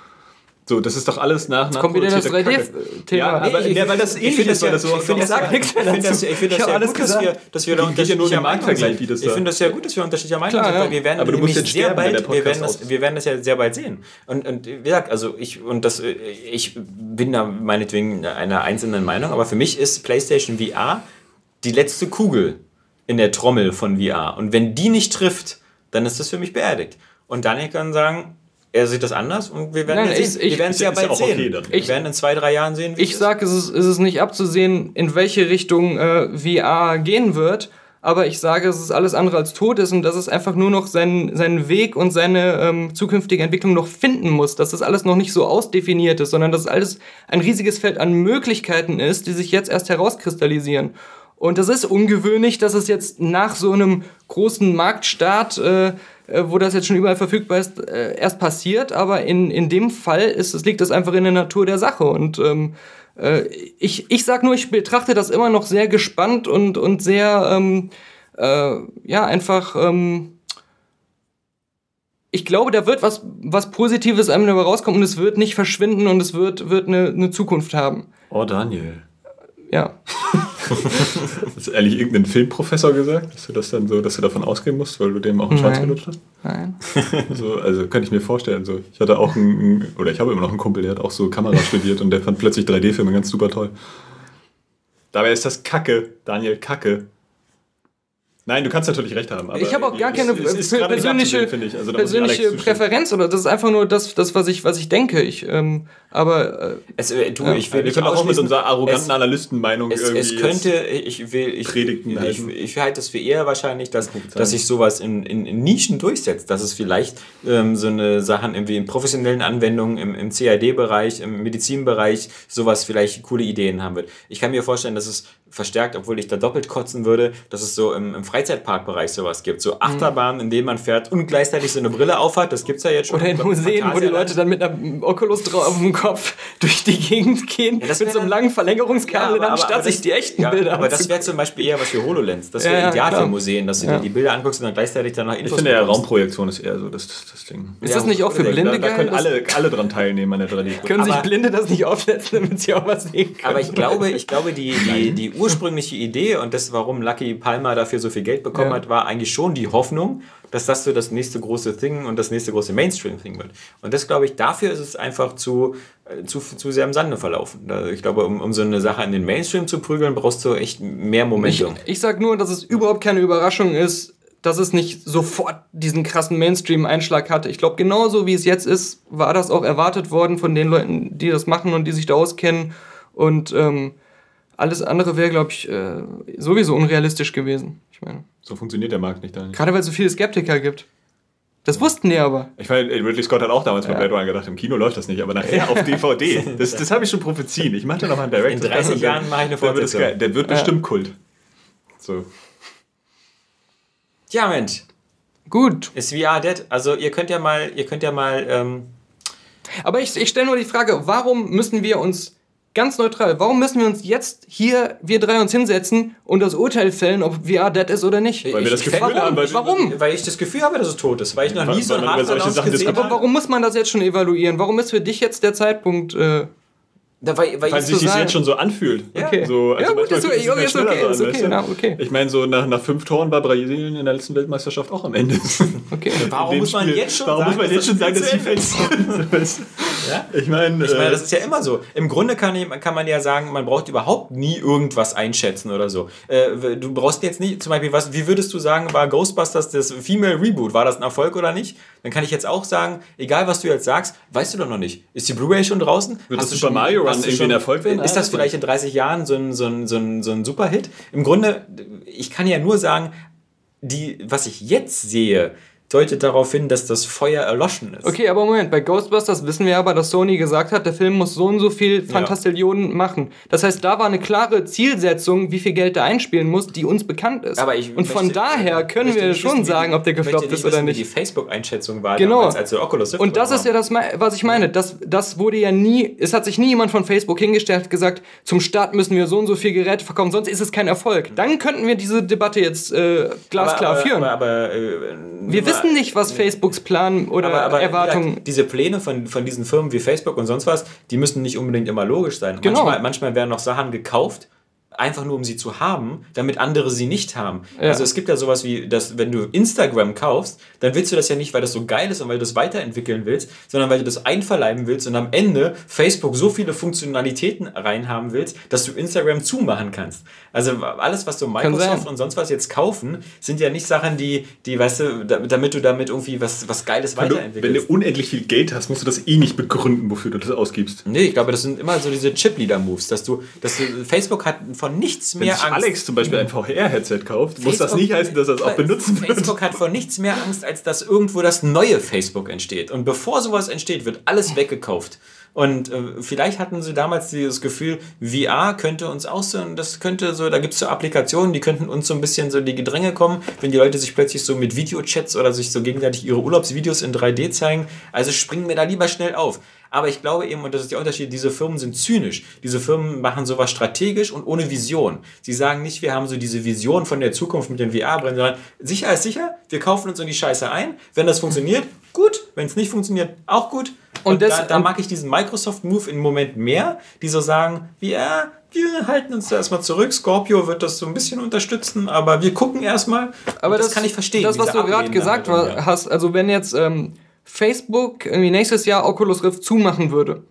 So, das ist doch alles nach nach kommt wieder das 3D-Thema. Ja, aber nee, weil das ähnlich ist, weil das so. Ich finde das, ich find das, ich find das ja gut, dass wir, dass wir da unterschiedlicher Meinung sind. Ich finde das ja gut, dass wir unterschiedlicher Meinung sind, weil wir werden aber du musst jetzt sehr bald, wir werden das, wir werden das ja sehr bald sehen. Und, und wie gesagt, also ich und das, ich bin da meinetwegen einer einzelnen Meinung, aber für mich ist PlayStation VR die letzte Kugel in der Trommel von VR. Und wenn die nicht trifft, dann ist das für mich beerdigt. Und Daniel kann sagen, er sieht das anders und wir werden, Nein, ja sehen. Ich, wir werden es ja bald sehen. Okay wir werden in zwei, drei Jahren sehen, wie Ich sage, es ist, es ist nicht abzusehen, in welche Richtung äh, VR gehen wird, aber ich sage, es ist alles andere als tot ist und dass es einfach nur noch seinen, seinen Weg und seine ähm, zukünftige Entwicklung noch finden muss, dass das alles noch nicht so ausdefiniert ist, sondern dass es alles ein riesiges Feld an Möglichkeiten ist, die sich jetzt erst herauskristallisieren. Und das ist ungewöhnlich, dass es jetzt nach so einem großen Marktstart, äh, wo das jetzt schon überall verfügbar ist, äh, erst passiert. Aber in, in dem Fall ist, es liegt das einfach in der Natur der Sache. Und ähm, äh, ich, ich sag nur, ich betrachte das immer noch sehr gespannt und, und sehr, ähm, äh, ja, einfach. Ähm, ich glaube, da wird was, was Positives einem dabei rauskommen und es wird nicht verschwinden und es wird, wird eine, eine Zukunft haben. Oh, Daniel. Ja. Hast du ehrlich irgendeinen Filmprofessor gesagt, dass du das dann so, dass du davon ausgehen musst, weil du dem auch einen Schwanz gelutscht hast? Nein. so, also könnte ich mir vorstellen. So. Ich hatte auch einen, oder ich habe immer noch einen Kumpel, der hat auch so Kamera studiert und der fand plötzlich 3D-Filme ganz super toll. Dabei ist das Kacke, Daniel Kacke. Nein, du kannst natürlich recht haben. ich habe auch gar keine es, es persönliche, also, persönliche Präferenz oder das ist einfach nur das, das was, ich, was ich denke. Ich, ähm, aber äh, es, äh, du, ich will wir können auch mit unserer arroganten Analystenmeinung es, irgendwie. Es könnte, ich will, ich, Predigten ich, ich, ich halte es für eher wahrscheinlich, dass, dass sich sowas in, in, in, Nischen durchsetzt, dass es vielleicht ähm, so eine Sachen irgendwie in professionellen Anwendungen im, im CAD-Bereich, im Medizinbereich sowas vielleicht coole Ideen haben wird. Ich kann mir vorstellen, dass es verstärkt, obwohl ich da doppelt kotzen würde, dass es so im, im Freizeitparkbereich sowas gibt. So Achterbahnen, in denen man fährt und gleichzeitig so eine Brille aufhat. Das gibt es ja jetzt schon. Oder in Museen, wo die Leute dann mit einem Oculus drauf auf dem Kopf durch die Gegend gehen, ja, mit so einem langen Verlängerungskabel, ja, anstatt sich die echten ja, Bilder Aber das wäre zum Beispiel eher was für HoloLens. Das wäre ja, ideal für Museen, dass du dir die Bilder anguckst und dann gleichzeitig danach Infos Ich finde ja, Raumprojektion ist eher so das, das, das Ding. Ist das nicht auch für Blinde da, da können alle, alle dran teilnehmen an der 3D. Können sich Blinde das nicht aufsetzen, damit sie auch was sehen können? Aber ich glaube, ich glaube die, die, die ursprüngliche Idee und das, warum Lucky Palmer dafür so viel Geld bekommen hat, war eigentlich schon die Hoffnung, dass das so das nächste große Thing und das nächste große Mainstream-Thing wird. Und das glaube ich, dafür ist es einfach zu, äh, zu, zu sehr im Sande verlaufen. Ich glaube, um, um so eine Sache in den Mainstream zu prügeln, brauchst du echt mehr Momentum. Ich, ich sage nur, dass es überhaupt keine Überraschung ist, dass es nicht sofort diesen krassen Mainstream-Einschlag hatte. Ich glaube, genauso wie es jetzt ist, war das auch erwartet worden von den Leuten, die das machen und die sich da auskennen. Und ähm, alles andere wäre, glaube ich, äh, sowieso unrealistisch gewesen. Ich meine. So funktioniert der Markt nicht. Daniel. Gerade weil es so viele Skeptiker gibt. Das wussten die aber. Ich meine, Ridley Scott hat auch damals ja. bei Blade Runner gedacht, im Kino läuft das nicht, aber nachher auf DVD. Das, das habe ich schon propheziehen. Ich mache da nochmal einen Director. In 30 Jahren mache ich eine Fortsetzung. Der, der wird bestimmt Kult. So. Ja, Mensch. Gut. Ist VR dead? Also ihr könnt ja mal, ihr könnt ja mal. Ähm aber ich, ich stelle nur die Frage, warum müssen wir uns ganz neutral, warum müssen wir uns jetzt hier, wir drei uns hinsetzen und das Urteil fällen, ob VR dead ist oder nicht? Weil wir das Gefühl warum? haben. Weil warum? Weil ich das Gefühl habe, dass es tot ist. Weil ich noch nie so ein Hardware gesehen habe. Aber warum muss man das jetzt schon evaluieren? Warum ist für dich jetzt der Zeitpunkt... Äh, da, weil, weil, weil sich das jetzt schon so anfühlt. Okay. So, also ja, gut, ist, okay, ist, okay, ist okay, na, okay. Ich meine, so nach, nach fünf Toren war Brasilien in der letzten Weltmeisterschaft auch am Ende. Okay. Warum muss man Spiel, jetzt schon warum sagen, muss man jetzt schon sagen, dass die Fans ja? Ich meine, ich mein, das ist ja immer so. Im Grunde kann, ich, kann man ja sagen, man braucht überhaupt nie irgendwas einschätzen oder so. Äh, du brauchst jetzt nicht, zum Beispiel, was, wie würdest du sagen, war Ghostbusters das Female Reboot? War das ein Erfolg oder nicht? Dann kann ich jetzt auch sagen, egal was du jetzt sagst, weißt du doch noch nicht. Ist die Blu-ray schon draußen? Wird das Super Mario Run irgendwie ein Erfolg werden? Ist das vielleicht in 30 Jahren so ein, so ein, so ein, so ein Superhit? Im Grunde, ich kann ja nur sagen, die, was ich jetzt sehe, deutet darauf hin, dass das Feuer erloschen ist. Okay, aber Moment, bei Ghostbusters wissen wir aber, dass Sony gesagt hat, der Film muss so und so viel Fantastillionen ja. machen. Das heißt, da war eine klare Zielsetzung, wie viel Geld er einspielen muss, die uns bekannt ist. Aber ich und von möchte, daher können wir schon wissen, sagen, ob der gefloppt ist oder nicht. Wie die Facebook-Einschätzung war genau. damals, als der Oculus Rift Und das ist ja das, was ich meine. Das, das wurde ja nie, es hat sich nie jemand von Facebook hingestellt und gesagt, zum Start müssen wir so und so viel Geräte verkaufen, sonst ist es kein Erfolg. Dann könnten wir diese Debatte jetzt äh, glasklar aber, aber, führen. Aber, aber äh, wir wissen wissen nicht, was Facebooks Plan oder aber, aber Erwartungen. Ja, diese Pläne von, von diesen Firmen wie Facebook und sonst was, die müssen nicht unbedingt immer logisch sein. Genau. Manchmal, manchmal werden noch Sachen gekauft einfach nur um sie zu haben, damit andere sie nicht haben. Ja. Also es gibt ja sowas wie, dass wenn du Instagram kaufst, dann willst du das ja nicht, weil das so geil ist und weil du das weiterentwickeln willst, sondern weil du das einverleiben willst und am Ende Facebook so viele Funktionalitäten reinhaben willst, dass du Instagram zumachen kannst. Also alles, was so Microsoft und sonst was jetzt kaufen, sind ja nicht Sachen, die, die weißt du, damit du damit irgendwie was, was Geiles wenn weiterentwickelst. Du, wenn du unendlich viel Geld hast, musst du das eh nicht begründen, wofür du das ausgibst. Nee, ich glaube, das sind immer so diese Chip-Leader-Moves, dass du, dass du, Facebook hat von vor nichts mehr Wenn Angst. Alex zum Beispiel ein VR-Headset kauft, Facebook, muss das nicht heißen, dass er es auch benutzen Facebook wird. Facebook hat vor nichts mehr Angst, als dass irgendwo das neue Facebook entsteht. Und bevor sowas entsteht, wird alles weggekauft. Und äh, vielleicht hatten sie damals dieses Gefühl, VR könnte uns auch so, das könnte so, da gibt es so Applikationen, die könnten uns so ein bisschen so die Gedränge kommen, wenn die Leute sich plötzlich so mit Videochats oder sich so gegenseitig ihre Urlaubsvideos in 3D zeigen. Also springen wir da lieber schnell auf. Aber ich glaube eben, und das ist der Unterschied, diese Firmen sind zynisch. Diese Firmen machen sowas strategisch und ohne Vision. Sie sagen nicht, wir haben so diese Vision von der Zukunft mit den VR-Brillen, sondern sicher ist sicher, wir kaufen uns in die Scheiße ein. Wenn das funktioniert, gut. Wenn es nicht funktioniert, auch gut. Und, und das, da, da mag ich diesen Microsoft-Move im Moment mehr, die so sagen, wir, wir halten uns da erstmal zurück. Scorpio wird das so ein bisschen unterstützen, aber wir gucken erstmal. Aber das, das, kann ich verstehen. Das, was du gerade gesagt hast, also wenn jetzt ähm, Facebook irgendwie nächstes Jahr Oculus Rift zumachen würde,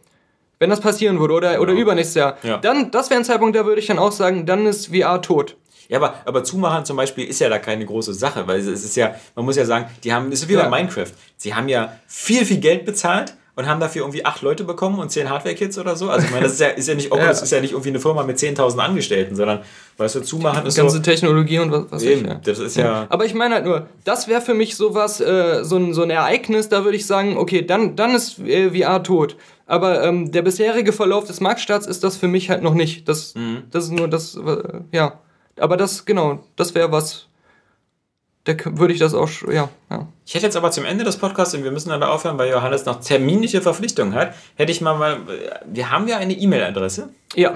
wenn das passieren würde oder, oder übernächstes Jahr, ja. dann, das wäre ein Zeitpunkt, da würde ich dann auch sagen, dann ist VR tot. Ja, aber, aber zumachen zum Beispiel ist ja da keine große Sache, weil es ist ja, man muss ja sagen, die haben, das ist wie ja. bei Minecraft. Sie haben ja viel, viel Geld bezahlt und haben dafür irgendwie acht Leute bekommen und zehn Hardware-Kits oder so. Also ich meine, das ist ja, ist ja nicht Oculus, ja. ist ja nicht irgendwie eine Firma mit 10.000 Angestellten, sondern weißt du, zumachen ist ganze so, Technologie und was, was eben, ich, ja. das ist ja. Aber ich meine halt nur, das wäre für mich sowas, äh, so, ein, so ein Ereignis, da würde ich sagen, okay, dann, dann ist äh, VR tot. Aber ähm, der bisherige Verlauf des Marktstarts ist das für mich halt noch nicht. Das, mhm. das ist nur das, äh, ja. Aber das, genau, das wäre was, da würde ich das auch, ja, ja. Ich hätte jetzt aber zum Ende des Podcasts, und wir müssen dann aufhören, weil Johannes noch terminliche Verpflichtungen hat, hätte ich mal, mal wir haben ja eine E-Mail-Adresse. Ja.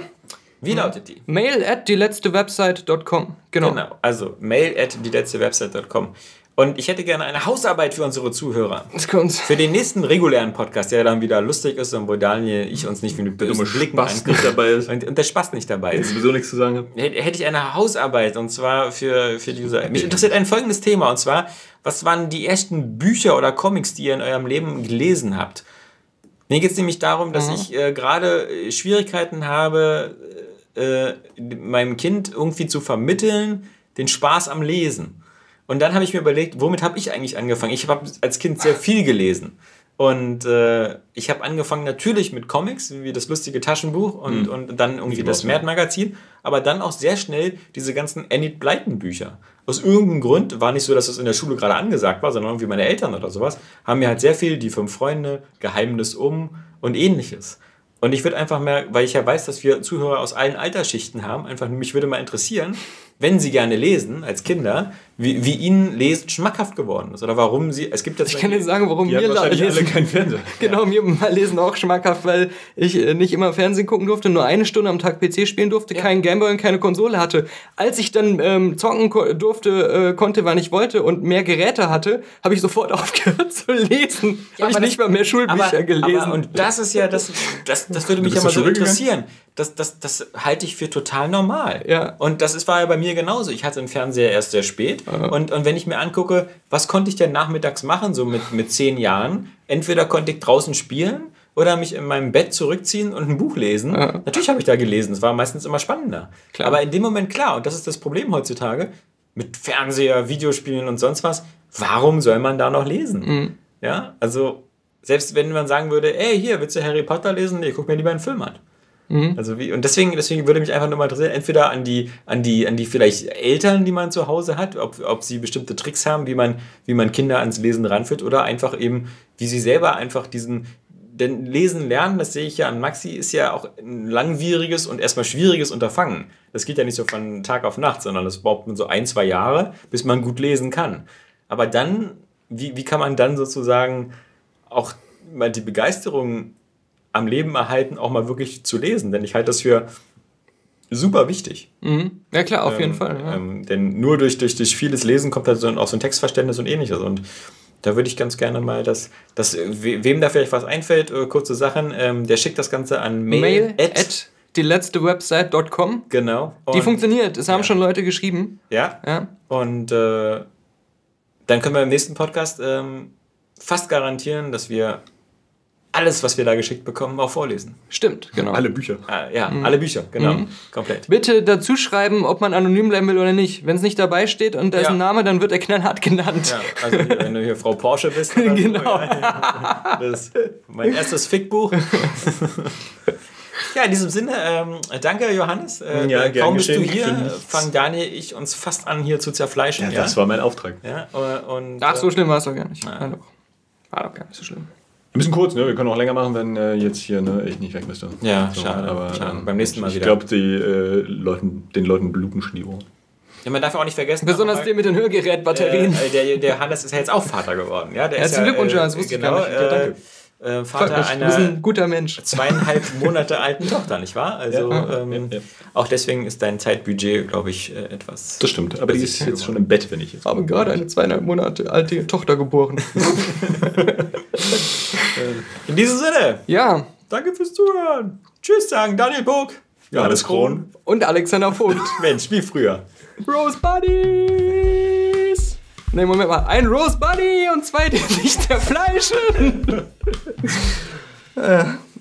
Wie lautet die? Mail at die letzte Website.com. Genau. Genau, also mail at die letzte Website.com. Und ich hätte gerne eine Hausarbeit für unsere Zuhörer. Das kommt. Für den nächsten regulären Podcast, der dann wieder lustig ist und wo Daniel ich uns nicht mit bösen Blicken Spaß nicht dabei ist. Und, und, der Spaß nicht dabei ist. sowieso nichts zu sagen habe. Hätte ich eine Hausarbeit und zwar für, für die User. Mich interessiert ein folgendes Thema und zwar, was waren die ersten Bücher oder Comics, die ihr in eurem Leben gelesen habt? Mir geht es nämlich darum, dass mhm. ich äh, gerade äh, Schwierigkeiten habe, äh, meinem Kind irgendwie zu vermitteln, den Spaß am Lesen. Und dann habe ich mir überlegt, womit habe ich eigentlich angefangen? Ich habe als Kind sehr viel gelesen. Und äh, ich habe angefangen natürlich mit Comics, wie das lustige Taschenbuch und, mhm. und dann irgendwie das Mad-Magazin, aber dann auch sehr schnell diese ganzen Enid Blyton-Bücher. Aus irgendeinem Grund war nicht so, dass das in der Schule gerade angesagt war, sondern irgendwie meine Eltern oder sowas haben mir halt sehr viel die fünf Freunde, Geheimnis um und ähnliches. Und ich würde einfach mehr, weil ich ja weiß, dass wir Zuhörer aus allen Altersschichten haben, einfach mich würde mal interessieren, wenn sie gerne lesen als Kinder, wie, wie ihnen Lesen schmackhaft geworden ist oder warum sie. Es gibt jetzt ich kann dir sagen, warum mir lesen. alle kein Fernseher. Genau, ja. mir Lesen auch schmackhaft, weil ich äh, nicht immer Fernsehen gucken durfte, nur eine Stunde am Tag PC spielen durfte, ja. keinen Gameboy und keine Konsole hatte. Als ich dann ähm, zocken ko durfte, äh, konnte, wann ich wollte und mehr Geräte hatte, habe ich sofort aufgehört zu lesen. Ja, habe ich nicht mal mehr Schulbücher aber, gelesen. Aber, und das ist ja das, das, das würde mich ja mal so interessieren. Das, das, das halte ich für total normal. Ja. Und das ist, war ja bei mir genauso. Ich hatte einen Fernseher erst sehr spät. Und, und wenn ich mir angucke, was konnte ich denn nachmittags machen, so mit, mit zehn Jahren? Entweder konnte ich draußen spielen oder mich in meinem Bett zurückziehen und ein Buch lesen. Ja. Natürlich habe ich da gelesen, es war meistens immer spannender. Klar. Aber in dem Moment, klar, und das ist das Problem heutzutage, mit Fernseher, Videospielen und sonst was, warum soll man da noch lesen? Mhm. Ja, also selbst wenn man sagen würde, ey, hier, willst du Harry Potter lesen? Nee, guck mir lieber einen Film an. Mhm. Also wie, und deswegen, deswegen würde mich einfach nur mal interessieren, entweder an die, an die, an die vielleicht Eltern, die man zu Hause hat, ob, ob sie bestimmte Tricks haben, wie man, wie man Kinder ans Lesen ranführt, oder einfach eben, wie sie selber einfach diesen, denn Lesen lernen, das sehe ich ja an Maxi, ist ja auch ein langwieriges und erstmal schwieriges Unterfangen. Das geht ja nicht so von Tag auf Nacht, sondern das braucht man so ein, zwei Jahre, bis man gut lesen kann. Aber dann, wie, wie kann man dann sozusagen auch mal die Begeisterung am Leben erhalten, auch mal wirklich zu lesen. Denn ich halte das für super wichtig. Mhm. Ja klar, auf ähm, jeden Fall. Ja. Ähm, denn nur durch, durch, durch vieles Lesen kommt halt so, auch so ein Textverständnis und ähnliches. Und Da würde ich ganz gerne mal, dass, dass wem da vielleicht was einfällt, äh, kurze Sachen, ähm, der schickt das Ganze an mail, mail at, at die letzte Website.com. Genau. Und die funktioniert. Es haben ja. schon Leute geschrieben. Ja. ja. Und äh, dann können wir im nächsten Podcast ähm, fast garantieren, dass wir alles, was wir da geschickt bekommen, auch vorlesen. Stimmt, genau. Alle Bücher. Ah, ja, mhm. alle Bücher, genau. Mhm. Komplett. Bitte dazu schreiben, ob man anonym bleiben will oder nicht. Wenn es nicht dabei steht und da ja. ist ein Name, dann wird er knallhart genannt. Ja, also wenn du hier Frau Porsche bist. genau. das ist mein erstes Fickbuch. Ja, in diesem Sinne, ähm, danke Johannes. Äh, ja, kaum bist du hier, fangen Daniel ich uns fast an hier zu zerfleischen. Ja, das war mein Auftrag. Ja, äh, und, Ach, so schlimm war es doch gar nicht. Ja. War doch gar nicht so schlimm. Ein bisschen kurz, ne? Wir können auch länger machen, wenn äh, jetzt hier ne, ich nicht weg müsste. Ja, so, schade. Aber schade. Ähm, beim nächsten Mal ich wieder. Ich glaube, äh, Leuten, den Leuten bluten schon die Ohren. Ja, man darf auch nicht vergessen. Besonders den mit den Hörgerätbatterien. Äh, der, der Hannes ist ja jetzt auch Vater geworden. Ja, der Herzlichen ja, Glückwunsch, äh, das wusste genau, ich gar nicht. Ja, danke. Äh, Vater einer ein guter Mensch. zweieinhalb Monate alten Tochter, nicht wahr? Also ja, ähm, ja, ja. auch deswegen ist dein Zeitbudget, glaube ich, äh, etwas. Das stimmt, aber die ist jetzt geworden. schon im Bett, wenn ich jetzt. Ich habe gerade eine zweieinhalb Monate alte Tochter geboren. In diesem Sinne. Ja. Danke fürs Zuhören. Tschüss sagen Daniel Burg. Johannes Kron. Und Alexander Vogt. Mensch, wie früher. Rose Buddies. Ne, Moment mal. Ein Rose Buddy und zwei, die sich zerfleischen. äh.